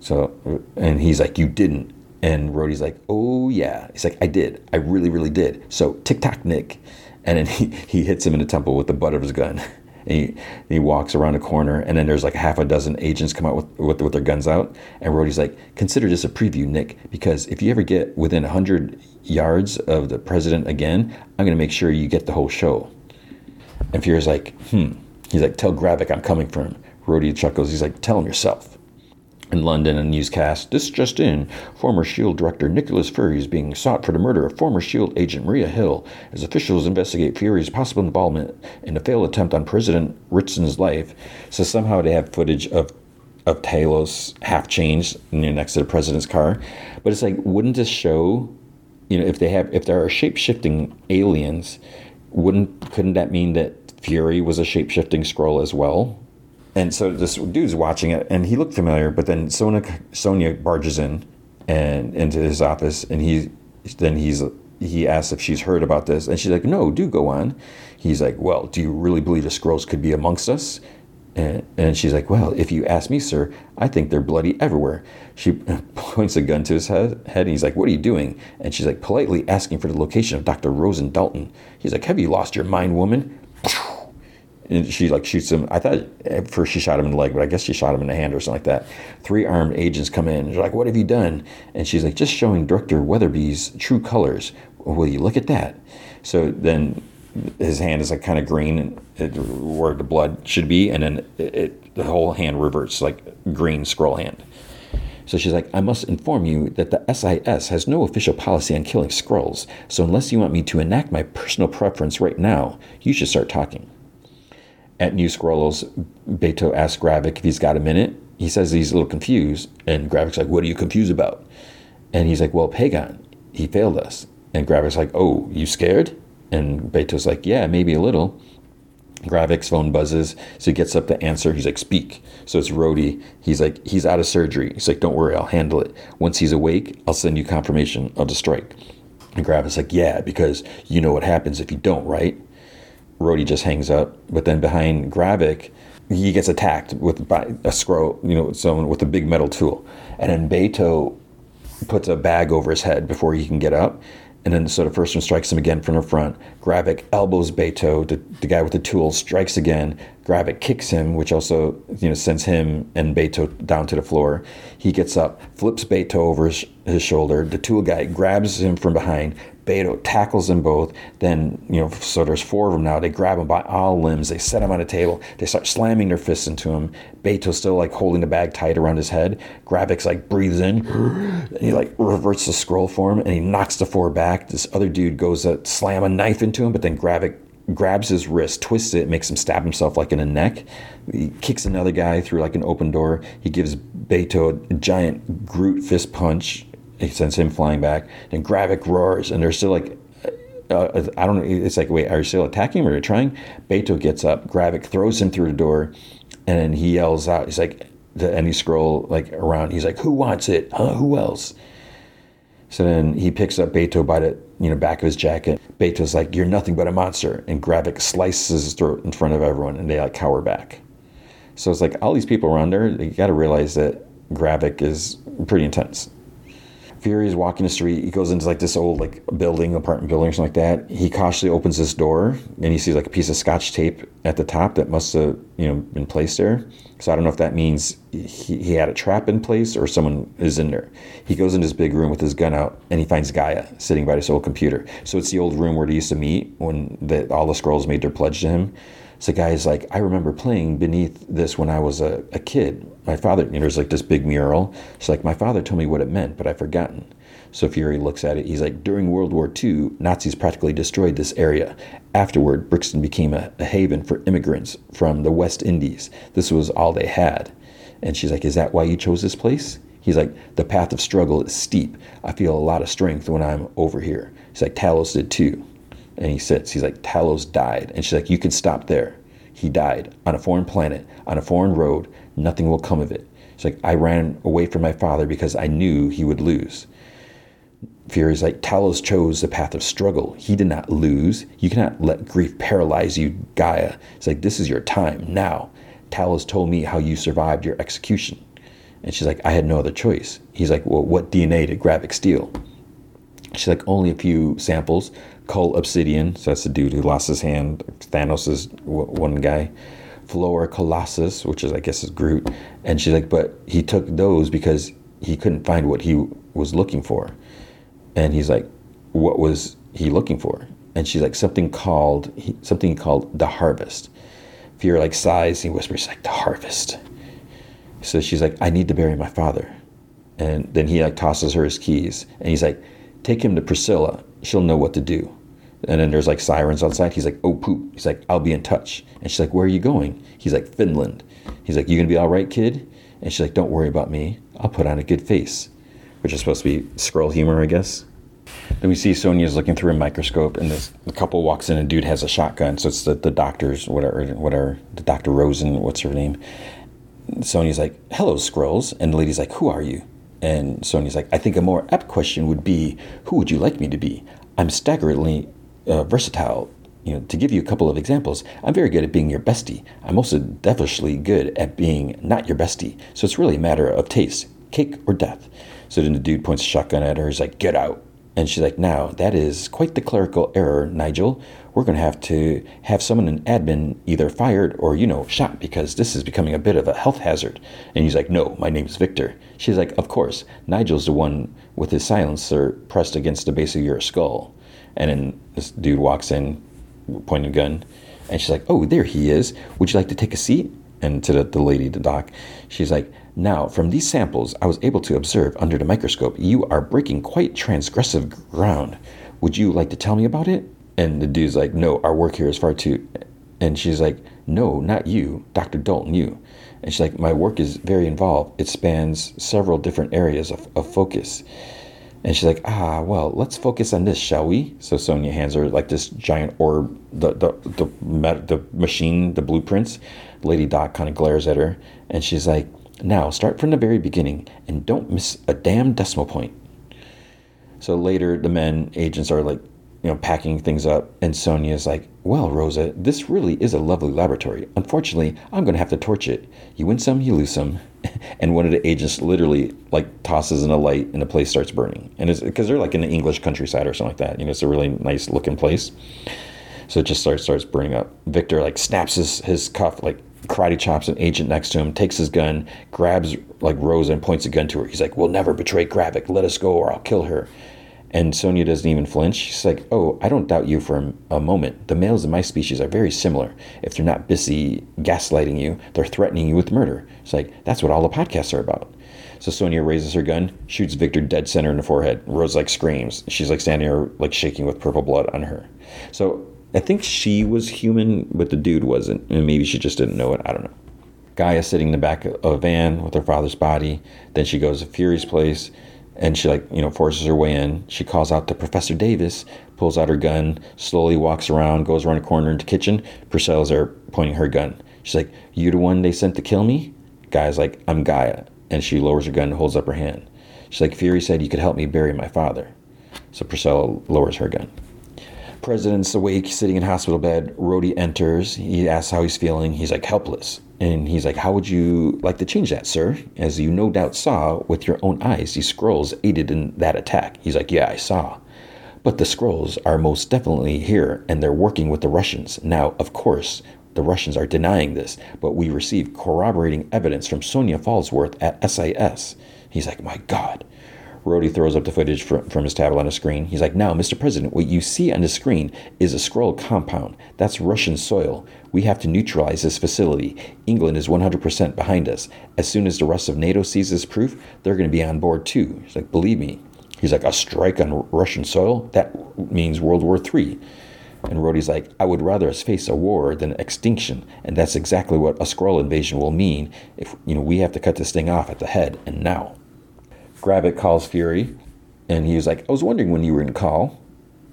So, and he's like, You didn't. And Rhodey's like, Oh, yeah. He's like, I did. I really, really did. So, tick tock, Nick. And then he, he hits him in the temple with the butt of his gun. And he, he walks around a corner, and then there's like half a dozen agents come out with, with, with their guns out. And Rhodey's like, consider this a preview, Nick, because if you ever get within 100 yards of the president again, I'm going to make sure you get the whole show. And Fury's like, hmm. He's like, tell Gravik I'm coming for him. Rhodey chuckles. He's like, tell him yourself. In London, a newscast, this just in, former SHIELD director Nicholas Fury is being sought for the murder of former SHIELD agent Maria Hill as officials investigate Fury's possible involvement in a failed attempt on President Richardson's life. So somehow they have footage of of Talos half changed near next to the president's car. But it's like, wouldn't this show, you know, if they have, if there are shape shifting aliens, wouldn't, couldn't that mean that Fury was a shape shifting Skrull as well? And so this dude's watching it, and he looked familiar. But then Sonya, Sonya barges in and into his office, and he then he's he asks if she's heard about this, and she's like, "No, do go on." He's like, "Well, do you really believe the Skrulls could be amongst us?" And, and she's like, Well, if you ask me, sir, I think they're bloody everywhere. She points a gun to his head, head, and he's like, What are you doing? And she's like, politely asking for the location of Dr. Rosen Dalton. He's like, Have you lost your mind, woman? And she like shoots him. I thought at first she shot him in the leg, but I guess she shot him in the hand or something like that. Three armed agents come in. They're like, "What have you done?" And she's like, "Just showing Director Weatherby's true colors." Will you look at that? So then his hand is like kind of green where the blood should be, and then it, it, the whole hand reverts like green Skrull hand. So she's like, I must inform you that the SIS has no official policy on killing Skrulls. So unless you want me to enact my personal preference right now, you should start talking. At New Skrulls, Beto asks Gravik if he's got a minute. He says he's a little confused, and Gravik's like, What are you confused about? And he's like, Well, Pagan, he failed us. And Gravik's like, Oh, you scared? And Beto's like, Yeah, maybe a little. Gravik's phone buzzes, so he gets up to answer. He's like, Speak. So it's Rhodey. He's like, He's out of surgery. He's like, Don't worry, I'll handle it. Once he's awake, I'll send you confirmation of the strike. And Gravik's like, Yeah, because you know what happens if you don't, right? Rhodey just hangs up. But then behind Gravik, he gets attacked with by a Skrull, you know, someone with a big metal tool. And then Beto puts a bag over his head before he can get up. And then so the first one strikes him again from the front. Gravik elbows Beto, the, the guy with the tool strikes again. Gravik kicks him, which also you know sends him and Beto down to the floor. He gets up, flips Beto over his, shoulder. The tool guy grabs him from behind. Beto tackles them both. Then, you know, so there's four of them now. They grab him by all limbs. They set him on a table. They start slamming their fists into him. Beto's still like holding the bag tight around his head. Gravik's like breathes in. and he like reverts the Skrull form and he knocks the four back. This other dude goes to slam a knife into him, but then Gravik grabs his wrist, twists it, makes him stab himself like in the neck. He kicks another guy through like an open door. He gives Beto a giant Groot fist punch he sends him flying back. Then Gravik roars, and they're still like, uh, I don't know. It's like, wait, are you still attacking or are you trying? Beto gets up. Gravik throws him through the door, and he yells out. He's like, the any Skrull like around. He's like, who wants it? Huh? Who else? So then he picks up Beto by the you know back of his jacket. Beto's like, "You're nothing but a monster," and Gravik slices his throat in front of everyone, and they like cower back. So it's like all these people around there. You got to realize that Gravik is pretty intense. Fury is walking the street. He goes into like this old like building, apartment building, or something like that. He cautiously opens this door, and he sees like a piece of scotch tape at the top that must have you know been placed there. So I don't know if that means he, he had a trap in place or someone is in there. He goes into this big room with his gun out, and he finds Gaia sitting by this old computer. So it's the old room where they used to meet when the, all the Skrulls made their pledge to him. So guy's like, I remember playing beneath this when I was a, a kid. My father, you know, there's like this big mural. It's like, my father told me what it meant, but I've forgotten. So Fury looks at it. He's like, during World War II, Nazis practically destroyed this area. Afterward, Brixton became a, a haven for immigrants from the West Indies. This was all they had. And she's like, Is that why you chose this place? He's like, The path of struggle is steep. I feel a lot of strength when I'm over here. He's like, Talos did too. And he sits. He's like, Talos died. And she's like, You can stop there. He died on a foreign planet, on a foreign road. Nothing will come of it. She's like, I ran away from my father because I knew he would lose. Fury's like, Talos chose the path of struggle. He did not lose. You cannot let grief paralyze you, Gaia. It's like, this is your time now. Talos told me how you survived your execution. And she's like, I had no other choice. He's like, Well, what DNA did Gravik steal? She's like, Only a few samples. Cull Obsidian, so that's the dude who lost his hand. Thanos is one guy. Flora Colossus, which is I guess is Groot, and she's like, but he took those because he couldn't find what he was looking for, and he's like, what was he looking for? And she's like, something called something called the harvest. Fury like sighs, he whispers like the harvest. So she's like, I need to bury my father, and then he like tosses her his keys, and he's like, take him to Priscilla, she'll know what to do. And then there's like sirens outside. He's like, oh poop. He's like, I'll be in touch. And she's like, where are you going? He's like, Finland. He's like, you gonna be all right, kid? And she's like, don't worry about me. I'll put on a good face, which is supposed to be Skrull humor, I guess. Then we see Sonya's looking through a microscope, and this the couple walks in, and dude has a shotgun. So it's the, the doctor's whatever, whatever, the Doctor Rosen, what's her name? Sonya's like, "Hello, Skrulls," and the lady's like, "Who are you?" And Sonya's like, "I think a more apt question would be, who would you like me to be? I'm staggeringly uh, versatile. You know, to give you a couple of examples, I'm very good at being your bestie. I'm also devilishly good at being not your bestie. So it's really a matter of taste, cake or death." So then the dude points a shotgun at her. He's like, "Get out!" And she's like, now, that is quite the clerical error, Nigel. We're going to have to have someone in admin either fired or, you know, shot because this is becoming a bit of a health hazard. And he's like, no, my name's Victor. She's like, of course. Nigel's the one with his silencer pressed against the base of your skull. And then this dude walks in, pointing a gun. And she's like, oh, there he is. Would you like to take a seat? And to the, the lady, the doc, she's like, now, from these samples, I was able to observe under the microscope you are breaking quite transgressive ground. Would you like to tell me about it? And the dude's like, No, our work here is far too. And she's like, No, not you, Dr. Dalton, you. And she's like, My work is very involved. It spans several different areas of, of focus. And she's like, ah, well, let's focus on this, shall we? So Sonya hands her like this giant orb, the the the, the machine, the blueprints. Lady Doc kind of glares at her, and she's like, now, start from the very beginning and don't miss a damn decimal point. So later, the men, agents, are like, you know, packing things up, and Sonya's like, Well, Rosa, this really is a lovely laboratory. Unfortunately, I'm going to have to torch it. You win some, you lose some. and one of the agents literally like tosses in a light, and the place starts burning. And it's because they're like in the English countryside or something like that. You know, it's a really nice looking place. So it just starts starts burning up. Victor like snaps his, his cuff, like karate chops an agent next to him, takes his gun, grabs like Rosa and points a gun to her. He's like, "We'll never betray Gravik. Let us go, or I'll kill her." And Sonya doesn't even flinch. She's like, "Oh, I don't doubt you for a moment. The males in my species are very similar. If they're not busy gaslighting you, they're threatening you with murder." It's like that's what all the podcasts are about. So Sonya raises her gun, shoots Victor dead center in the forehead. Rose like screams. She's like standing there, like shaking with purple blood on her. So I think she was human, but the dude wasn't. And maybe she just didn't know it. I don't know. Gaia sitting in the back of a van with her father's body. Then she goes to Fury's place and she like, you know, forces her way in. She calls out to Professor Davis, pulls out her gun, slowly walks around, goes around a corner into the kitchen. Priscilla's there pointing her gun. She's like, You the one they sent to kill me? Guy's like, I'm Gaia. And she lowers her gun and holds up her hand. She's like, Fury said you could help me bury my father. So Priscilla lowers her gun. President's awake, sitting in hospital bed. Rhodey enters. He asks how he's feeling. He's like, helpless. And he's like, How would you like to change that, sir? As you no doubt saw with your own eyes, these Skrulls aided in that attack. He's like, Yeah, I saw. But the Skrulls are most definitely here, and they're working with the Russians. Now, of course, the Russians are denying this, but we received corroborating evidence from Sonya Falsworth at SIS. He's like, My God. Rhodey throws up the footage from, from his tablet on the screen. He's like, Now, Mr. President, what you see on the screen is a Skrull compound. That's Russian soil. We have to neutralize this facility. England is 100% behind us. As soon as the rest of NATO sees this proof, they're going to be on board too. He's like, Believe me. He's like, A strike on Russian soil? That means World War III. And Rhodey's like, I would rather us face a war than extinction. And that's exactly what a Skrull invasion will mean if, you know, we have to cut this thing off at the head and now. Gravik calls Fury, and he's like, "I was wondering when you were in call."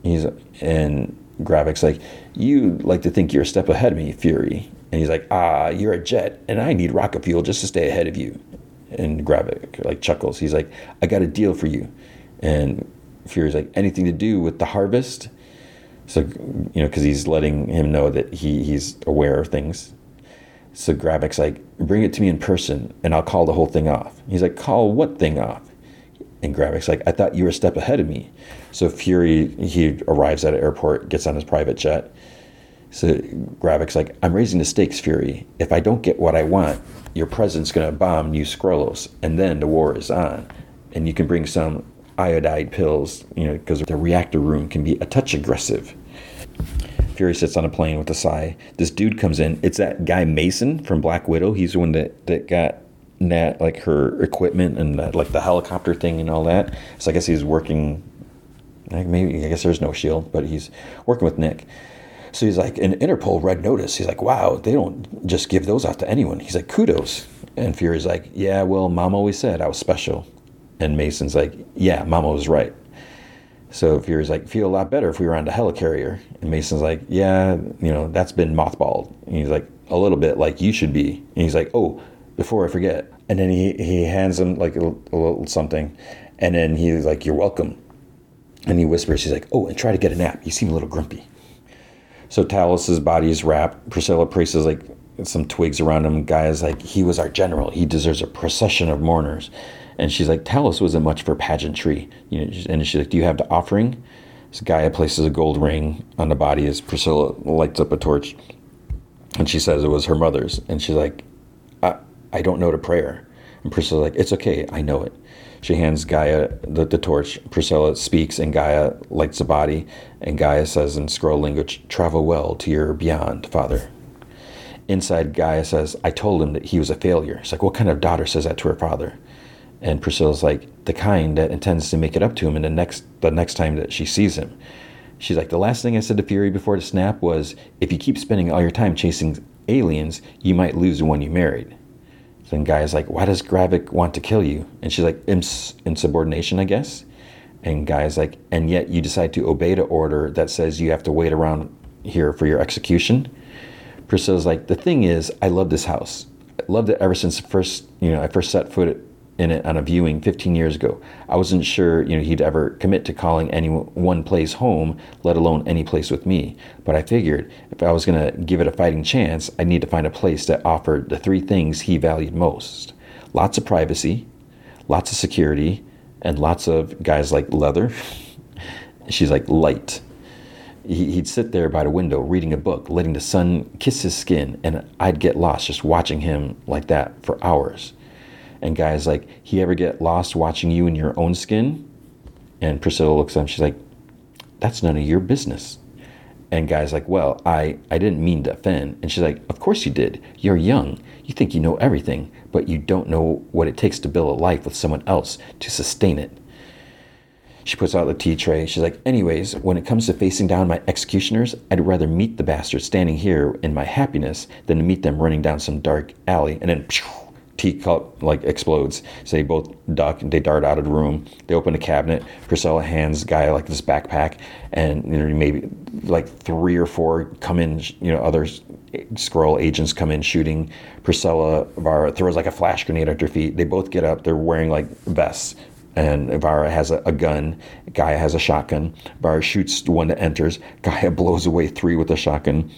He's and Gravik's like, "You like to think you're a step ahead of me, Fury," and he's like, "Ah, you're a jet, and I need rocket fuel just to stay ahead of you." And Gravik like chuckles. He's like, "I got a deal for you," and Fury's like, "Anything to do with the harvest?" So you know, because he's letting him know that he he's aware of things. So Gravik's like, "Bring it to me in person, and I'll call the whole thing off." He's like, "Call what thing off?" And Gravik's like, I thought you were a step ahead of me. So Fury, he arrives at an airport, gets on his private jet, So Gravik's like, I'm raising the stakes, Fury. If I don't get what I want, your president's to bomb New Skrullos, and then the war is on. And you can bring some iodide pills, you know, because the reactor room can be a touch aggressive. Fury sits on a plane with a sigh. This dude comes in. It's that guy Mason from Black Widow. He's the one that, that got Nat like her equipment and that, like the helicopter thing and all that. So I guess he's working. Like maybe I guess there's no shield, but he's working with Nick. So he's like, an Interpol red notice. He's like, wow, they don't just give those out to anyone. He's like, kudos. And Fury's like, yeah, well, Mom always said I was special. And Mason's like, yeah, Mama was right. So Fury's like, feel a lot better if we were on the helicarrier. And Mason's like, yeah, you know, that's been mothballed. And he's like, a little bit like you should be. And he's like, oh, before I forget. And then he, he hands him like a, a little something. And then he's like, you're welcome. And he whispers, he's like, oh, and try to get a nap. You seem a little grumpy. So Talos's body is wrapped. Priscilla places like some twigs around him. Guy is like, he was our general. He deserves a procession of mourners. And she's like, Talos wasn't much for pageantry. You know, and she's like, Do you have the offering? So Gaia places a gold ring on the body as Priscilla lights up a torch. And she says it was her mother's. And she's like, I, don't know the prayer. And Priscilla's like, It's okay, I know it. She hands Gaia the, the torch. Priscilla speaks, and Gaia lights the body. And Gaia says in Skrull language, Travel well to your beyond, father. Inside, Gaia says, I told him that he was a failure. It's like, What kind of daughter says that to her father? And Priscilla's like the kind that intends to make it up to him in the next the next time that she sees him. She's like, the last thing I said to Fury before the snap was, if you keep spending all your time chasing aliens, you might lose the one you married. Then Guy's like, why does Gravik want to kill you? And she's like, insubordination, I guess. And Guy's like, and yet you decide to obey the order that says you have to wait around here for your execution. Priscilla's like, the thing is, I love this house. I loved it ever since the first, you know, I first set foot in it on a viewing 15 years ago. I wasn't sure, you know, he'd ever commit to calling any one place home, let alone any place with me. But I figured if I was going to give it a fighting chance, I'd need to find a place that offered the three things he valued most: lots of privacy, lots of security, and lots of guys like leather. She's like light. He'd sit there by the window reading a book, letting the sun kiss his skin, and I'd get lost just watching him like that for hours. And Guy's like, he ever get lost watching you in your own skin? And Priscilla looks at him. She's like, that's none of your business. And Guy's like, well, I, I didn't mean to offend. And she's like, of course you did. You're young. You think you know everything, but you don't know what it takes to build a life with someone else to sustain it. She puts out the tea tray. She's like, anyways, when it comes to facing down my executioners, I'd rather meet the bastards standing here in my happiness than to meet them running down some dark alley and then teacup like explodes. So they both duck and they dart out of the room. They open a cabinet. Priscilla hands guy like this backpack, and you know maybe like three or four come in. You know other Skrull agents come in shooting. Priscilla Varra throws like a flash grenade at their feet. They both get up. They're wearing like vests. And Varra has a, a gun. Gaia has a shotgun. Varra shoots one that enters. Gaia blows away three with a shotgun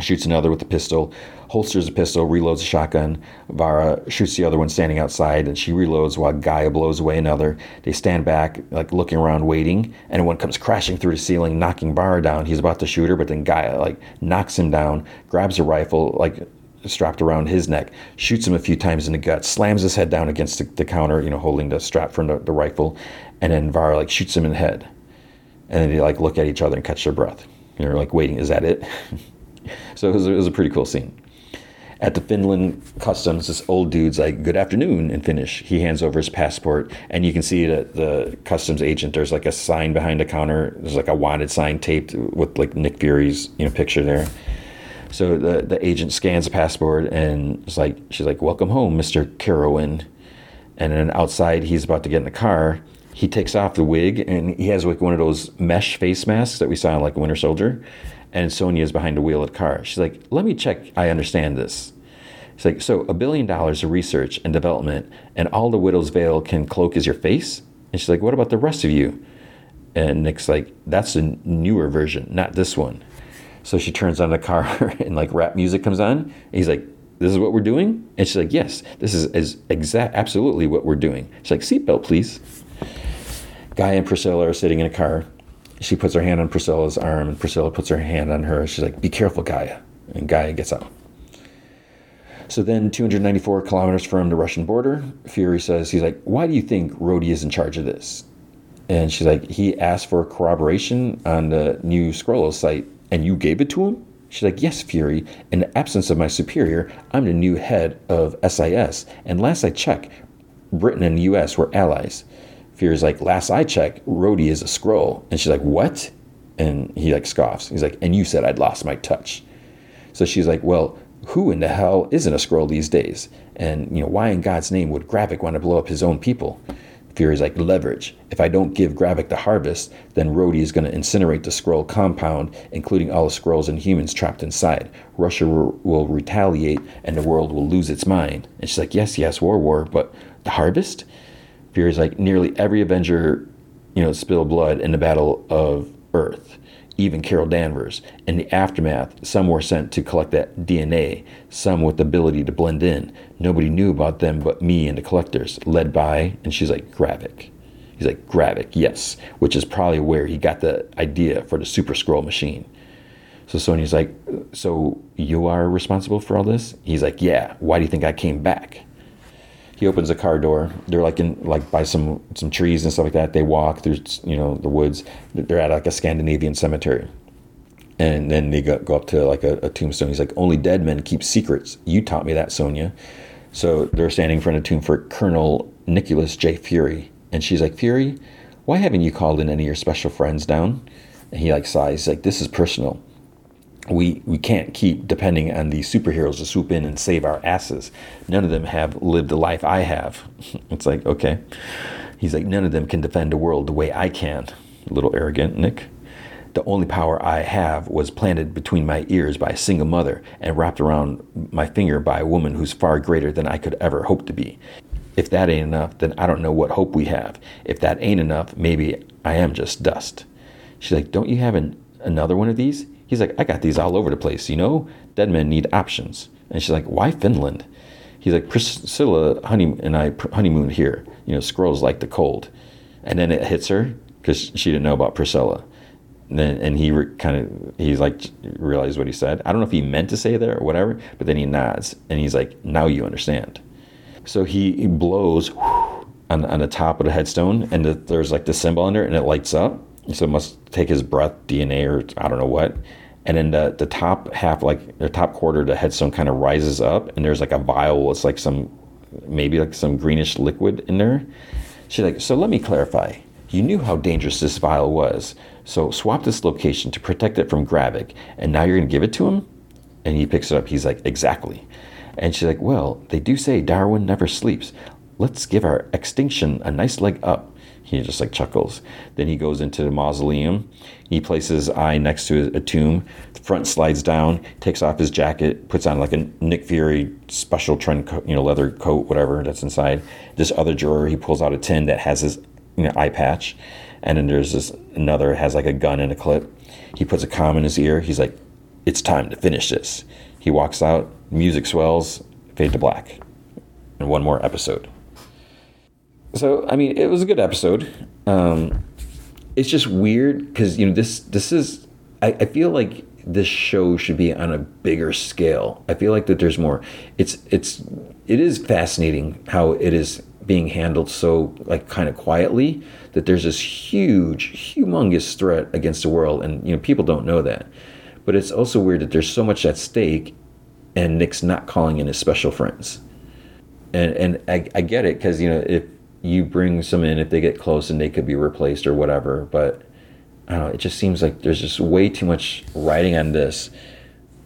shoots another with a pistol, holsters a pistol, reloads a shotgun. Varra shoots the other one standing outside, and she reloads while Gaia blows away another. They stand back, like looking around, waiting, and one comes crashing through the ceiling, knocking Varra down. He's about to shoot her, but then Gaia like knocks him down, grabs a rifle, like strapped around his neck, shoots him a few times in the gut, slams his head down against the, the counter, you know, holding the strap from the, the rifle, and then Varra like shoots him in the head. And then they like look at each other and catch their breath. You're like waiting, is that it? so it was, it was a pretty cool scene. At the Finland customs, this old dude's like, "Good afternoon," in Finnish. He hands over his passport, and you can see that the customs agent. There's like a sign behind the counter. There's like a wanted sign taped with like Nick Fury's you know picture there. So the the agent scans the passport and it's like, she's like, "Welcome home, Mister Carowin." And then outside, he's about to get in the car. He takes off the wig and he has like one of those mesh face masks that we saw in like Winter Soldier and Sonya is behind the wheel of the car. She's like, let me check, I understand this. She's like, so a billion dollars of research and development, and all the widow's veil can cloak is your face? And she's like, what about the rest of you? And Nick's like, that's a newer version, not this one. So she turns on the car and like rap music comes on. He's like, this is what we're doing? And she's like, yes, this is, is exact, absolutely what we're doing. She's like, seatbelt, please. Guy and Priscilla are sitting in a car she puts her hand on Priscilla's arm, and Priscilla puts her hand on her. She's like, "Be careful, Gaia," and Gaia gets up. So then, 294 kilometers from the Russian border, Fury says, "He's like, why do you think Rhodey is in charge of this?" And she's like, "He asked for corroboration on the new Skrullo site, and you gave it to him." She's like, Yes, Fury. In the absence of my superior, I'm the new head of SIS. And last I checked, Britain and the US were allies. Fury's like, Last I checked, Rhodey is a Skrull. And she's like, What? And he like scoffs. He's like, And you said I'd lost my touch. So she's like, Well, who in the hell isn't a Skrull these days? And you know, why in God's name would Gravik want to blow up his own people? Fury's like leverage. If I don't give Gravik the harvest, then Rhodey is going to incinerate the Skrull compound, including all the Skrulls and humans trapped inside. Russia will retaliate, and the world will lose its mind. And she's like, yes, yes, war, war, but the harvest? Fury's like, nearly every Avenger, you know, spilled blood in the Battle of Earth even Carol Danvers. In the aftermath, some were sent to collect that DNA, some with the ability to blend in. Nobody knew about them but me and the collectors, led by, and she's like, Gravik. He's like, Gravik, yes, which is probably where he got the idea for the Super Skrull machine. So Sonya's like, So you are responsible for all this? He's like, Yeah, why do you think I came back? He opens a car door. They're like in like by some some trees and stuff like that. They walk through you know the woods. They're at like a Scandinavian cemetery, and then they go, go up to like a, a tombstone. He's like, "Only dead men keep secrets." You taught me that, Sonya. So they're standing in front of a tomb for Colonel Nicholas J. Fury, and she's like, "Fury, why haven't you called in any of your special friends down?" And he like sighs, like, "This is personal." We we can't keep depending on these superheroes to swoop in and save our asses. None of them have lived the life I have. It's like, okay. He's like, none of them can defend the world the way I can. A little arrogant, Nick. The only power I have was planted between my ears by a single mother and wrapped around my finger by a woman who's far greater than I could ever hope to be. If that ain't enough, then I don't know what hope we have. If that ain't enough, maybe I am just dust. She's like, Don't you have an, another one of these? He's like, I got these all over the place, you know? Dead men need options. And she's like, why Finland? He's like, Priscilla honey, and I honeymooned here. You know, Skrulls like the cold. And then it hits her because she didn't know about Priscilla. And then, and he re- kind of, he's like, realized what he said. I don't know if he meant to say that or whatever, but then he nods and he's like, now you understand. So he, he blows on, on the top of the headstone and the, there's like the symbol under it and it lights up so it must take his breath, DNA, or I don't know what. And then the, the top half, like the top quarter, the headstone kind of rises up, and there's like a vial. It's like some, maybe like some greenish liquid in there. She's like, so let me clarify. You knew how dangerous this vial was, so swap this location to protect it from Gravik, and now you're going to give it to him? And he picks it up. He's like, exactly. And she's like, well, they do say Darwin never sleeps. Let's give our extinction a nice leg up. He just like chuckles. Then he goes into the mausoleum. He places his eye next to a tomb. The front slides down, takes off his jacket, puts on like a Nick Fury special trend, co- you know, leather coat, whatever that's inside. This other drawer, he pulls out a tin that has his you know, eye patch, and then there's this another has like a gun and a clip. He puts a comm in his ear. He's like, "It's time to finish this." He walks out. Music swells. Fade to black. And one more episode so I mean, it was a good episode. Um, it's just weird because you know this this is I, I feel like this show should be on a bigger scale. I feel like that there's more. It's it's it is fascinating how it is being handled so like kind of quietly that there's this huge humongous threat against the world and you know people don't know that but it's also weird that there's so much at stake and nick's not calling in his special friends and and i, I get it because you know if you bring some in if they get close and they could be replaced or whatever. But I don't know, it just seems like there's just way too much writing on this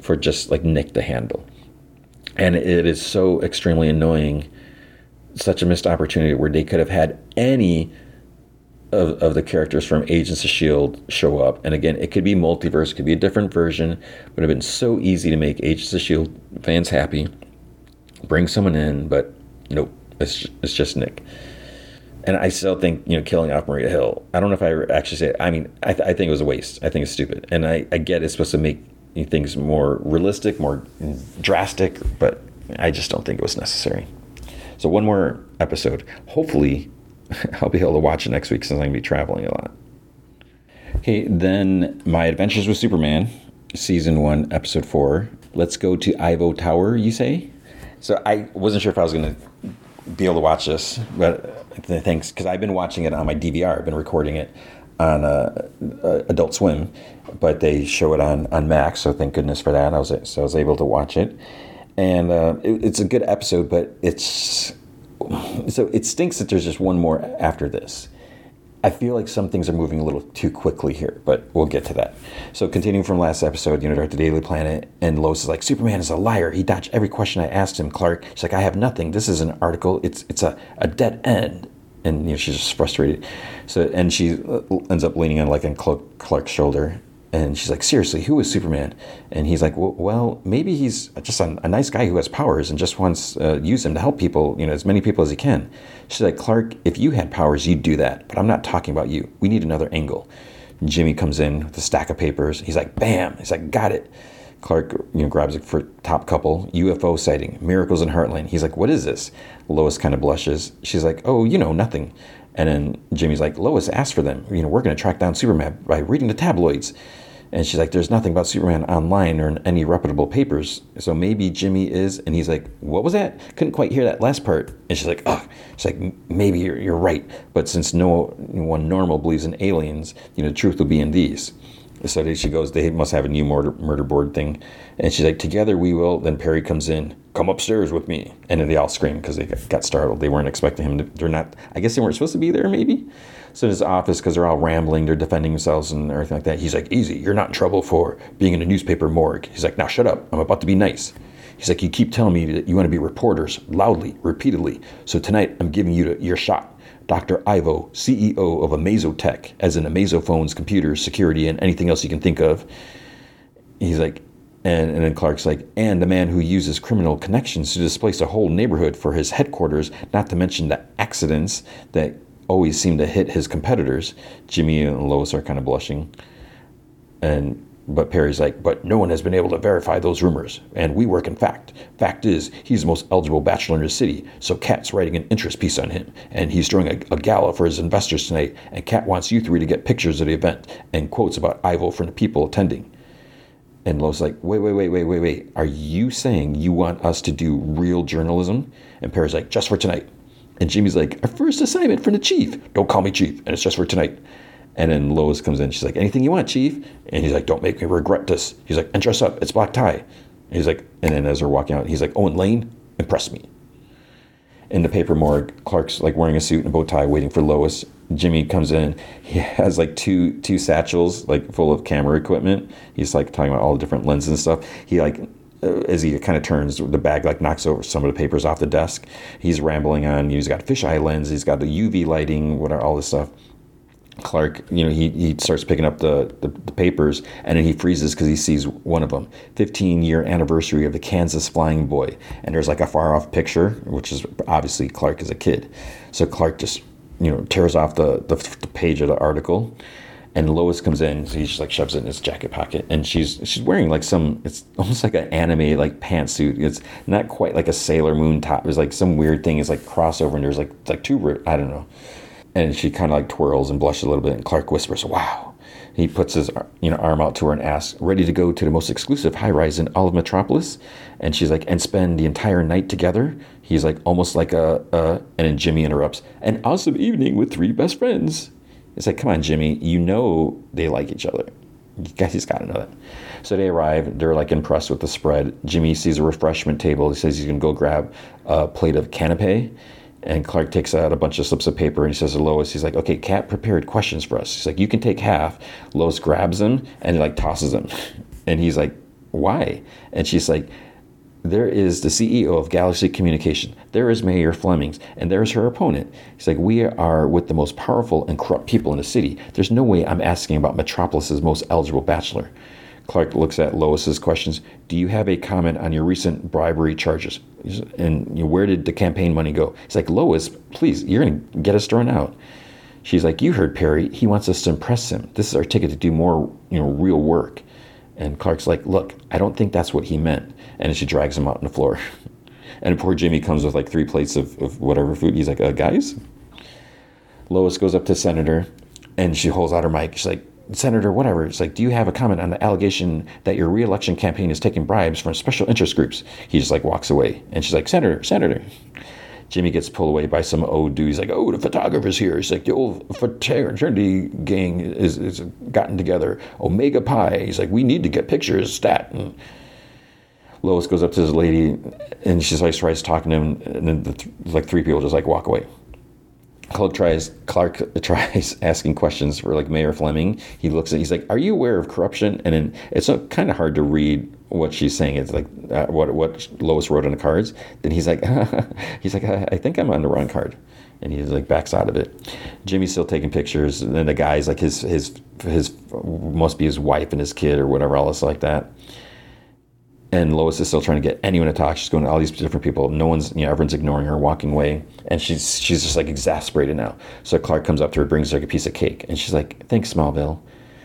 for just like Nick to handle. And it is so extremely annoying, such a missed opportunity where they could have had any of, of the characters from Agents of S.H.I.E.L.D. show up. And again, it could be multiverse, could be a different version. It would have been so easy to make Agents of S.H.I.E.L.D. fans happy. Bring someone in, but nope, it's, it's just Nick and I still think you know killing off Maria Hill. I don't know if I actually say. It. I mean, I, th- I, think it was a waste. I think it's stupid, and I, I get it's supposed to make things more realistic, more drastic, but I just don't think it was necessary. So one more episode. Hopefully, I'll be able to watch it next week since I'm to be traveling a lot. Okay, then My Adventures with Superman, season one, episode four. Let's go to Ivo Tower, you say? So I wasn't sure if I was to be able to watch this, but thanks, because I've been watching it on my DVR. I've been recording it on uh, uh, Adult Swim, but they show it on, on Max, so thank goodness for that. I was so I was able to watch it, and uh, it, it's a good episode, but it's so it stinks that there's just one more after this. I feel like some things are moving a little too quickly here, but we'll get to that. So, continuing from last episode, you know, at the Daily Planet, and Lois is like, Superman is a liar. He dodged every question I asked him, Clark. She's like, I have nothing. This is an article. It's it's a, a dead end. And, you know, she's just frustrated. So, and she uh, ends up leaning on like on Clark's shoulder, and she's like, seriously, who is Superman? And he's like, well, maybe he's just a, a, nice guy who has powers and just wants uh, use them to help people, you know, as many people as he can. She's like, Clark, if you had powers, you'd do that. But I'm not talking about you. We need another angle. Jimmy comes in with a stack of papers. He's like, bam. He's like, got it. Clark, you know, grabs it for top couple UFO sighting, miracles in Heartland. He's like, "What is this?" Lois kind of blushes. She's like, "Oh, you know, nothing." And then Jimmy's like, "Lois asked for them. You know, we're going to track down Superman by reading the tabloids." And she's like, there's nothing about Superman online or in any reputable papers. So maybe Jimmy is. And he's like, what was that? Couldn't quite hear that last part. And she's like, oh, she's like, maybe you're, you're right. But since no one normal believes in aliens, you know, the truth will be in these. So she goes, they must have a new murder, murder board thing. And she's like, together we will. Then Perry comes in, come upstairs with me. And then they all scream because they got startled. They weren't expecting him to, they're not, I guess they weren't supposed to be there maybe. So in his office, because they're all rambling, they're defending themselves and everything like that. He's like, easy, you're not in trouble for being in a newspaper morgue. He's like, now shut up. I'm about to be nice. He's like, you keep telling me that you want to be reporters loudly, repeatedly. So tonight I'm giving you your shot. Dr. Ivo, CEO of Amazotech, as in Amazophones, computers, security, and anything else you can think of. He's like, and, and then Clark's like, and the man who uses criminal connections to displace a whole neighborhood for his headquarters, not to mention the accidents that always seem to hit his competitors. Jimmy and Lois are kind of blushing. And but Perry's like, but no one has been able to verify those rumors, and we work in fact. Fact is, he's the most eligible bachelor in the city, so Cat's writing an interest piece on him, and he's throwing a, a gala for his investors tonight, and Kat wants you three to get pictures of the event and quotes about Ivo from the people attending. And Lois like, wait, wait, wait, wait, wait, wait. Are you saying you want us to do real journalism? And Perry's like, just for tonight. And Jimmy's like, our first assignment from the chief. Don't call me chief, and it's just for tonight. And then Lois comes in. She's like, anything you want, chief. And he's like, don't make me regret this. He's like, and dress up. It's black tie. And he's like, and then as they're walking out, he's like, oh, Olsen, Lane, impress me. In the paper morgue, Clark's like wearing a suit and a bow tie, waiting for Lois. Jimmy comes in. He has like two two satchels like full of camera equipment. He's like talking about all the different lenses and stuff. He like uh, as he kind of turns, the bag like knocks over some of the papers off the desk. He's rambling on. He's got fisheye lens. He's got the UV lighting, whatever, all this stuff. Clark, you know, he, he starts picking up the, the, the papers and then he freezes because he sees one of them 15 year anniversary of the Kansas Flying Boy. And there's like a far off picture, which is obviously Clark as a kid. So Clark just, you know, tears off the, the, the page of the article and Lois comes in. So he just like shoves it in his jacket pocket, and she's she's wearing like some. It's almost like an anime like pantsuit. It's not quite like a Sailor Moon top. It's like some weird thing. It's like crossover, and there's like like two. I don't know. And she kind of like twirls and blushes a little bit. And Clark whispers, "Wow." He puts his you know arm out to her and asks, "Ready to go to the most exclusive high rise in all of Metropolis?" And she's like, "And spend the entire night together?" He's like, almost like a, a and then Jimmy interrupts, "An awesome evening with three best friends." It's like, come on, Jimmy, you know they like each other. You guys got to know that. So they arrive. They're like impressed with the spread. Jimmy sees a refreshment table. He says he's to go grab a plate of canapé. And Clark takes out a bunch of slips of paper and he says to Lois, he's like, okay, Cat prepared questions for us. He's like, you can take half. Lois grabs them and like tosses them. And he's like, why? And she's like, there is the CEO of Galaxy Communication. There is Mayor Flemings, and there's her opponent. He's like, we are with the most powerful and corrupt people in the city. There's no way I'm asking about Metropolis's most eligible bachelor. Clark looks at Lois's questions. Do you have a comment on your recent bribery charges? And you know, where did the campaign money go? He's like, Lois, please, you're going to get us thrown out. She's like, you heard Perry. He wants us to impress him. This is our ticket to do more, you know, real work. And Clark's like, look, I don't think that's what he meant. And she drags him out on the floor. And poor Jimmy comes with like three plates of, of whatever food. He's like, uh, guys? Lois goes up to Senator and she holds out her mic. She's like, Senator, whatever. It's like, do you have a comment on the allegation that your reelection campaign is taking bribes from special interest groups? He just like walks away. And she's like, Senator, Senator. Jimmy gets pulled away by some old dude. He's like, "Oh, the photographer's here." He's like, "The old fraternity gang is, is gotten together. Omega Pi." He's like, "We need to get pictures, stat." And Lois goes up to this lady, and she like tries talking to him, and then the th- like three people just like walk away. Clark tries Clark tries asking questions for like Mayor Fleming. He looks at he's like, "Are you aware of corruption?" And then it's kind of hard to read what she's saying. It's like uh, what what Lois wrote on the cards. Then he's like, he's like, I, I think I'm on the wrong card, and he's like backs out of it. Jimmy's still taking pictures, and then the guy's like his his his must be his wife and his kid or whatever else like that and Lois is still trying to get anyone to talk. She's going to all these different people. No one's, you know, everyone's ignoring her, walking away, and she's she's just like exasperated now. So Clark comes up to her, brings her like a piece of cake, and she's like, "Thanks, Smallville."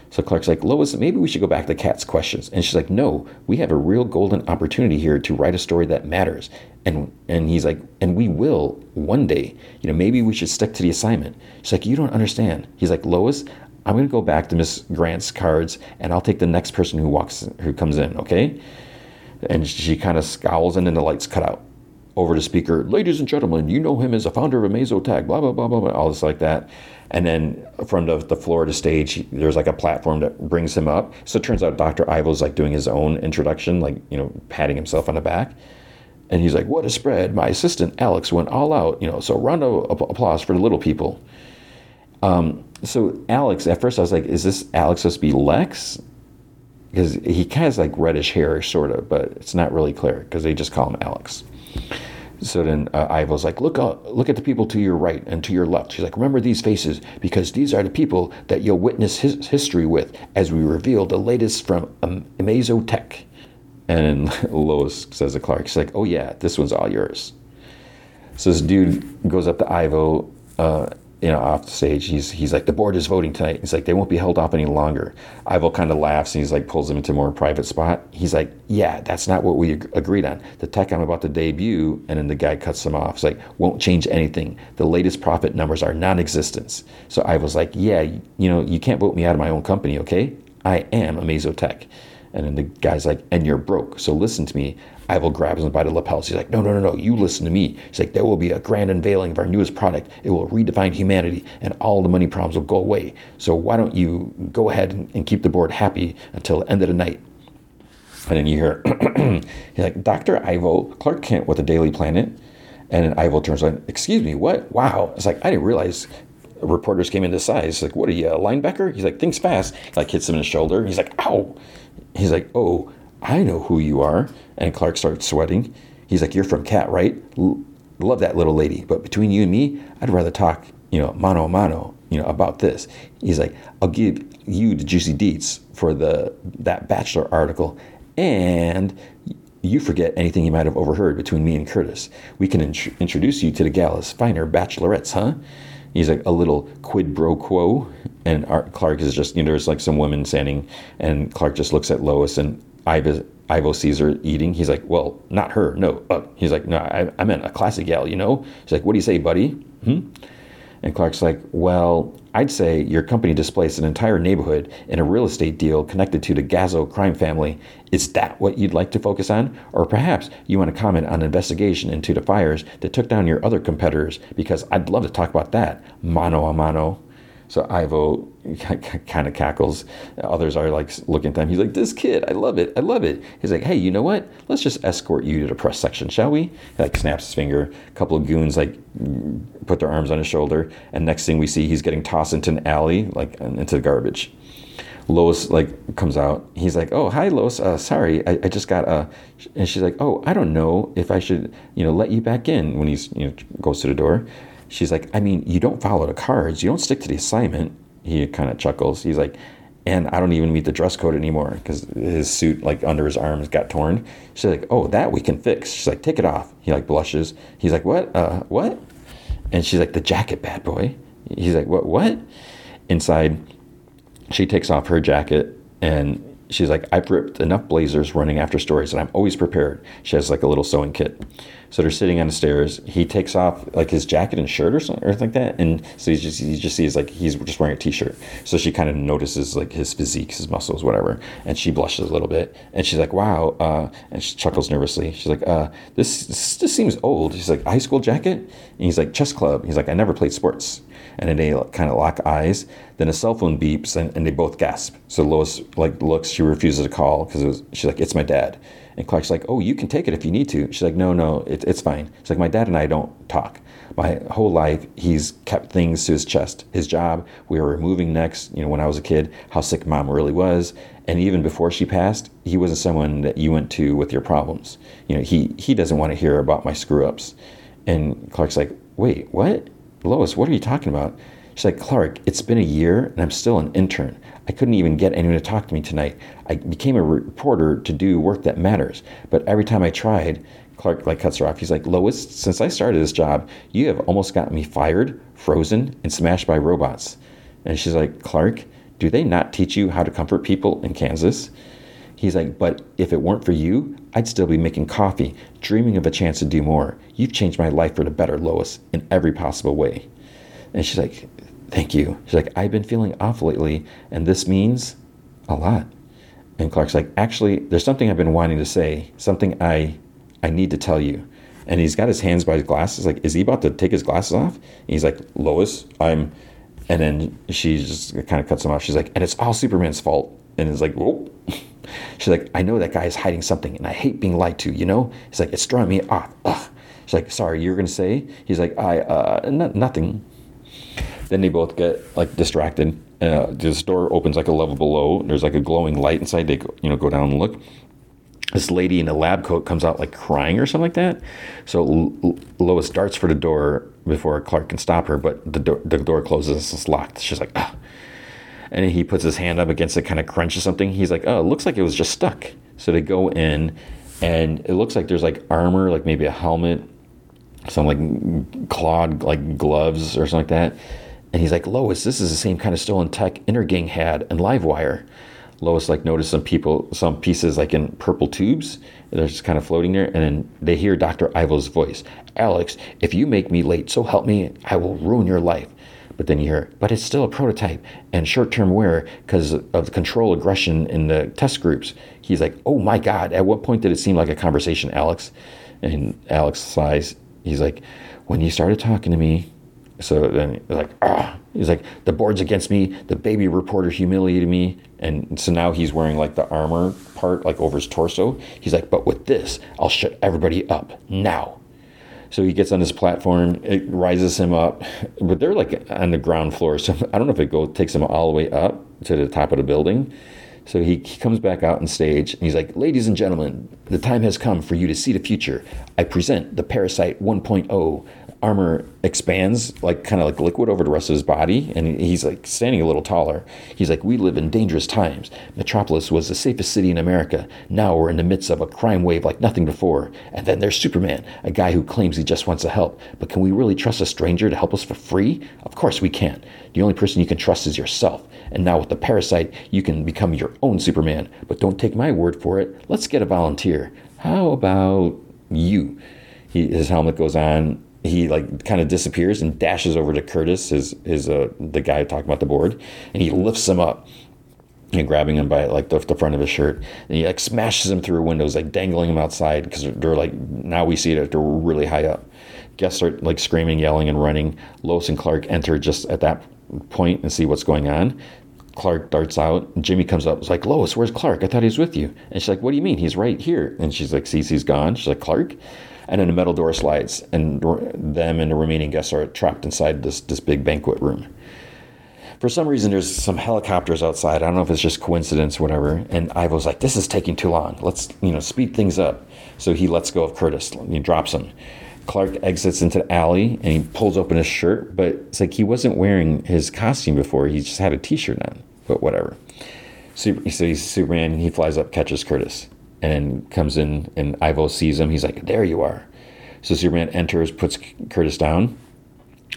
So Clark's like, Lois, maybe we should go back to the Cat's questions. And she's like, No, we have a real golden opportunity here to write a story that matters. And and he's like, and we will one day. You know, maybe we should stick to the assignment. She's like, You don't understand. He's like, Lois, I'm gonna go back to Miss Grant's cards and I'll take the next person who walks who comes in, okay? And she kind of scowls, and then the lights cut out. Over to speaker, ladies and gentlemen, you know him as a founder of Amazotech, blah, blah, blah, blah, blah, all this like that. And then from the, the floor to stage, there's like a platform that brings him up. So it turns out Dr. Ivo's like doing his own introduction, like, you know, patting himself on the back. And he's like, what a spread. My assistant, Alex, went all out, you know, so round of applause for the little people. Um, so Alex, at first I was like, is this Alex supposed to be Lex? Because he kind has like reddish hair, sort of, but it's not really clear because they just call him Alex. So then uh, Ivo's like, look out, look at the people to your right and to your left. She's like, remember these faces because these are the people that you'll witness his history with as we reveal the latest from um, Amazotech. And Lois says to Clark, she's like, oh yeah, this one's all yours. So this dude goes up to Ivo uh, you know, off the stage, he's he's like, the board is voting tonight. He's like, they won't be held off any longer. Ivo kind of laughs and he's like, pulls him into a more private spot. He's like, yeah, that's not what we ag- agreed on. The tech I'm about to debut, and then the guy cuts him off. He's like, won't change anything. The latest profit numbers are non-existent. So Ivo's like, yeah, you know, you can't vote me out of my own company, okay? I am Amazotech. And then the guy's like, and you're broke. So listen to me. Ivo grabs him by the lapels. He's like, no, no, no, no, you listen to me. He's like, there will be a grand unveiling of our newest product. It will redefine humanity and all the money problems will go away. So why don't you go ahead and, and keep the board happy until the end of the night? And then you hear, he's like, Dr. Ivo, Clark Kent with the Daily Planet. And then Ivo turns on, excuse me, what? Wow. It's like, I didn't realize reporters came in this size. He's like, what are you, a linebacker? He's like, thinks fast. He like hits him in the shoulder. He's like, ow. He's like, oh, I know who you are. And Clark starts sweating. He's like, You're from Cat, right? L- love that little lady. But between you and me, I'd rather talk, you know, mano a mano, you know, about this. He's like, I'll give you the juicy deets for the that Bachelor article. And you forget anything you might have overheard between me and Curtis. We can int- introduce you to the gala's finer bachelorettes, huh? He's like a little quid pro quo, and Clark is just you know there's like some women standing, and Clark just looks at Lois, and Ivo, Ivo Caesar eating. He's like, well, not her. No. Uh, he's like, no, I, I meant a classic gal, you know? He's like, what do you say, buddy? Hmm? And Clark's like, well, I'd say your company displaced an entire neighborhood in a real estate deal connected to the Gazzo crime family. Is that what you'd like to focus on? Or perhaps you want to comment on an investigation into the fires that took down your other competitors, because I'd love to talk about that, mano a mano. So Ivo kind of cackles. Others are like looking at him. He's like, "This kid, I love it, I love it." He's like, "Hey, you know what? Let's just escort you to the press section, shall we?" He like snaps his finger. A couple of goons like put their arms on his shoulder, and next thing we see, he's getting tossed into an alley, like into the garbage. Lois like comes out. He's like, "Oh, hi, Lois. Uh, sorry, I, I just got a." And she's like, "Oh, I don't know if I should, you know, let you back in." When he's you know goes to the door, She's like, I mean, you don't follow the cards, you don't stick to the assignment. He kind of chuckles. He's like, and I don't even meet the dress code anymore because his suit, like under his arms, got torn. She's like, oh, that we can fix. She's like, take it off. He like blushes. He's like, what? Uh, what? And she's like, the jacket, bad boy. He's like, what? What? Inside, she takes off her jacket and she's like, I've ripped enough blazers running after stories, and I'm always prepared. She has like a little sewing kit. So they're sitting on the stairs. He takes off like his jacket and shirt or something or like that, and so you just you just sees like he's just wearing a t-shirt. So she kind of notices like his physique, his muscles, whatever, and she blushes a little bit, and she's like, "Wow," uh, and she chuckles nervously. She's like, uh, "This this seems old." She's like, "High school jacket," and he's like, "Chess club." He's like, "I never played sports." And then they kind of lock eyes. Then a cell phone beeps, and, and they both gasp. So Lois like looks. She refuses to call because she's like, "It's my dad." And Clark's like, "Oh, you can take it if you need to." She's like, "No, no, it, it's fine." She's like, "My dad and I don't talk. My whole life, he's kept things to his chest. His job, we were moving next, You know, when I was a kid, how sick mom really was, and even before she passed, he wasn't someone that you went to with your problems. You know, he he doesn't want to hear about my screw ups." And Clark's like, "Wait, what? Lois, what are you talking about?" She's like, Clark, it's been a year and I'm still an intern. I couldn't even get anyone to talk to me tonight. I became a reporter to do work that matters. But every time I tried, Clark like cuts her off. He's like, Lois, since I started this job, you have almost gotten me fired, frozen, and smashed by robots. And she's like, Clark, do they not teach you how to comfort people in Kansas? He's like, but if it weren't for you, I'd still be making coffee, dreaming of a chance to do more. You've changed my life for the better, Lois, in every possible way. And she's like, Thank you. She's like, I've been feeling off lately, and this means a lot. And Clark's like, actually, there's something I've been wanting to say, something I I need to tell you. And he's got his hands by his glasses. Like, is he about to take his glasses off? And he's like, Lois, I'm. And then she just kind of cuts him off. She's like, and it's all Superman's fault. And it's like, whoa. She's like, I know that guy is hiding something, and I hate being lied to. You know? He's like, it's drawing me off. Ugh. She's like, sorry, you're gonna say? He's like, I uh, n- nothing. Then they both get like distracted. Uh, this door opens like a level below. There's like a glowing light inside. They go, you know go down and look. This lady in a lab coat comes out like crying or something like that. So L- Lois darts for the door before Clark can stop her, but the door, the door closes. It's locked. She's like, ah. And he puts his hand up against it, kind of crunches something. He's like, oh, it looks like it was just stuck. So they go in, and it looks like there's like armor, like maybe a helmet, some like clawed like gloves or something like that and he's like, Lois, this is the same kind of stolen tech Intergang had and Livewire. Lois like noticed some people, some pieces like in purple tubes. They're just kind of floating there, and then they hear Dr. Ivo's voice. Alex, if you make me late, so help me, I will ruin your life. But then you hear, but it's still a prototype and short-term wear because of the control aggression in the test groups. He's like, oh my God, at what point did it seem like a conversation, Alex? And Alex sighs. He's like, when you started talking to me, so then like ah he's like the board's against me the baby reporter humiliated me and so now he's wearing like the armor part like over his torso he's like but with this i'll shut everybody up now so he gets on this platform it rises him up but they're like on the ground floor so i don't know if it goes takes him all the way up to the top of the building so he, he comes back out on stage and he's like, Ladies and gentlemen, the time has come for you to see the future. I present the Parasite 1.0 armor expands like kind of like liquid over the rest of his body and he's like standing a little taller. He's like we live in dangerous times. Metropolis was the safest city in america. Now we're in the midst of a crime wave like nothing before. And then there's superman a guy who claims he just wants to help. But can we really trust a stranger to help us for free? Of course we can't the only person you can trust is yourself. And now with the parasite you can become your own superman. But don't take my word for it. Let's get a volunteer. How about you? He, his helmet goes on he like kind of disappears and dashes over to Curtis, his his uh, the guy talking about the board, and he lifts him up and grabbing him by like the, the front of his shirt, and he like smashes him through windows, like dangling him outside because they're, like now we see that they're really high up. Guests start like screaming, yelling, and running. Lois and Clark enter just at that point and see what's going on. Clark darts out. Jimmy comes up. It's like, Lois, where's Clark? I thought he was with you. And she's like, What do you mean? He's right here. And she's like, Cece's gone. She's like, Clark? And then a metal door slides, and them and the remaining guests are trapped inside this this big banquet room. For some reason, there's some helicopters outside. I don't know if it's just coincidence, whatever. And Ivo's like, "This is taking too long. Let's you know speed things up." So he lets go of Curtis. He drops him. Clark exits into the alley and he pulls open his shirt, but it's like he wasn't wearing his costume before. He just had a T-shirt on. But whatever. So he's Superman. And he flies up, catches Curtis and comes in, and Ivo sees him. He's like, "There you are." So Superman enters, puts Curtis down.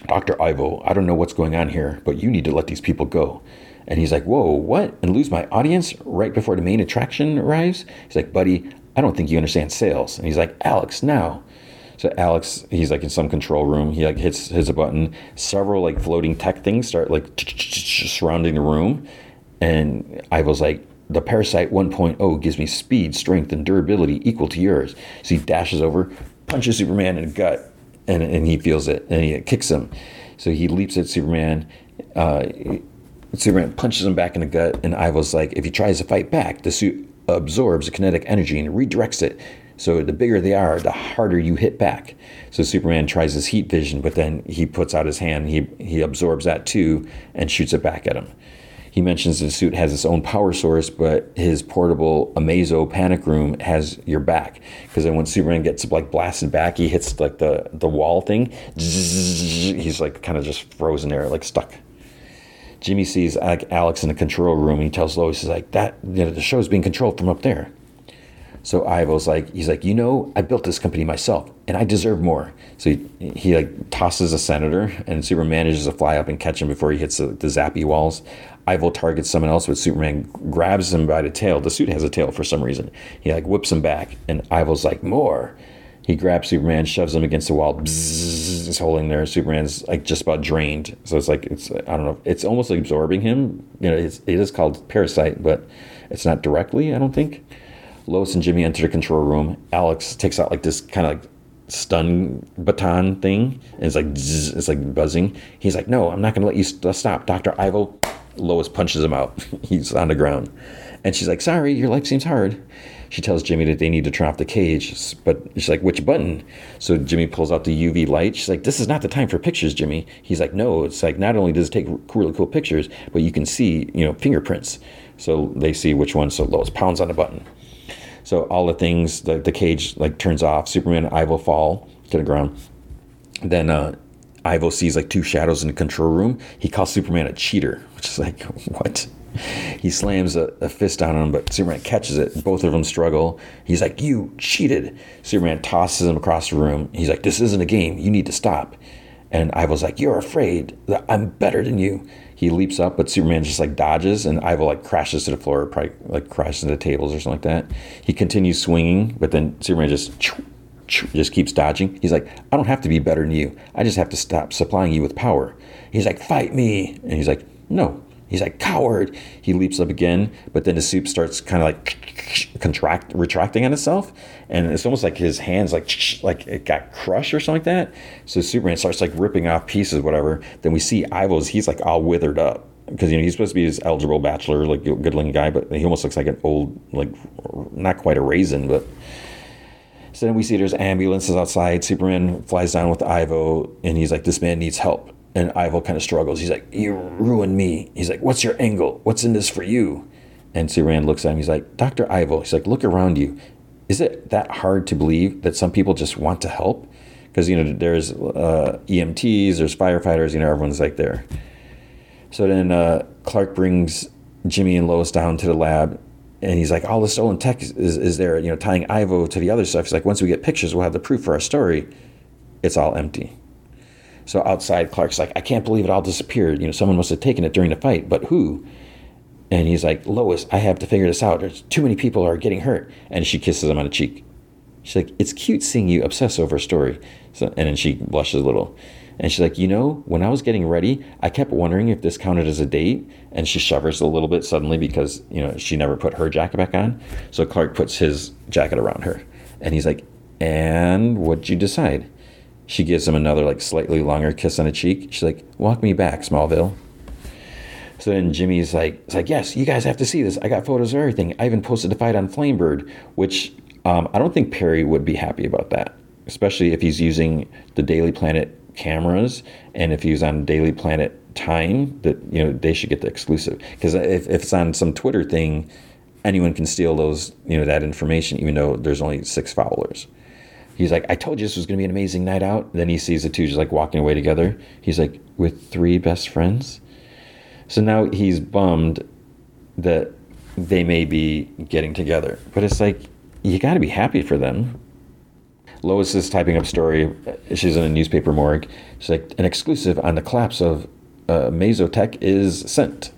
Doctor Ivo, I don't know what's going on here, but you need to let these people go. And he's like, whoa, what? And lose my audience right before the main attraction arrives? He's like, buddy, I don't think you understand sales. And he's like, Alex, now. So Alex, he's like in some control room. He like hits hits a button. Several like floating tech things start like surrounding the room, and Ivo's like, the Parasite 1.0 gives me speed, strength, and durability equal to yours. So he dashes over, punches Superman in the gut, and, and he feels it, and he kicks him. So he leaps at Superman. Uh, Superman punches him back in the gut, and Ivo's like, if he tries to fight back, the suit absorbs the kinetic energy and redirects it so the bigger they are, the harder you hit back. So Superman tries his heat vision, but then he puts out his hand, he, he absorbs that too, and shoots it back at him. He mentions the suit has its own power source, but his portable Amazo panic room has your back. Because then when Superman gets like blasted back, he hits like the, the wall thing. He's like kind of just frozen there, like stuck. Jimmy sees Alex in the control room. He tells Lois, he's like, that, you know, the show's being controlled from up there. So Ivo's like, he's like, you know, I built this company myself, and I deserve more. So he, he like tosses a senator, and Superman manages to fly up and catch him before he hits the, the zappy walls. Ivo targets someone else, but Superman grabs him by the tail. The suit has a tail for some reason. He like whips him back, and Ivo's like, more. He grabs Superman, shoves him against the wall. Bzzz, he's holding there. Superman's like just about drained. So it's like it's I don't know. It's almost like absorbing him. You know, it's, it is called parasite, but it's not directly. I don't think. Lois and Jimmy enter the control room. Alex takes out like this kind of like stun baton thing. And it's like zzz, it's like buzzing. He's like, "No, I'm not going to let you st- stop, Doctor Ivo." Lois punches him out. He's on the ground, and she's like, "Sorry, your life seems hard." She tells Jimmy that they need to turn off the cage, but she's like, "Which button?" So Jimmy pulls out the UV light. She's like, "This is not the time for pictures, Jimmy." He's like, "No, it's like not only does it take really cool pictures, but you can see, you know, fingerprints." So they see which one. So Lois pounds on the button. So all the things, the, the cage like turns off. Superman and Ivo fall to the ground. Then uh, Ivo sees like two shadows in the control room. He calls Superman a cheater, is like, what? He slams a, a, fist down on him, but Superman catches it. Both of them struggle. He's like, You cheated. Superman tosses him across the room. He's like, This isn't a game. You need to stop. And Ivo's like, You're afraid that I'm better than you. He leaps up, but Superman just like dodges, and Ivo like crashes to the floor, probably like crashes into tables or something like that. He continues swinging, but then Superman just just keeps dodging. He's like, I don't have to be better than you. I just have to stop supplying you with power. He's like, fight me. And he's like, no. He's like, coward. He leaps up again, but then the soup starts kind of like contract, retracting on itself. And it's almost like his hands like, like it got crushed or something like that. So Superman starts like ripping off pieces, whatever. Then we see Ivo's, he's like all withered up because you know he's supposed to be this eligible bachelor, like good looking guy, but he almost looks like an old, like not quite a raisin, but so then we see there's ambulances outside. Superman flies down with Ivo, and he's like, "This man needs help." And Ivo kind of struggles. He's like, "You ruined me." He's like, "What's your angle? What's in this for you?" And Superman looks at him. He's like, "Doctor Ivo." He's like, "Look around you. Is it that hard to believe that some people just want to help?" Because you know, there's uh, EMTs, there's firefighters. You know, everyone's like there. So then uh, Clark brings Jimmy and Lois down to the lab, and he's like, all the stolen tech is, is, is, there, you know, tying Ivo to the other stuff. He's like, once we get pictures, we'll have the proof for our story. It's all empty. So outside, Clark's like, I can't believe it all disappeared. You know, someone must have taken it during the fight, but who? And he's like, Lois, I have to figure this out. There's too many people are getting hurt. And she kisses him on the cheek. She's like, it's cute seeing you obsess over a story. So, and then she blushes a little. And she's like, you know, when I was getting ready, I kept wondering if this counted as a date. And she shivers a little bit suddenly because, you know, she never put her jacket back on. So Clark puts his jacket around her. And he's like, and what'd you decide? She gives him another, like, slightly longer kiss on the cheek. She's like, walk me back, Smallville. So then Jimmy's like, it's like, yes, you guys have to see this. I got photos of everything. I even posted the fight on Flamebird, which um, I don't think Perry would be happy about that, especially if he's using the Daily Planet cameras and if he's on Daily Planet time that you know they should get the exclusive because if, if it's on some Twitter thing anyone can steal those you know that information even though there's only six followers he's like I told you this was going to be an amazing night out then he sees the two just like walking away together he's like with three best friends so now he's bummed that they may be getting together but it's like you got to be happy for them Lois is typing up story. She's in a newspaper morgue. She's like, an exclusive on the collapse of uh, Mazotech is sent.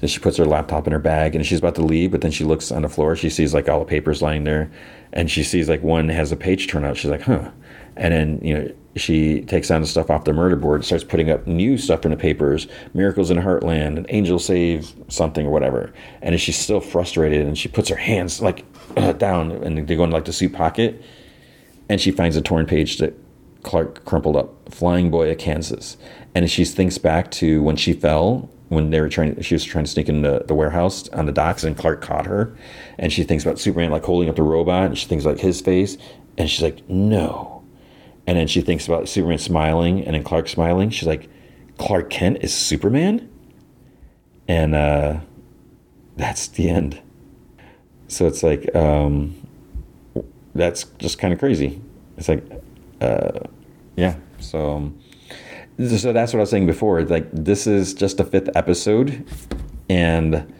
Then she puts her laptop in her bag and she's about to leave, but then she looks on the floor. She sees like all the papers lying there, and she sees like one has a page turn out. She's like, huh. And then you know she takes down the stuff off the murder board, starts putting up new stuff in the papers, miracles in Heartland, and Angel save something or whatever. And she's still frustrated, and she puts her hands like down, and they go into like the suit pocket, and she finds a torn page that Clark crumpled up, Flying Boy of Kansas. And she thinks back to when she fell when they were trying she was trying to sneak into the, warehouse on the docks and Clark caught her. And she thinks about Superman like holding up the robot and she thinks like his face and she's like no. And then she thinks about Superman smiling and then Clark smiling. She's like Clark Kent is Superman? And uh that's the end. So it's like um that's just kind of crazy. It's like uh yeah so um, so that's what I was saying before. Like this is just a fifth episode, and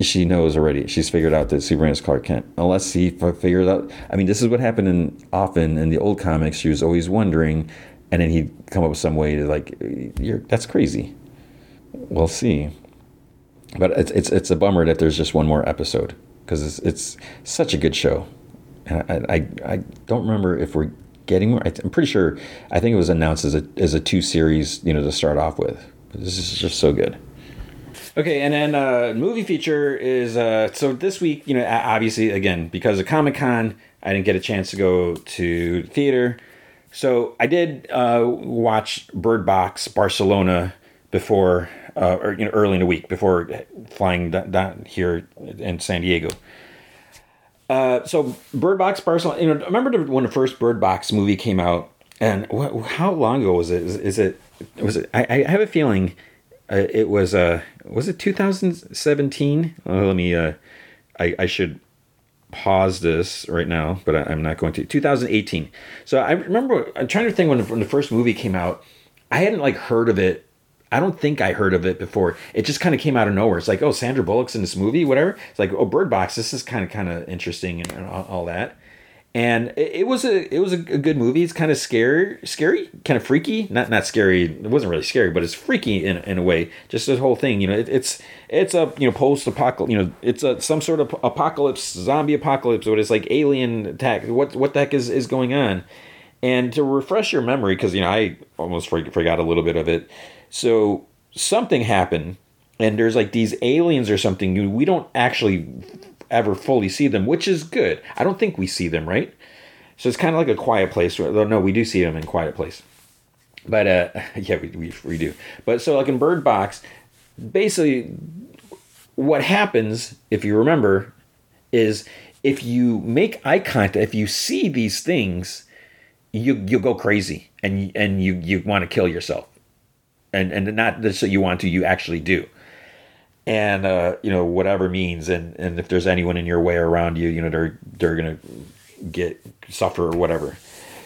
she knows already. She's figured out that Superman is Clark Kent. Unless he figures out. I mean, this is what happened in often in the old comics. She was always wondering, and then he'd come up with some way to like, you're that's crazy. We'll see. But it's it's it's a bummer that there's just one more episode because it's it's such a good show, and I I, I don't remember if we're getting more. I'm pretty sure. I think it was announced as a as a two series, you know, to start off with. This is just so good. Okay, and then uh, movie feature is uh, so this week. You know, obviously, again because of Comic Con, I didn't get a chance to go to theater. So I did uh, watch Bird Box Barcelona before, uh, or you know, early in the week before flying down here in San Diego. Uh, so Bird Box Barcelona. You know, remember when the first Bird Box movie came out, and what, how long ago was it? Is, is it? Was it? I, I have a feeling uh, it was. Uh, was it 2017? let me. Uh, I I should pause this right now, but I, am not going to. 2018. So I remember. I'm trying to think when when the first movie came out. I hadn't like heard of it I don't think I heard of it before. It just kind of came out of nowhere. It's like, oh, Sandra Bullock's in this movie, whatever. It's like, oh, Bird Box. This is kind of kind of interesting and, and all, all, that. And it, was a it was a, good movie. It's kind of scary, scary, kind of freaky. Not not scary. It wasn't really scary, but it's freaky in, in a way. Just this whole thing, you know. It, it's it's a you know post apocalypse. You know, it's a some sort of apocalypse, zombie apocalypse, but it's like alien attack. What what the heck is is going on? And to refresh your memory, because you know I almost forgot a little bit of it so something happened, and there's like these aliens or something. We don't actually ever fully see them, which is good. I don't think we see them, right? So it's kind of like a quiet place. No, we do see them in Quiet Place. But uh, yeah, we, we, we do. But so like in Bird Box, basically what happens, if you remember, is if you make eye contact, if you see these things, you you go crazy and and you you want to kill yourself and and not that you want to, you actually do. And uh, you know whatever means, and and if there's anyone in your way around you, you know they're they're gonna get suffer or whatever.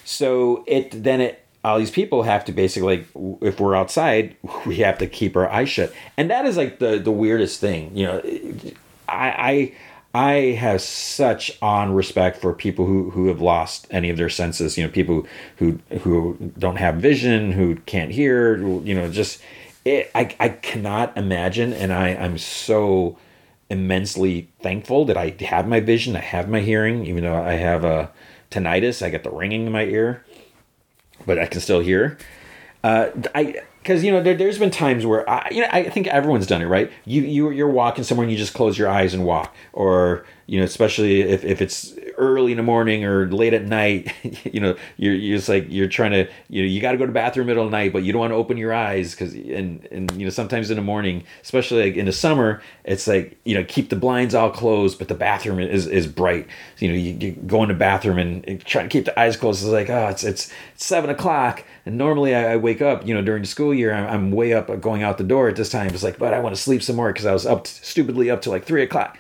So it then it all these people have to basically if we're outside we have to keep our eyes shut and that is like the the weirdest thing you know i i I have such on respect for people who, who have lost any of their senses. You know, people who who don't have vision, who can't hear. You know, just it, I I cannot imagine, and I I'm so immensely thankful that I have my vision, I have my hearing, even though I have a tinnitus. I get the ringing in my ear, but I can still hear. Uh, I because you know there, has been times where I, you know I think everyone's done it right. You you you're walking somewhere and you just close your eyes and walk, or you know especially if, if it's early in the morning or late at night, you know you're you're just like you're trying to you know you got to go to bathroom middle of the night, but you don't want to open your eyes because and and you know sometimes in the morning, especially like in the summer, it's like you know keep the blinds all closed, but the bathroom is is bright. So, you know you, you go in the bathroom and, and try to keep the eyes closed. It's like oh it's it's seven o'clock and normally I, I, wake up, you know, during the school year, I'm, I'm, way up uh, going out the door at this time. It's like, but I want to sleep some more because I was up t- stupidly up to like three o'clock.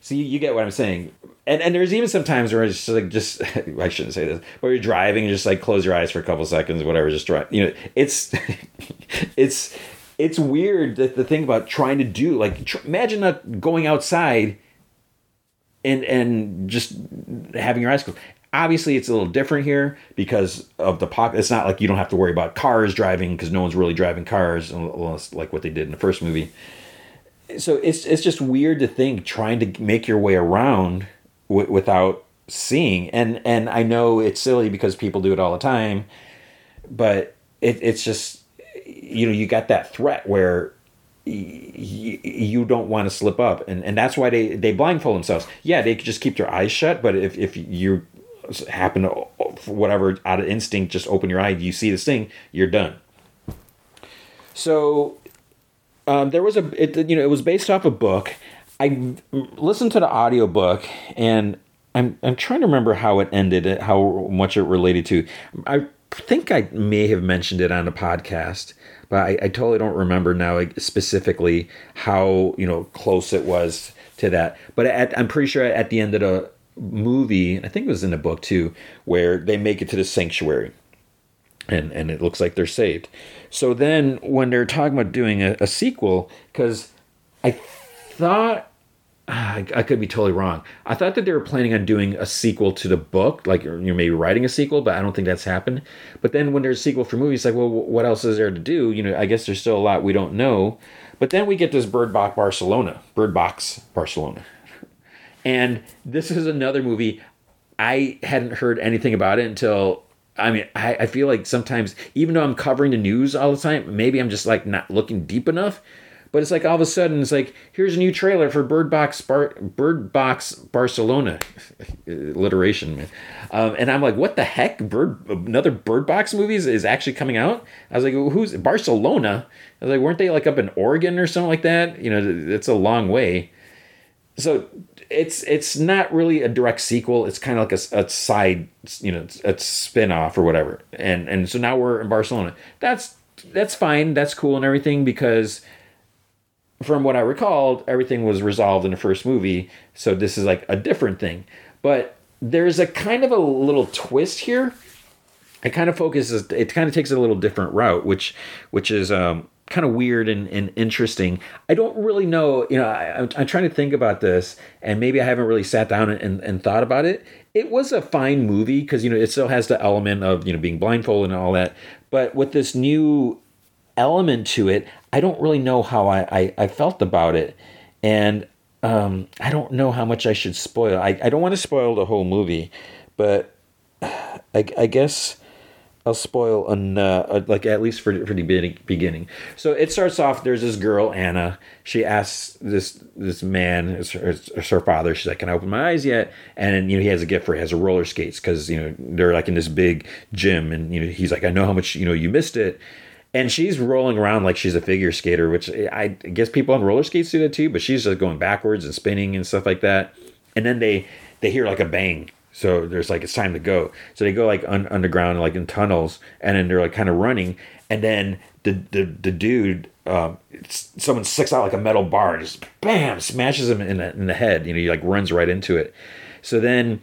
So you, you, get what I'm saying. And and there's even some times where it's just like just I shouldn't say this, where you're driving and just like close your eyes for a couple seconds, whatever, just drive. You know, it's it's it's weird that the thing about trying to do like tr- imagine not going outside and and just having your eyes closed Obviously, it's a little different here because of the pocket. It's not like you don't have to worry about cars driving because no one's really driving cars unless like what they did in the first movie. so it's it's just weird to think trying to make your way around w- without seeing and and I know it's silly because people do it all the time but it, it's just you know you got that threat where you don't want to slip up and, and that's why they, they blindfold themselves yeah they just keep their eyes shut but if, if you happen to whatever out of instinct just open your eye you see this thing you're done. So um, there was a it, you know it was based off a book. I listened to the audiobook and i'm i'm trying to remember how it ended how much it related to. I think i may have mentioned it on a podcast but I, I totally don't remember now like, specifically how you know close it was to that. But at, I'm pretty sure at the end of the movie, I think it was in the book too, where they make it to the sanctuary, and and it looks like they're saved. So then when they're talking about doing a, a sequel, because I thought ah, I, I could be totally wrong. I thought that they were planning on doing a sequel to the book, like you're maybe writing a sequel, but I don't think that's happened. But then when there's a sequel for movies, like, well, what else is there to do? You know, I guess there's still a lot we don't know. But then we get this Bird Box Barcelona, Bird Box Barcelona, and this is another movie I hadn't heard anything about it until. I mean, I, I feel like sometimes, even though I'm covering the news all the time, maybe I'm just like not looking deep enough but it's like all of a sudden it's like here's a new trailer for Bird Box Bar- Bird Box Barcelona, alliteration, man. Um, and I'm like, what the heck? Bird another Bird Box movies is actually coming out. I was like, who's Barcelona? I was like, weren't they like up in Oregon or something like that? You know, it's a long way. So it's it's not really a direct sequel. It's kind of like a, a side, you know, a spin off or whatever. And and so now we're in Barcelona. That's that's fine. That's cool and everything because from what I recalled, everything was resolved in the first movie. So this is like a different thing. But there's a kind of a little twist here. It kind of focuses. It kind of takes a little different route, which which is um, kind of weird and, and interesting. I don't really know. You know, I, am I'm trying to think about this, and maybe I haven't really sat down and, and thought about it. It was a fine movie because you know it still has the element of you know being blindfolded and all that. But with this new element to it, I don't really know how I, I, I felt about it. And um, I don't know how much I should spoil. I, I don't want to spoil the whole movie, but I, I guess I'll spoil an, uh, like at least for, for the beginning. So it starts off. There's this girl Anna. She asks this this man, it's her, it's her father. She's like, "Can I open my eyes yet?" And you know he has a gift for her. He has a roller skates because you know they're like in this big gym, and you know he's like, "I know how much you know you missed it." and she's rolling around like she's a figure skater, which I guess people on roller skates do that too. But she's just going backwards and spinning and stuff like that. And then they they hear like a bang, so there's like it's time to go. So they go like un- underground, like in tunnels, and then they're like kind of running. And then the the the dude, um, someone sticks out like a metal bar and just bam smashes him in the in the head. You know, he like runs right into it. So then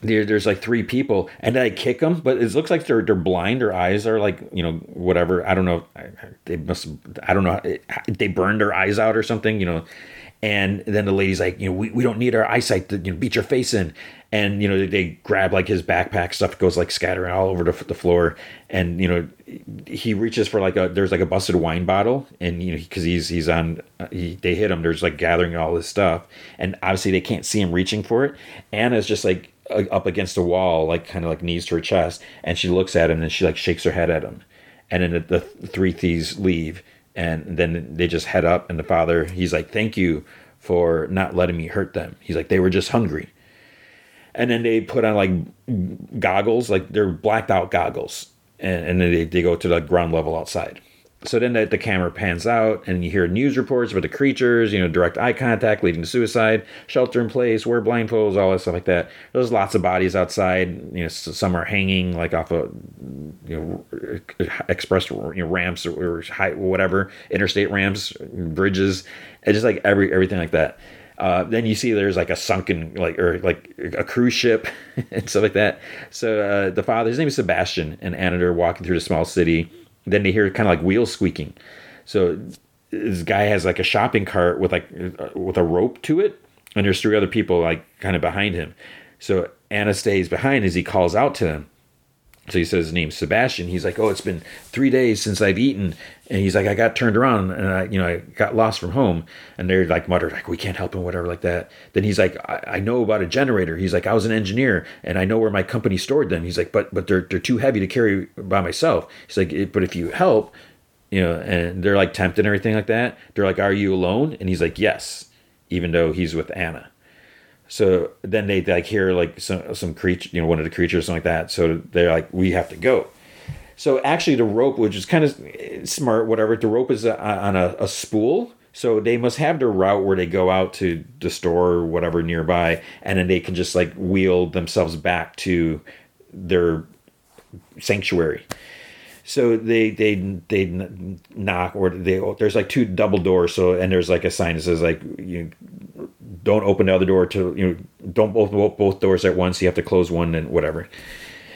there, there's like three people and I kick them, but it looks like they're they're blind. Their eyes are like you know whatever. I don't know. They must. I don't know. They burned their eyes out or something. You know. And then the lady's like, you know, we, we don't need our eyesight to you know, beat your face in. And, you know, they grab like his backpack stuff goes like scattering all over the, the floor. And, you know, he reaches for like a, there's like a busted wine bottle. And, you know, cause he's, he's on, uh, he, they hit him. There's like gathering all this stuff. And obviously they can't see him reaching for it. Anna's just like, up against a wall, like kind of like knees to her chest, and she looks at him and she like shakes her head at him, and then the, the three thieves leave, and then they just head up, and the father he's like, "Thank you for not letting me hurt them." He's like, "They were just hungry," and then they put on like goggles, like they're blacked out goggles, and, and then they, they go to the ground level outside so then the, the, camera pans out and you hear news reports about the creatures, you know, direct eye contact leading to suicide, shelter in place, wear blindfolds, all that stuff like that. There's lots of bodies outside. You know, some are hanging like off of, you know, express you know, ramps or, or high, whatever, interstate ramps, bridges, and just like every everything like that. Uh, then you see there's like a sunken like or like a cruise ship and stuff like that. So uh, the father, his name is Sebastian, and Anna are walking through the small city then they hear kind of like wheels squeaking. So this guy has like a shopping cart with like with a rope to it, and there's three other people like kind of behind him. So Anna stays behind as he calls out to them, So he says his name's Sebastian. He's like, oh, it's been three days since I've eaten, and he's like, I got turned around and I, you know, I got lost from home. And they're like muttered, like, we can't help him, whatever, like that. Then he's like, I, I know about a generator. He's like, I was an engineer and I know where my company stored them. He's like, but but they're they're too heavy to carry by myself. He's like, but if you help, you know, and they're like tempted and everything like that. They're like, are you alone? And he's like, yes, even though he's with Anna. So then they like hear like some some creature, you know, one of the creatures, something like that. So they're like, we have to go. So actually, the rope, which is kind of smart, whatever. The rope is uh, on a, a spool, so they must have their route where they go out to the store or whatever nearby, and then they can just like wheel themselves back to their sanctuary. So they they they knock or they there's like two double doors. So and there's like a sign that says like you don't open the other door to you know don't both both doors at once. You have to close one and whatever.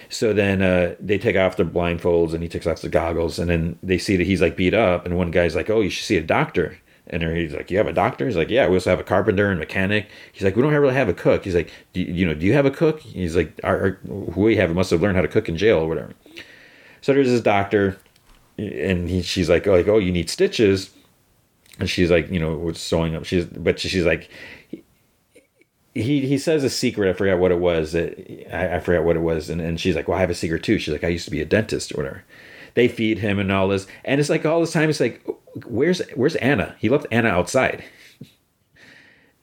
So then uh, they take off their blindfolds and he takes off the goggles and then they see that he's like beat up and one guy's like, oh, you should see a doctor. And he's like, "You have a doctor?" He's like, "Yeah, we also have a carpenter and mechanic." He's like, "We don't really have a cook." He's like, "Do you, know? Do you have a cook?" He's like, our, our, "Who we have must have learned how to cook in jail or whatever." So there's this doctor, and he, she's like, "Oh, like, oh, you need stitches," and she's like, you know, sewing up. She's, but she's like, he he says a secret. I forgot what it was. That I, I forgot what it was, and, and she's like, "Well, I have a secret too." She's like, "I used to be a dentist or whatever." They feed him and all this, and it's like all this time. It's like, where's where's Anna? He left Anna outside.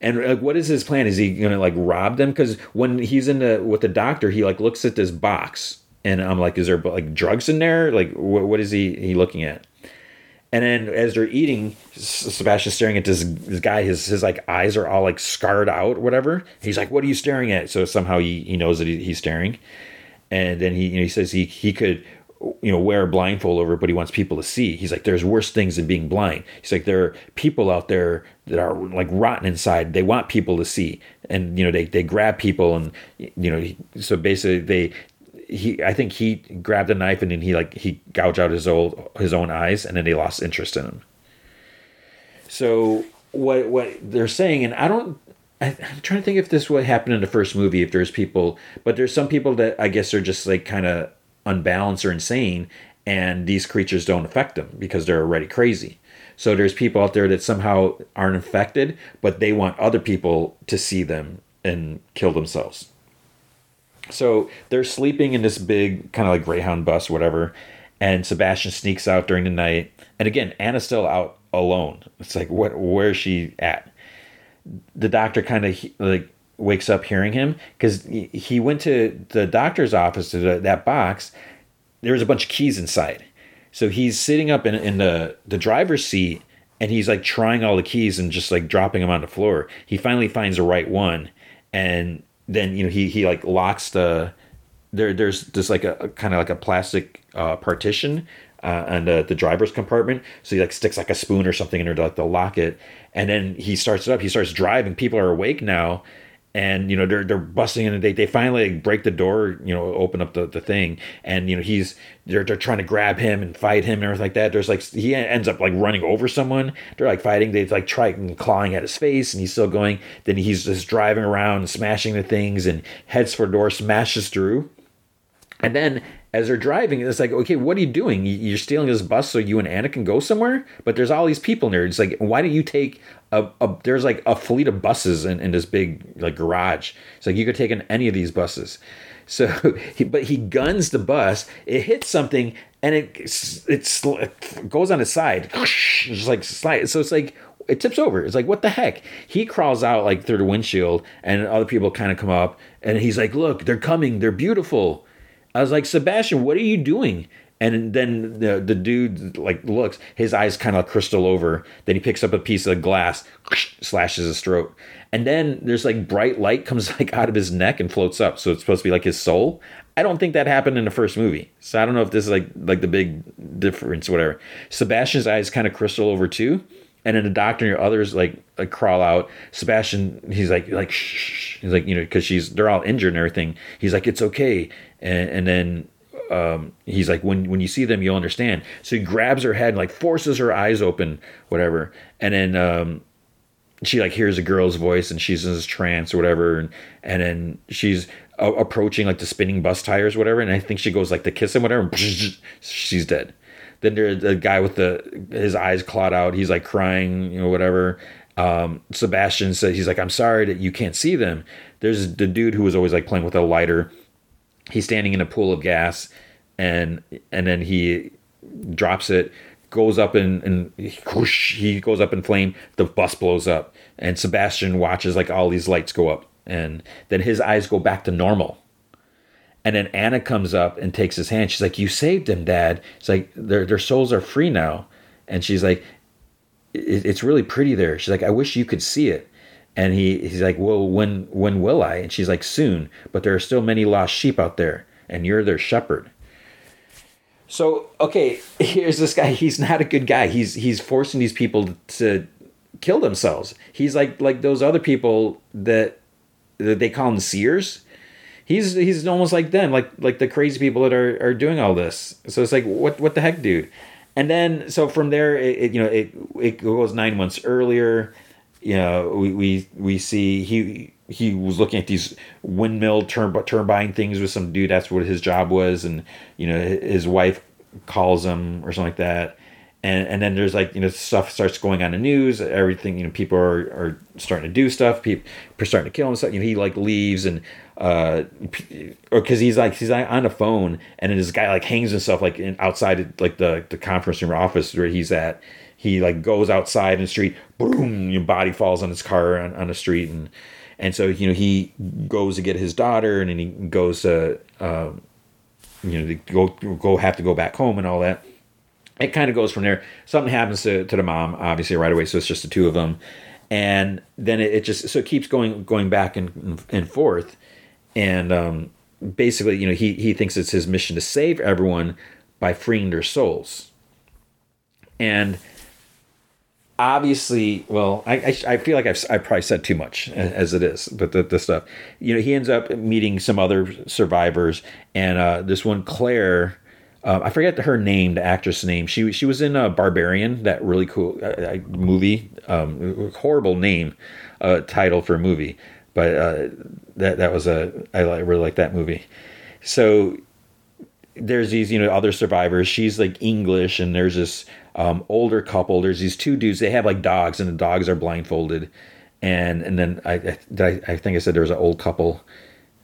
And like, what is his plan? Is he gonna like rob them? Because when he's in the with the doctor, he like looks at this box, and I'm like, is there like drugs in there? Like, what what is he he looking at? And then as they're eating, Sebastian's staring at this, this guy. His his like eyes are all like scarred out, whatever. He's like, "What are you staring at?" So somehow he, he knows that he, he's staring. And then he you know, he says he he could you know wear a blindfold over, but he wants people to see. He's like, "There's worse things than being blind." He's like, "There are people out there that are like rotten inside. They want people to see, and you know they they grab people and you know so basically they he I think he grabbed a knife and then he like he gouged out his old his own eyes and then they lost interest in him. So what what they're saying and I don't I, am trying to think if this would happen in the first movie if there's people but there's some people that I guess are just like kind of unbalanced or insane and these creatures don't affect them because they're already crazy. So there's people out there that somehow aren't infected but they want other people to see them and kill themselves. So they're sleeping in this big kind of like Greyhound bus, whatever. And Sebastian sneaks out during the night. And again, Anna's still out alone. It's like, what? Where's she at? The doctor kind of like wakes up hearing him because he went to the doctor's office to the, that box. There was a bunch of keys inside. So he's sitting up in, in the, the driver's seat and he's like trying all the keys and just like dropping them on the floor. He finally finds the right one and then you know he he like locks the there there's just like a, a kind of like a plastic uh, partition uh, the, the driver's compartment. So he like sticks like a spoon or something in there to like to lock it, and then he starts it up. He starts driving. People are awake now, and you know they're they're busting in and they, they finally like break the door you know open up the, the thing. And you know he's they're, they're trying to grab him and fight him and everything like that. There's like he ends up like running over someone. They're like fighting. They like try clawing at his face and he's still going. Then he's just driving around and smashing the things and heads for the door smashes through and then as they're driving, it's like, okay, what are you doing? You're stealing this bus so you and Anna can go somewhere? But there's all these people. It's like, why don't you take a, a there's like a fleet of buses in, in this big like garage. It's like you could take in any of these buses. So, he, but he guns the bus. It hits something and it it's, it goes on its side. Just like slide. So it's like it tips over. It's like, what the heck? He crawls out like through the windshield, and other people kind of come up, and he's like, look, they're coming. They're beautiful. I was like, Sebastian, what are you doing? And then the, the dude like looks, his eyes kind of crystal over. Then he picks up a piece of glass, slashes his throat, and then there's like bright light comes like out of his neck and floats up. So it's supposed to be like his soul. I don't think that happened in the first movie. So I don't know if this is like like the big difference, whatever. Sebastian's eyes kind of crystal over too, and then the doctor and your others like, like crawl out. Sebastian, he's like like shh. He's like you know because she's they're all injured and everything. He's like it's okay, and and then um, he's like, when when you see them, you'll understand. So he grabs her head and like forces her eyes open, whatever, and then um, she like hears a girl's voice and she's in this trance or whatever, and and then she's approaching like the spinning bus tires, whatever. And I think she goes like to kiss him, whatever. she's dead. Then there's the guy with the his eyes clawed out. He's like crying, you know, whatever. Um, Sebastian said he's like, I'm sorry that you can't see them. There's the dude who was always like playing with a lighter. He's standing in a pool of gas, and and then he drops it goes up in and whoosh, he goes up in flame. The bus blows up, and Sebastian watches like all these lights go up, and then his eyes go back to normal. And then Anna comes up and takes his hand. She's like, "You saved him, Dad." It's like their their souls are free now, and she's like, "It's really pretty there." She's like, "I wish you could see it." And he he's like, "Well, when when will I?" And she's like, "Soon." But there are still many lost sheep out there, and you're their shepherd. So okay, here's this guy. He's not a good guy. He's he's forcing these people to kill themselves. He's like like those other people that, that they call them seers. He's he's almost like them, like like the crazy people that are are doing all this. So it's like what what the heck, dude. And then so from there, it, it you know it it goes nine months earlier. You know we we we see he he was looking at these windmill turb- turbine things with some dude. That's what his job was, and you know his wife calls him or something like that. And and then there's like you know stuff starts going on the news. Everything you know people are, are starting to do stuff. People are starting to kill himself. You know he like leaves and uh or because he's like he's on the phone and then this guy like hangs himself like in, outside like the the conference room office where he's at he like goes outside in the street boom your body falls on his car on, on the street and and so you know he goes to get his daughter, and then he goes to um, you know go go have to go back home and all that. It kind of goes from there. Something happens to, to the mom, obviously right away. So it's just the two of them, and then it, it just so it keeps going going back and and forth, and um, basically you know he he thinks it's his mission to save everyone by freeing their souls, and obviously, well, I, I, I, feel like I've I probably said too much as it is, but the, the stuff, you know, he ends up meeting some other survivors, and uh, this one Claire, uh, I forget her name, the actress name. She she was in uh, Barbarian, that really cool uh, uh movie. Um, horrible name, uh, title for a movie, but uh, that that was a I really like that movie. So there's these you know other survivors. She's like English, and there's this um, older couple. There's these two dudes. They have like dogs, and the dogs are blindfolded. And and then I I, I think I said there was an old couple,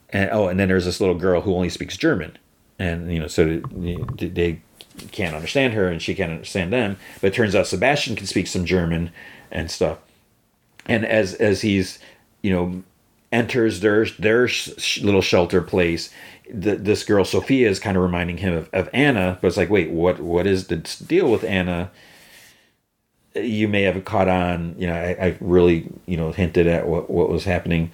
and oh, and then there's this little girl who only speaks German, and you know so they can't understand her, and she can't understand them. But it turns out Sebastian can speak some German and stuff. And as as he's you know enters their their sh- little shelter place the, this girl Sophia is kind of reminding him of, of Anna, but it's like, wait, what what is the deal with Anna? You may have caught on, you know, I, I really, you know, hinted at what, what was happening.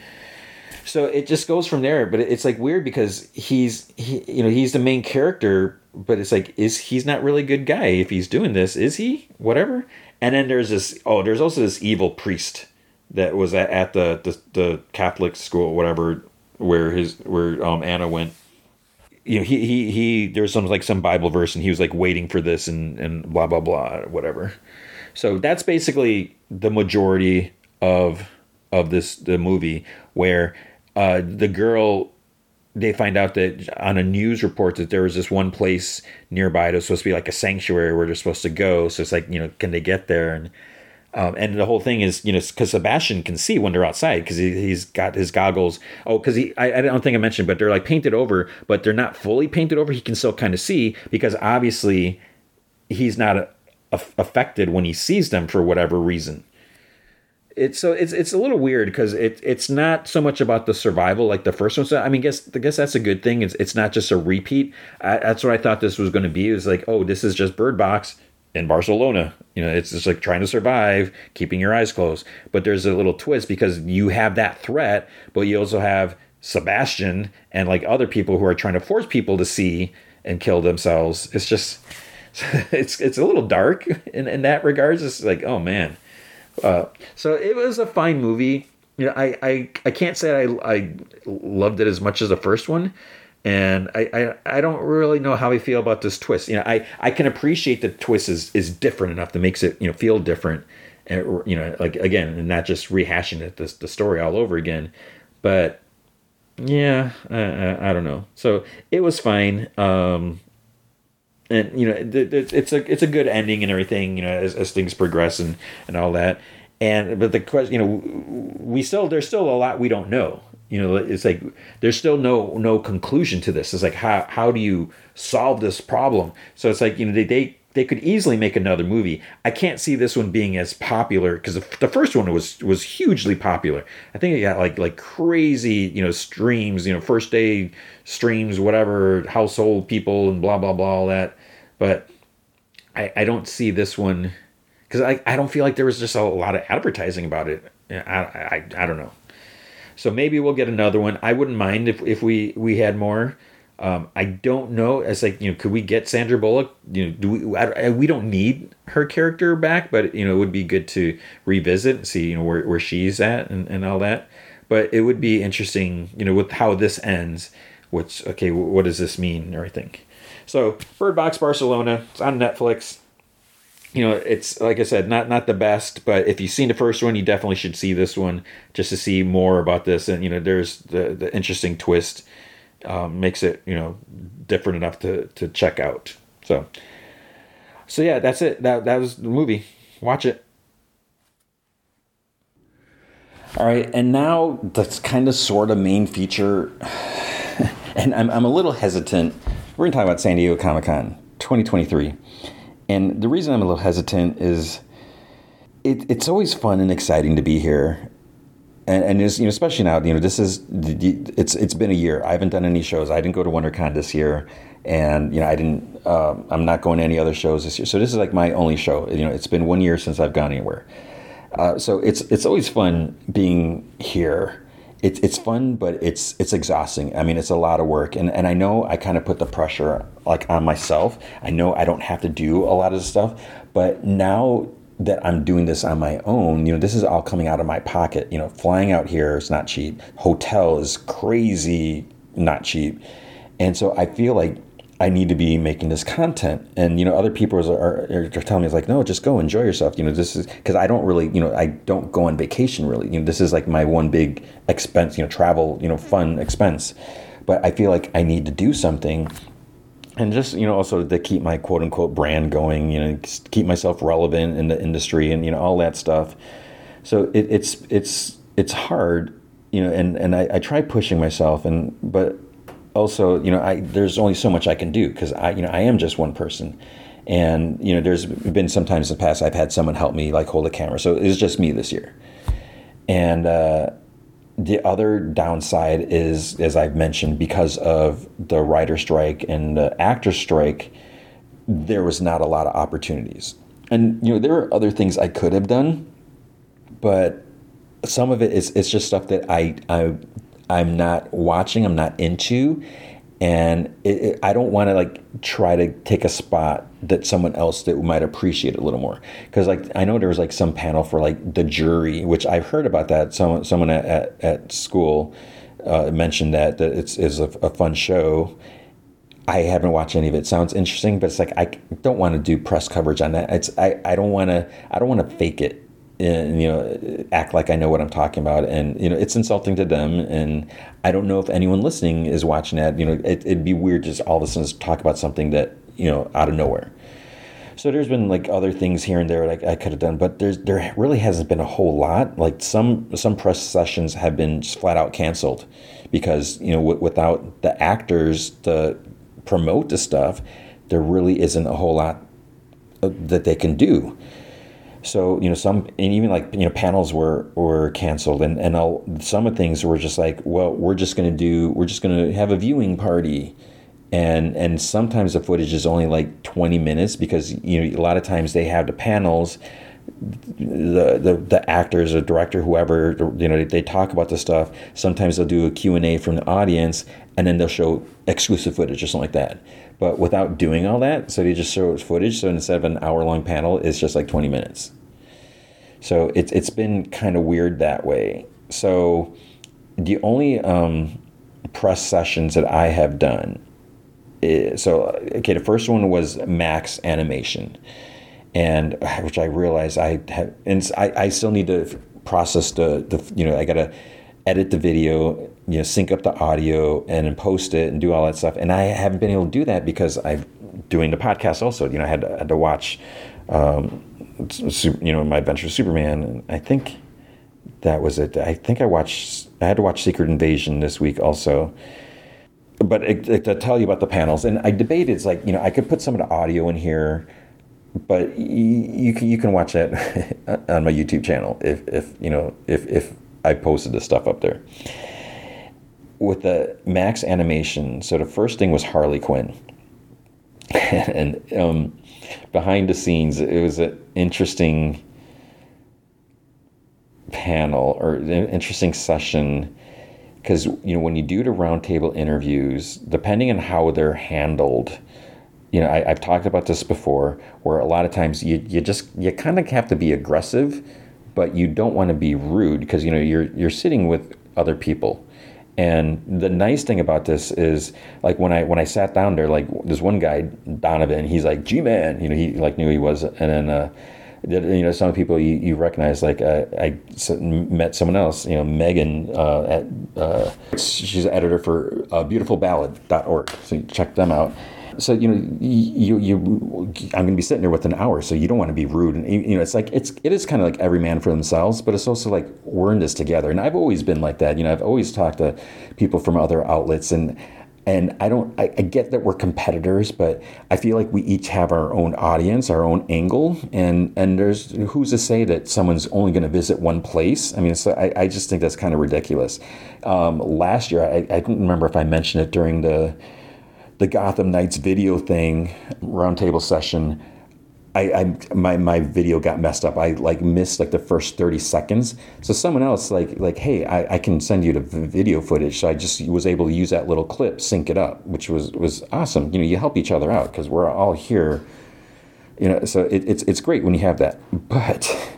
So it just goes from there, but it's like weird because he's he, you know, he's the main character, but it's like, is he's not really a good guy if he's doing this? Is he? Whatever. And then there's this. Oh, there's also this evil priest that was at, at the, the the Catholic school, whatever, where his where um Anna went you know, he he he there was some like some Bible verse and he was like waiting for this and and blah blah blah whatever. So that's basically the majority of of this the movie where uh, the girl they find out that on a news report that there was this one place nearby that was supposed to be like a sanctuary where they're supposed to go. So it's like you know can they get there and um, and the whole thing is, you know, because Sebastian can see when they're outside because he, has got his goggles. Oh, because he, I, I, don't think I mentioned, but they're like painted over, but they're not fully painted over. He can still kind of see because obviously he's not a, a, affected when he sees them for whatever reason. It's so it's it's a little weird because it it's not so much about the survival like the first one. So I mean, guess I guess that's a good thing. It's it's not just a repeat. I, that's what I thought this was going to be. It was like, oh, this is just Bird Box in Barcelona. You know, it's just like trying to survive, keeping your eyes closed. But there's a little twist because you have that threat, but you also have Sebastian and like other people who are trying to force people to see and kill themselves. It's just it's it's a little dark in, in that regards. It's like, oh man. Uh, so it was a fine movie. You know, I, I, I can't say I, I loved it as much as the first one and I, I, I don't really know how I feel about this twist. You know, I, I can appreciate the twist is, is different enough that makes it you know feel different, and you know, like again, and not just rehashing it the, the story all over again. But yeah, I, I, don't know. So it was fine. Um, and you know, it's a it's a good ending and everything. You know, as, as things progress and and all that. And but the question, you know, we still there's still a lot we don't know. You know, it's like there's still no no conclusion to this. It's like how how do you solve this problem? So it's like you know they they they could easily make another movie. I can't see this one being as popular because the first one was was hugely popular. I think it got like like crazy, you know, streams, you know, first day streams, whatever, household people and blah blah blah all that. But I I don't see this one because I I don't feel like there was just a lot of advertising about it. I I I don't know. So maybe we'll get another one. I wouldn't mind if if we we had more. Um, I don't know. It's like you know, could we get Sandra Bullock? You know, do we? I, we don't need her character back, but you know, it would be good to revisit and see you know where, where she's at and, and all that. But it would be interesting, you know, with how this ends. Which okay, what does this mean? Or I think so. Bird Box Barcelona. It's on Netflix. You know, it's like I said, not not the best, but if you've seen the first one, you definitely should see this one just to see more about this. And you know, there's the the interesting twist um, makes it you know different enough to to check out. So so yeah, that's it. That that was the movie. Watch it. All right, and now that's kind of sort of main feature, and I'm I'm a little hesitant. We're gonna talk about San Diego Comic Con 2023, and the reason I'm a little hesitant is it, it's always fun and exciting to be here and, and you know, especially now, you know, this is it's it's been a year. I haven't done any shows. I didn't go to WonderCon this year, and you know, I didn't. Uh, I'm not going to any other shows this year. So this is like my only show. You know, it's been one year since I've gone anywhere. Uh, so it's it's always fun being here. It's it's fun, but it's it's exhausting. I mean, it's a lot of work, and and I know I kind of put the pressure like on myself. I know I don't have to do a lot of stuff, but now that I'm doing this on my own, you know, this is all coming out of my pocket. You know, flying out here is not cheap. Hotel is crazy not cheap. And so I feel like I need to be making this content. And, you know, other people are, are, are telling me, like, no, just go enjoy yourself. You know, this is because I don't really, you know, I don't go on vacation really. You know, this is like my one big expense, you know, travel, you know, fun expense. But I feel like I need to do something and just you know also to keep my quote unquote brand going you know keep myself relevant in the industry and you know all that stuff so it, it's it's it's hard you know and and I, I try pushing myself and but also you know I there's only so much I can do because I you know I am just one person. And you know there's been sometimes in the past I've had someone help me like hold a camera. So it's just me this year. And uh the other downside is, as I've mentioned, because of the writer strike and the actor strike, there was not a lot of opportunities. And you know, there are other things I could have done, but some of it is it's just stuff that I I I'm not watching, I'm not into, and it, it, I don't want to like try to take a spot that someone else that might appreciate it a little more because like I know there was like some panel for like the jury which I've heard about that someone someone at, at, at school uh, mentioned that that it's is a, a fun show I haven't watched any of it. Sounds interesting, but it's like I don't want to do press coverage on that. It's I, I don't want to I don't want to fake it and you know act like I know what I'm talking about. And you know it's insulting to them. And I don't know if anyone listening is watching that. You know it, would be weird just all of a sudden talk about something that you know out of nowhere. So there's been like other things here and there like I could have done but there's there really hasn't been a whole lot. Like some some press sessions have been flat out canceled because you know w- without the actors to promote the stuff there really isn't a whole lot uh, that they can do so you know some and even like you know panels were were canceled and and I'll, some of things were just like well we're just to do we're just to have a viewing party. And and sometimes the footage is only like 20 minutes because you know a lot of times they have the panels the, the the actors or director whoever you know they, they talk about the stuff. Sometimes they'll do a q&a from the audience and then they'll show exclusive footage or something like that. But without doing all that so they just show footage so instead of an hour long panel it's just like 20 minutes. So it's it's been kind of weird that way. So the only um, press sessions that i have done is, so okay the first one was max animation and which i realized i have and i, I still need to process the, the you know i gotta edit the video you know sync up the audio and then post it and do all that stuff. And I haven't been able to do that because I'm doing the podcast also. You know, I had to, had to watch, um, you know, my adventure Superman. And I think that was it. I think I watched. I had to watch Secret Invasion this week also. But it, it, to tell you about the panels, and I debated, it's like you know, I could put some of the audio in here, but you, you can you can watch that on my YouTube channel if if you know if if I posted this stuff up there with the Max animation. So the first thing was Harley Quinn, and um, behind the scenes, it was an interesting panel or an interesting session because you know when you do the roundtable interviews, depending on how they're handled, you know I, have talked about this before, where a lot of times you you just you kind of have to be aggressive, but you don't want to be rude because you know you're you're sitting with other people. And the nice thing about this is, like when I when I sat down there, like this one guy Donovan, he's like G man, you know, he like knew he was, and then uh, you know some people you, you recognize like uh, I met someone else you know Megan uh, at uh, she's an editor for uh, beautifulballad.org so check them out so you know you you I'm going to be sitting there with an hour so you don't want to be rude and you know it's like it's it is kind of like every man for themselves but it's also like we're in this together and I've always been like that you know I've always talked to people from other outlets and and I don't, I, I, get that we're competitors, but I feel like we each have our own audience, our own angle. And, and there's, who's to say that someone's only going to visit one place? I mean, so I, I just think that's kind of ridiculous. Um, last year, I, I don't remember if I mentioned it during the, the Gotham Knights video thing, roundtable session. I, I my my video got messed up. I like missed like the first thirty seconds. So someone else like like hey, I, I can send you the video footage. So I just was able to use that little clip, sync it up, which was was awesome. You know, you help each other out because we're all here. You know, so it, it's it's great when you have that. But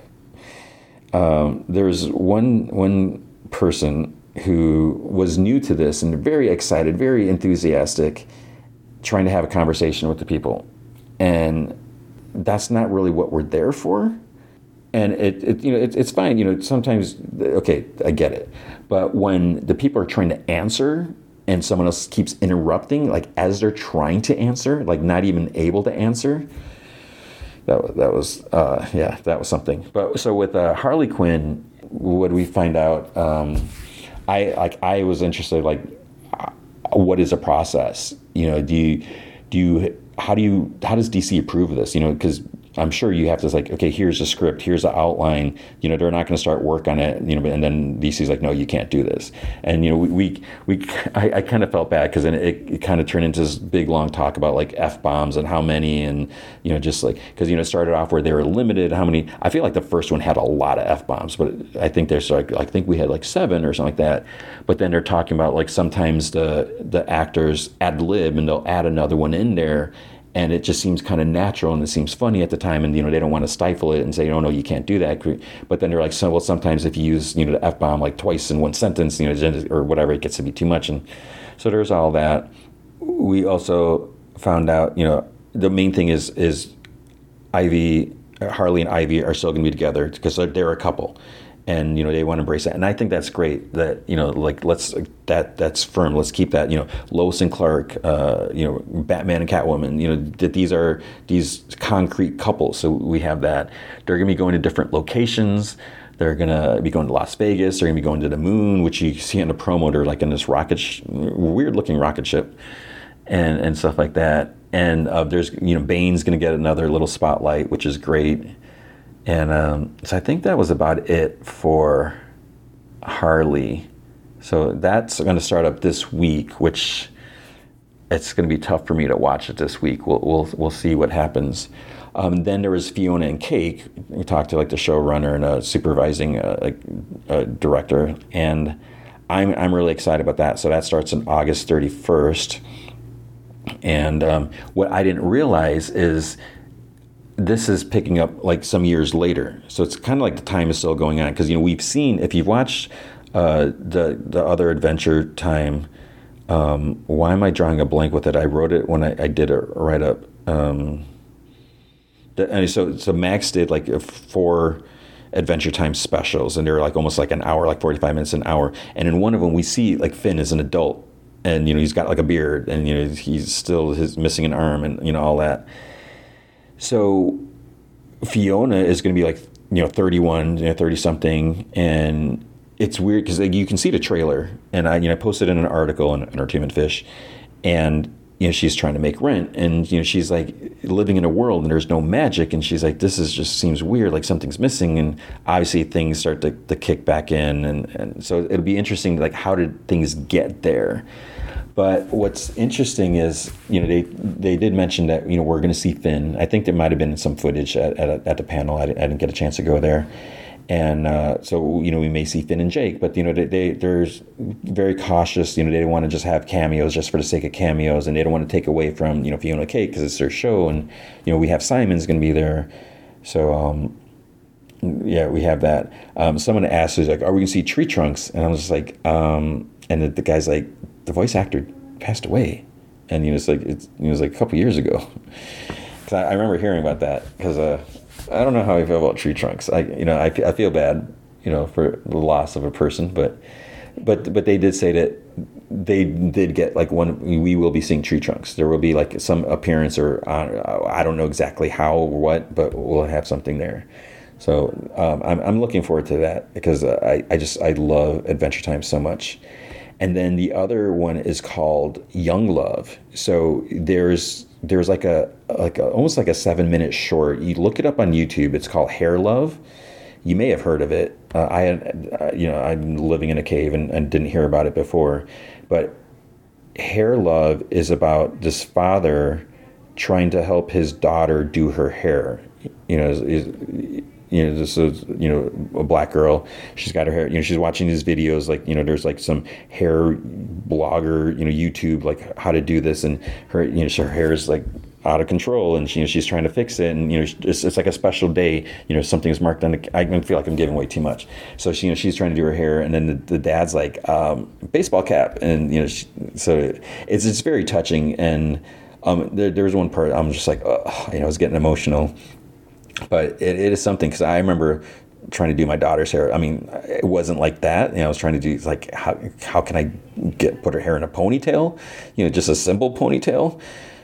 um, there's one one person who was new to this and very excited, very enthusiastic, trying to have a conversation with the people, and that's not really what we're there for. And it, it you know, it, it's fine. You know, sometimes, okay, I get it. But when the people are trying to answer and someone else keeps interrupting, like as they're trying to answer, like not even able to answer, that, that was, uh, yeah, that was something. But so with uh, Harley Quinn, what we find out, um, I like I was interested, like, uh, what is a process? You know, do you do you how do you how does DC approve of this? You know, because I'm sure you have to like, okay, here's a script, here's the outline. You know, they're not going to start work on it. You know, and then DC's like, no, you can't do this. And you know, we we, we I, I kind of felt bad because then it, it kind of turned into this big long talk about like f bombs and how many, and you know, just like because you know, it started off where they were limited. How many? I feel like the first one had a lot of f bombs, but I think there's like I think we had like seven or something like that. But then they're talking about like sometimes the the actors ad lib and they'll add another one in there and it just seems kind of natural and it seems funny at the time and you know they don't want to stifle it and say oh no you can't do that. But then they're like so well sometimes if you use you know the f-bomb like twice in one sentence you know or whatever it gets to be too much. And so there's all that. We also found out you know the main thing is is ivy harley and ivy are still going to be together because they're a couple and you know they want to embrace that. And i think that's great that you know like let's that that's firm. Let's keep that you know lois and clark uh, you know batman and catwoman you know that these are these concrete couples. So we have that. They're going to be going to different locations. They're going to be going to las vegas. They're going to be going to the moon which you see in the promo. They're like in this rocket sh- weird looking rocket ship and and stuff like that. And uh, there's you know bane's going to get another little spotlight which is great and um, so I think that was about it for Harley. So that's going to start up this week, which it's going to be tough for me to watch it this week. We'll we'll we'll see what happens. Um, then there was Fionna and Cake. We talked to like the showrunner and a supervising uh, a director, and I'm I'm really excited about that. So that starts on August 31st. And um, what I didn't realize is this is picking up like some years later. So it's kind of like the time is still going on because you know we've seen if you've watched uh, the the other Adventure Time. Um, why am I drawing a blank with it? I wrote it when I, I did a write up. Um, and so so Max did like four Adventure Time specials, and they're like almost like an hour, like 45 minutes an hour. And in one of them, we see like Finn is an adult, and you know he's got like a beard, and you know he's still his missing an arm, and you know all that. So Fionna is going to be like you know 31, you know 30 something, and it's weird because like, you can see the trailer, and I you know posted in an article in Entertainment Fish, and you know she's trying to make rent, and you know she's like living in a world and there's no magic, and she's like this is just seems weird, like something's missing, and obviously things start to, to kick back in, and and so it'll be interesting like how did things get there. But what's interesting is, you know, they they did mention that you know we're going to see Finn. I think there might have been some footage at, at, at the panel. I didn't, I didn't, get a chance to go there, and uh, so you know we may see Finn and Jake. But you know they, they there's very cautious. You know they don't want to just have cameos just for the sake of cameos, and they don't want to take away from you know Fionna Cake because it's their show, and you know we have Simon's going to be there, so. Um, yeah, we have that. Um, someone asked, "Is like, are we gonna see tree trunks?" And I was just like, um, and the, the guy's like, the voice actor passed away, and know, it's like it's, it was like a couple years ago. Cause I, I remember hearing about that because uh, I don't know how I feel about tree trunks. I you know I, I feel bad you know for the loss of a person, but but but they did say that they did get like one we will be seeing tree trunks there will be like some appearance or uh, i don't know exactly how or what but we'll have something there so um, I'm, I'm looking forward to that because I, I just i love adventure time so much and then the other one is called Young Love. So there's there's like a like a, almost like a seven minute short. You look it up on YouTube. It's called Hair Love. You may have heard of it. Uh, I uh, you know, I'm living in a cave and, and didn't hear about it before, but Hair Love is about this father trying to help his daughter do her hair. You know, is, is you know this is you know a black girl she's got her hair you know she's watching these videos like you know there's like some hair blogger you know youtube like how to do this and her you know her hair is like out of control and she, you know, she's trying to fix it and you know it's, it's like a special day you know something's marked on the, i feel like i'm giving away too much so she you know she's trying to do her hair and then the, the dad's like um, baseball cap and you know she, so it's it's very touching and um, there, there was one part i'm just like oh, you know i was getting emotional but it, it is something because I remember trying to do my daughter's hair. I mean, it wasn't like that. You know, I was trying to do like how how can I get put her hair in a ponytail? You know, just a simple ponytail.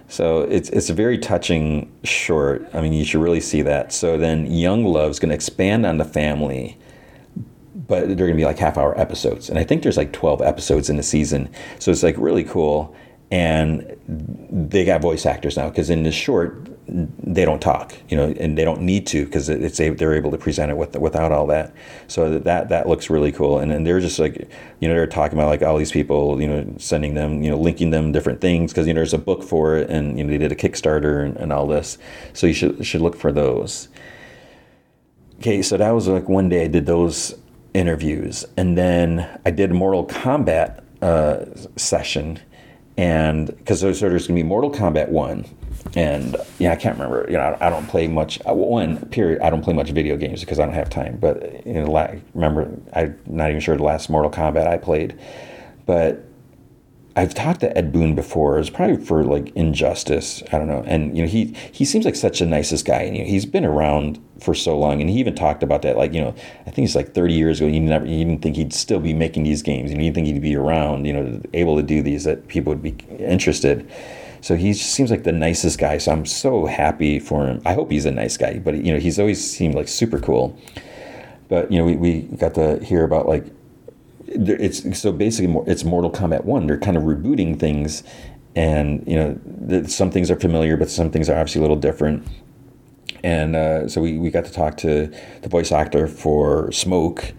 So it's it's a very touching short. I mean, you should really see that. So then Young Love's going to expand on the family, but they're going to be like half hour episodes, and I think there's like 12 episodes in the season. So it's like really cool and they got voice actors now because in the short they don't talk you know and they don't need to because it's a, they're able to present it with, without all that. So that that looks really cool. And then they're just like you know they're talking about like all these people you know sending them you know linking them different things because you know there's a book for it and you know they did a kickstarter and, and all this. So you should should look for those. Okay so that was like one day i did those interviews. And then i did mortal kombat uh, session. And because so there's going to be Mortal Kombat 1 and yeah I can't remember you know I, don't play much uh, one period I don't play much video games because I don't have time but you know remember I'm not even sure the last Mortal Kombat I played but I've talked to Ed Boon before. It's probably for like injustice. I don't know. And you know, he he seems like such a nicest guy, and you know, he's been around for so long. And he even talked about that. Like you know, I think it's like 30 years ago. He never he didn't think he'd still be making these games. You know, he didn't think he'd be around. You know, able to do these that people would be interested. So he seems like the nicest guy. So I'm so happy for him. I hope he's a nice guy. But you know, he's always seemed like super cool. But you know, we, we got to hear about like it's so basically it's Mortal Kombat One. They're kind of rebooting things, and you know some things are familiar, but some things are obviously a little different. And uh, so we, we got to talk to the voice actor for Smoke,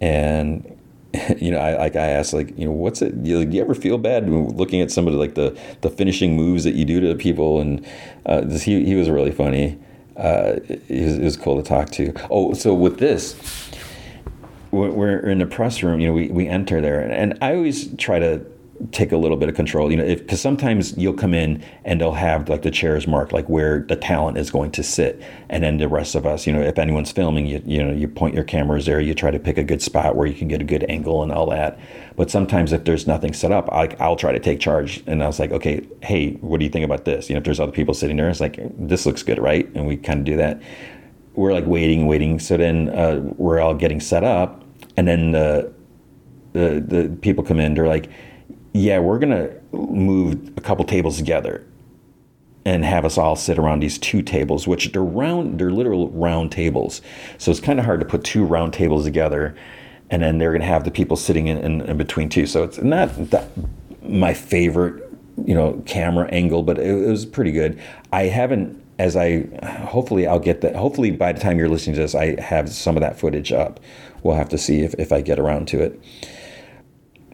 and you know, I like I asked like, you know, what's it? You, do you ever feel bad looking at some of like the the finishing moves that you do to people? And uh, this, he he was really funny. Uh, it, was, it was cool to talk to. Oh, so with this, we're in the press room, you know, we, we enter there, and I always try to take a little bit of control, you know, because sometimes you'll come in and they'll have like the chairs marked, like where the talent is going to sit, and then the rest of us, you know, if anyone's filming, you you know, you point your cameras there, you try to pick a good spot where you can get a good angle and all that. But sometimes if there's nothing set up, I, I'll try to take charge, and I was like, okay, hey, what do you think about this? You know, if there's other people sitting there, it's like this looks good, right? And we kind of do that we're like waiting, waiting. So then uh, we're all getting set up, and then the the the people come in. They're like, "Yeah, we're gonna move a couple tables together." and have us all sit around these two tables, which they're round, they're literal round tables. So it's kind of hard to put two round tables together, and then they're going to have the people sitting in, in, in, between two. So it's not that my favorite, you know, camera angle, but it, it was pretty good. I haven't, as I, hopefully I'll get that. Hopefully by the time you're listening to this, I have some of that footage up. We'll have to see if, if I get around to it.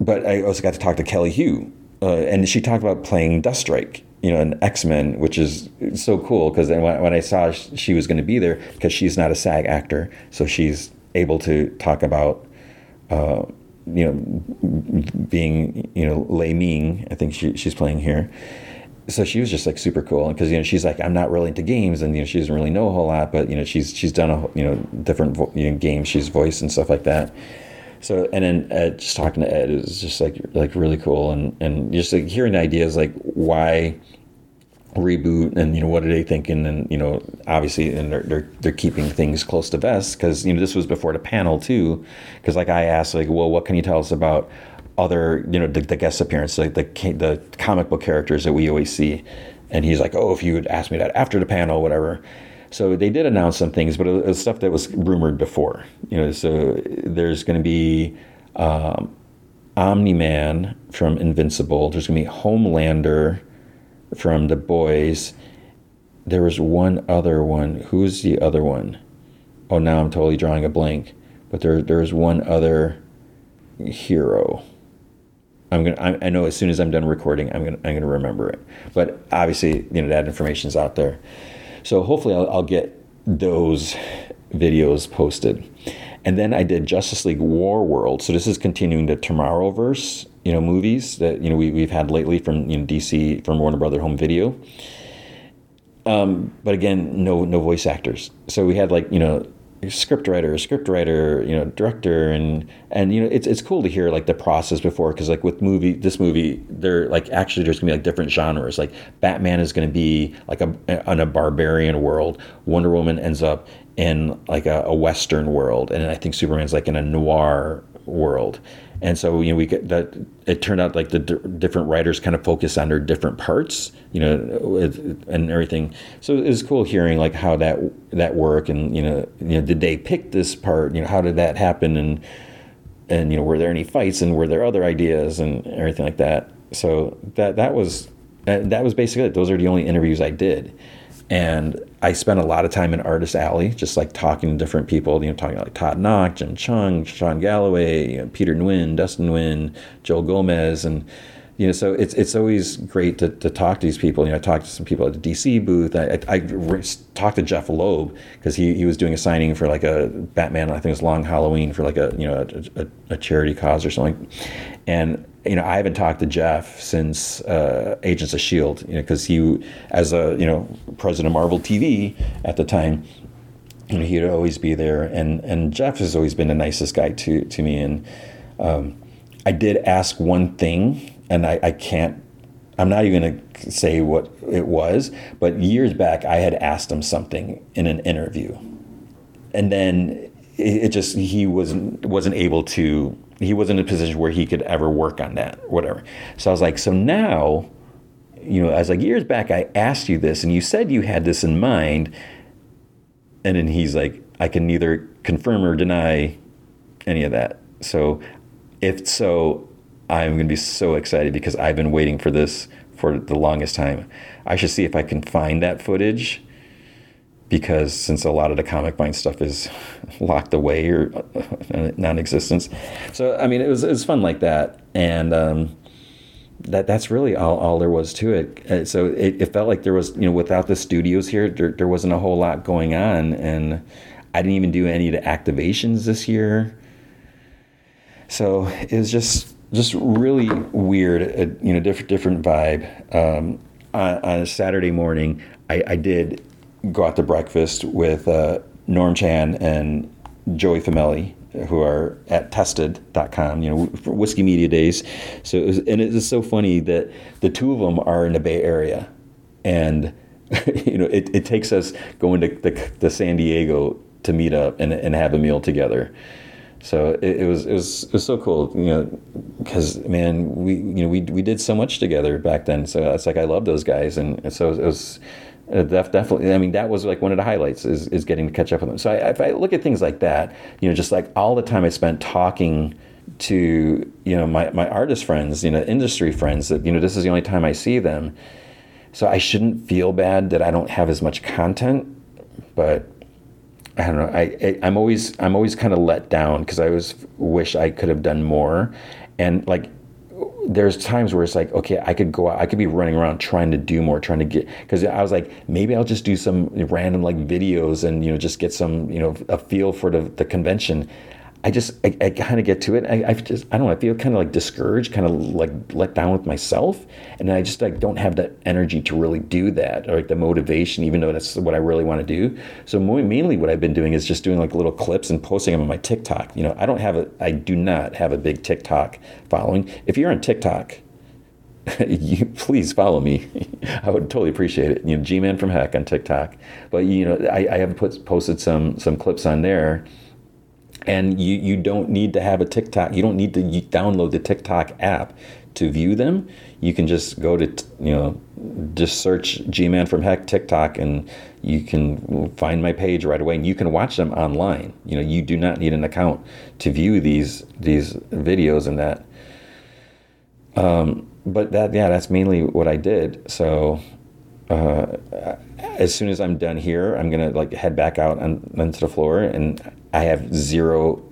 But I also got to talk to Kelly Hu, uh, and she talked about playing Deathstrike you know, an X Men, which is so cool because when, when I saw she was going to be there, because she's not a SAG actor, so she's able to talk about, uh, you know, being you know Lei Ming. I think she, she's playing here. So she was just like super cool because you know she's like I'm not really into games and you know she doesn't really know a whole lot, but you know she's she's done a you know different you know, games she's voiced and stuff like that. So and then Ed, just talking to Ed is just like like really cool. And and just like hearing ideas like why reboot and you know what are they thinking? And you know obviously and they're they're, they're keeping things close to vest because you know this was before the panel too. Because like I asked like well what can you tell us about other you know the, the guest appearances like the the comic book characters that we always see? And he's like oh if you would ask me that after the panel whatever so they did announce some things but it was stuff that was rumored before you know so there's going to be um, Omni Man from Invincible there's going to be Homelander from the boys. There was one other one. Who's the other one? Oh, now I'm totally drawing a blank. But there, there's one other hero. I'm gonna. I, I know as soon as I'm done recording, I'm gonna. I'm gonna remember it. But obviously, you know that information's out there. So hopefully, I'll, I'll get those videos posted. And then I did Justice League War World. So this is continuing the Tomorrowverse you know movies that you know we, we've had lately from you know DC from Warner Brother Home Video. Um, but again, no no voice actors. So we had like you know script writer, script writer, you know, director, and and you know, it's it's cool to hear like the process before because like with movie this movie, they're like actually there's gonna be like different genres. Like Batman is gonna be like a in a barbarian world. Wonder Woman ends up in like a, a western world, and I think Superman's like in a noir world and so you know we get that it turned out like the d- different writers kind of focus on their different parts you know and everything. So it was cool hearing like how that that work and you know you know did they pick this part? You know how did that happen? And and you know were there any fights and were there other ideas and everything like that? So that that was that was basically it. Those are the only interviews i did. And I spent a lot of time in Artist Alley, just like talking to different people, you know, talking like Todd Nauck, Jim Cheung, Sean Galloway, you know, Peter Nguyen, Dustin Nguyen, Joel Gomez, and you know, so it's it's always great to, to talk to these people. You know, I talked to some people at the DC booth. I, I, I talked to Jeff Loeb because he, he was doing a signing for like a Batman. I think it was Long Halloween for like a you know a, a, a charity cause or something. And you know, I haven't talked to Jeff since uh, Agents of Shield. You know, because he, as a you know president of Marvel TV at the time, you know, he'd always be there. And and Jeff has always been the nicest guy to to me. And um, I did ask one thing, and I, I can't. I'm not even to say what it was, but years back I had asked him something in an interview, and then it, it just he wasn't wasn't able to he wasn't in a position where he could ever work on that, whatever. So I was like, so now, you know, as like years back, I asked you this, and you said you had this in mind, and then he's like, I can neither confirm or deny any of that. So, if so, I'm going to be so excited because I've been waiting for this for the longest time. I should see if I can find that footage because since a lot of the Comic Vine stuff is locked away or uh, non-existence. So I mean, it was it was fun like that, and um, that that's really all, all there was to it. Uh, so it, it, felt like there was you know without the studios here, there, there wasn't a whole lot going on, and I didn't even do any of the activations this year. So it was just just really weird, uh, you know, different different vibe. Um, on, on, a Saturday morning, I, I did go out to breakfast with uh, Norm Chan and Joey Fameli, who are at tested.com, you know, for whiskey media days. So, it was, and it is so funny that the two of them are in the Bay Area. And you know, it, it takes us going to the, the San Diego to meet up and, and have a meal together. So it, it, was it was it was so cool, you know, because man, we you know we we did so much together back then. So it's like I love those guys, and so it was. Uh, definitely, I mean, that was like one of the highlights is, is getting to catch up with them. So I, if I look at things like that, you know, just like all the time I spent talking to, you know, my, my artist friends, you know, industry friends that, you know, this is the only time I see them. So I shouldn't feel bad that I don't have as much content, but I don't know. I, I am always I'm always kind of let down because I always wish I could have done more, and like there's times where it's like okay I could go out I could be running around trying to do more trying to get because I was like maybe I'll just do some random like videos and you know just get some you know a feel for the, the convention I just I, I kind of get to it. I, I just I don't know. I feel kind of like discouraged, kind of like let down with myself, and I just like don't have that energy to really do that or like the motivation, even though that's what I really want to do. So more, mainly, what I've been doing is just doing like little clips and posting them on my TikTok. You know, I don't have a I do not have a big TikTok following. If you're on TikTok, you please follow me. I would totally appreciate it. You know, G Man from Heck on TikTok. But you know, I, I have put posted some some clips on there and you, you don't need to have a TikTok. You don't need to download the TikTok app to view them. You can just go to, you know, just search G Man from Heck TikTok and you can find my page right away and you can watch them online. You know, you do not need an account to view these these videos and that. Um, but that yeah, that's mainly what I did. So uh, as soon as I'm done here, I'm gonna like head back out on, onto the floor, and I have zero,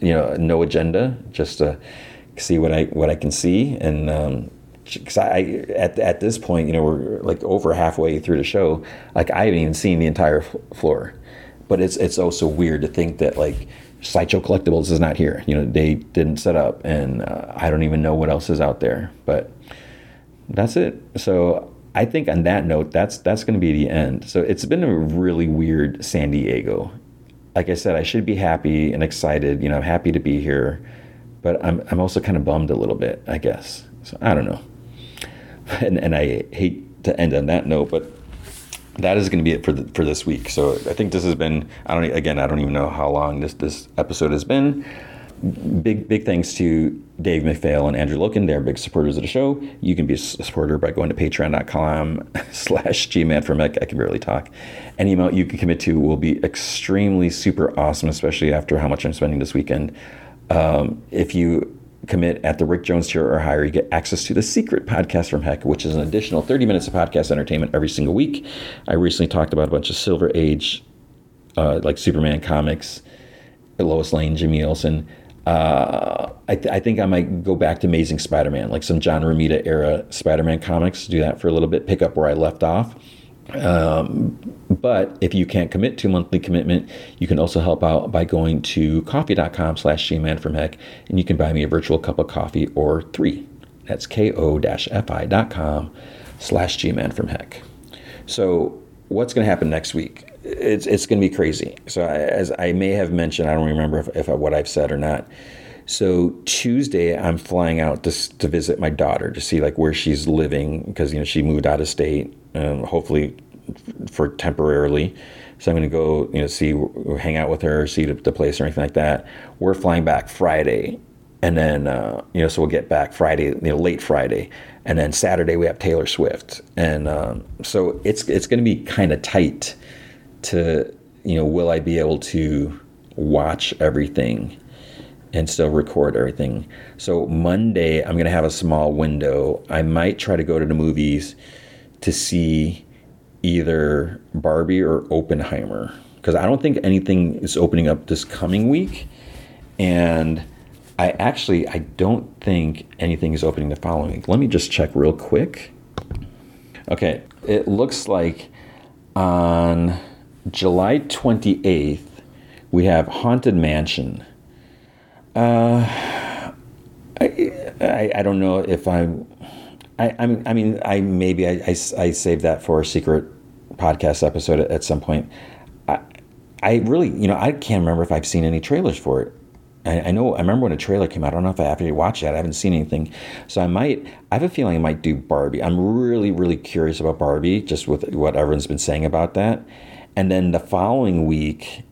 you know, no agenda, just to see what I what I can see, and um, because I at at this point, you know, we're like over halfway through the show, like I haven't even seen the entire floor, but it's it's also weird to think that like Sideshow Collectibles is not here. You know, they didn't set up, and uh, I don't even know what else is out there, but that's it. So I think on that note, that's that's going to be the end. So it's been a really weird San Diego. Like I said, I should be happy and excited. You know, I'm happy to be here, but I'm I'm also kind of bummed a little bit. I guess. So I don't know. And and I hate to end on that note, but that is going to be it for the, for this week. So I think this has been. I don't again. I don't even know how long this this episode has been big big thanks to Dave McPhail and Andrew Loken. They're big supporters of the show. You can be a supporter by going to patreon.com slash gman. I can barely talk. Any amount you can commit to will be extremely super awesome, especially after how much I'm spending this weekend. Um, if you commit at the Rick Jones tier or higher, you get access to the secret podcast from Heck, which is an additional 30 minutes of podcast entertainment every single week. I recently talked about a bunch of Silver Age, uh, like Superman comics, Lois Lane, Jimmy Olsen uh, I, th- I, think I might go back to Amazing Spider-Man, like some John Romita era Spider-Man comics. Do that for a little bit, pick up where I left off. Um, but if you can't commit to monthly commitment, you can also help out by going to ko-fi.com slash gman from heck, and you can buy me a virtual cup of coffee or three. That's ko-fi.com slash gman from heck. So what's going to happen next week? It's it's going to be crazy. So I, as I may have mentioned, I don't remember if, if I, what I've said or not. So Tuesday, I'm flying out to to visit my daughter to see like where she's living because you know she moved out of state, um, hopefully for temporarily. So I'm going to go you know see hang out with her, see the, the place or anything like that. We're flying back Friday, and then uh, you know so we'll get back Friday, you know late Friday, and then Saturday we have Taylor Swift, and um, so it's it's going to be kind of tight to, you know, will I be able to watch everything and still record everything? So Monday, I'm going to have a small window. I might try to go to the movies to see either Barbie or Oppenheimer because I don't think anything is opening up this coming week. And I actually I don't think anything is opening the following week. Let me just check real quick. Okay, it looks like on July 28th, we have Haunted Mansion. Uh, I, I, I, don't know if I'm. I, I'm, I mean, I maybe I, I, I saved that for a secret podcast episode at, some point. I, I really, you know, I can't remember if I've seen any trailers for it. I, I, know I remember when a trailer came out. I don't know if I have to watch that. I haven't seen anything, so I might. I have a feeling I might do Barbie. I'm really really curious about Barbie, just with what everyone's been saying about that. And then the following week,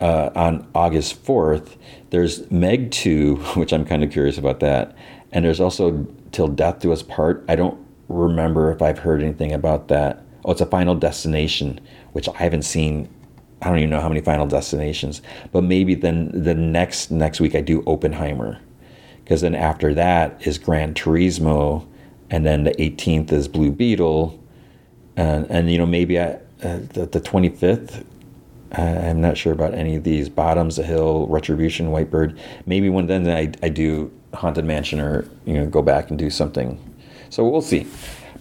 uh, on August 4th, there's Meg 2, which I'm kind of curious about that. And there's also Till Death Do Us Part. I don't remember if I've heard anything about that. Oh, it's a Final Destination, which I haven't seen. I don't even know how many Final Destinations, but maybe then the next next week I do Oppenheimer, because then after that is Gran Turismo, and then the 18th is Blue Beetle, and and you know maybe I, uh, the, the 25th I'm not sure about any of these. Bottoms, A Hill, Retribution, Whitebird. Maybe one then I, I do Haunted Mansion or you know go back and do something. So we'll see.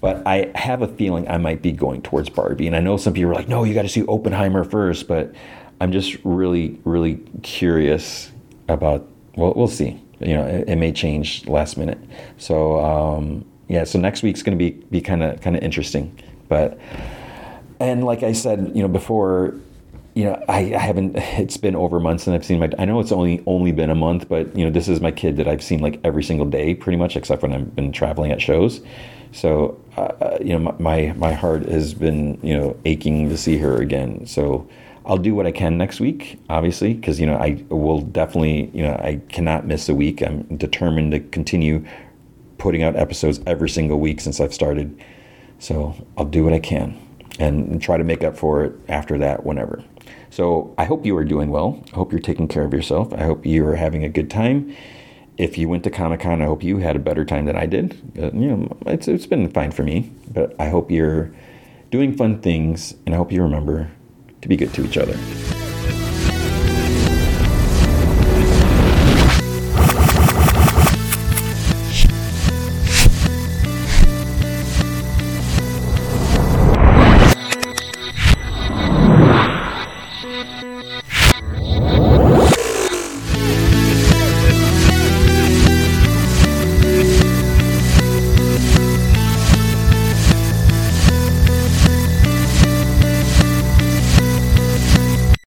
But I have a feeling I might be going towards Barbie. And I know some people are like, no, you got to see Oppenheimer first. But I'm just really, really curious about. Well, we'll see. You know, it, it may change last minute. So um, yeah. So next week's going to be be kind of kind of interesting. But and like I said, you know, before you know, I, I, haven't. It's been over months and I've seen my. I know it's only only been a month, but you know, this is my kid that I've seen like every single day, pretty much, except when I've been traveling at shows. So, uh, uh you know, my my heart has been you know aching to see her again. So, I'll do what I can next week, obviously, because you know I will definitely you know I cannot miss a week. I'm determined to continue putting out episodes every single week since I've started. So I'll do what I can and try to make up for it after that whenever. So I hope you are doing well. I hope you're taking care of yourself. I hope you are having a good time. If you went to Comic Con, I hope you had a better time than I did. But, you know, it's, it's been fine for me. But I hope you're doing fun things, and I hope you remember to be good to each other.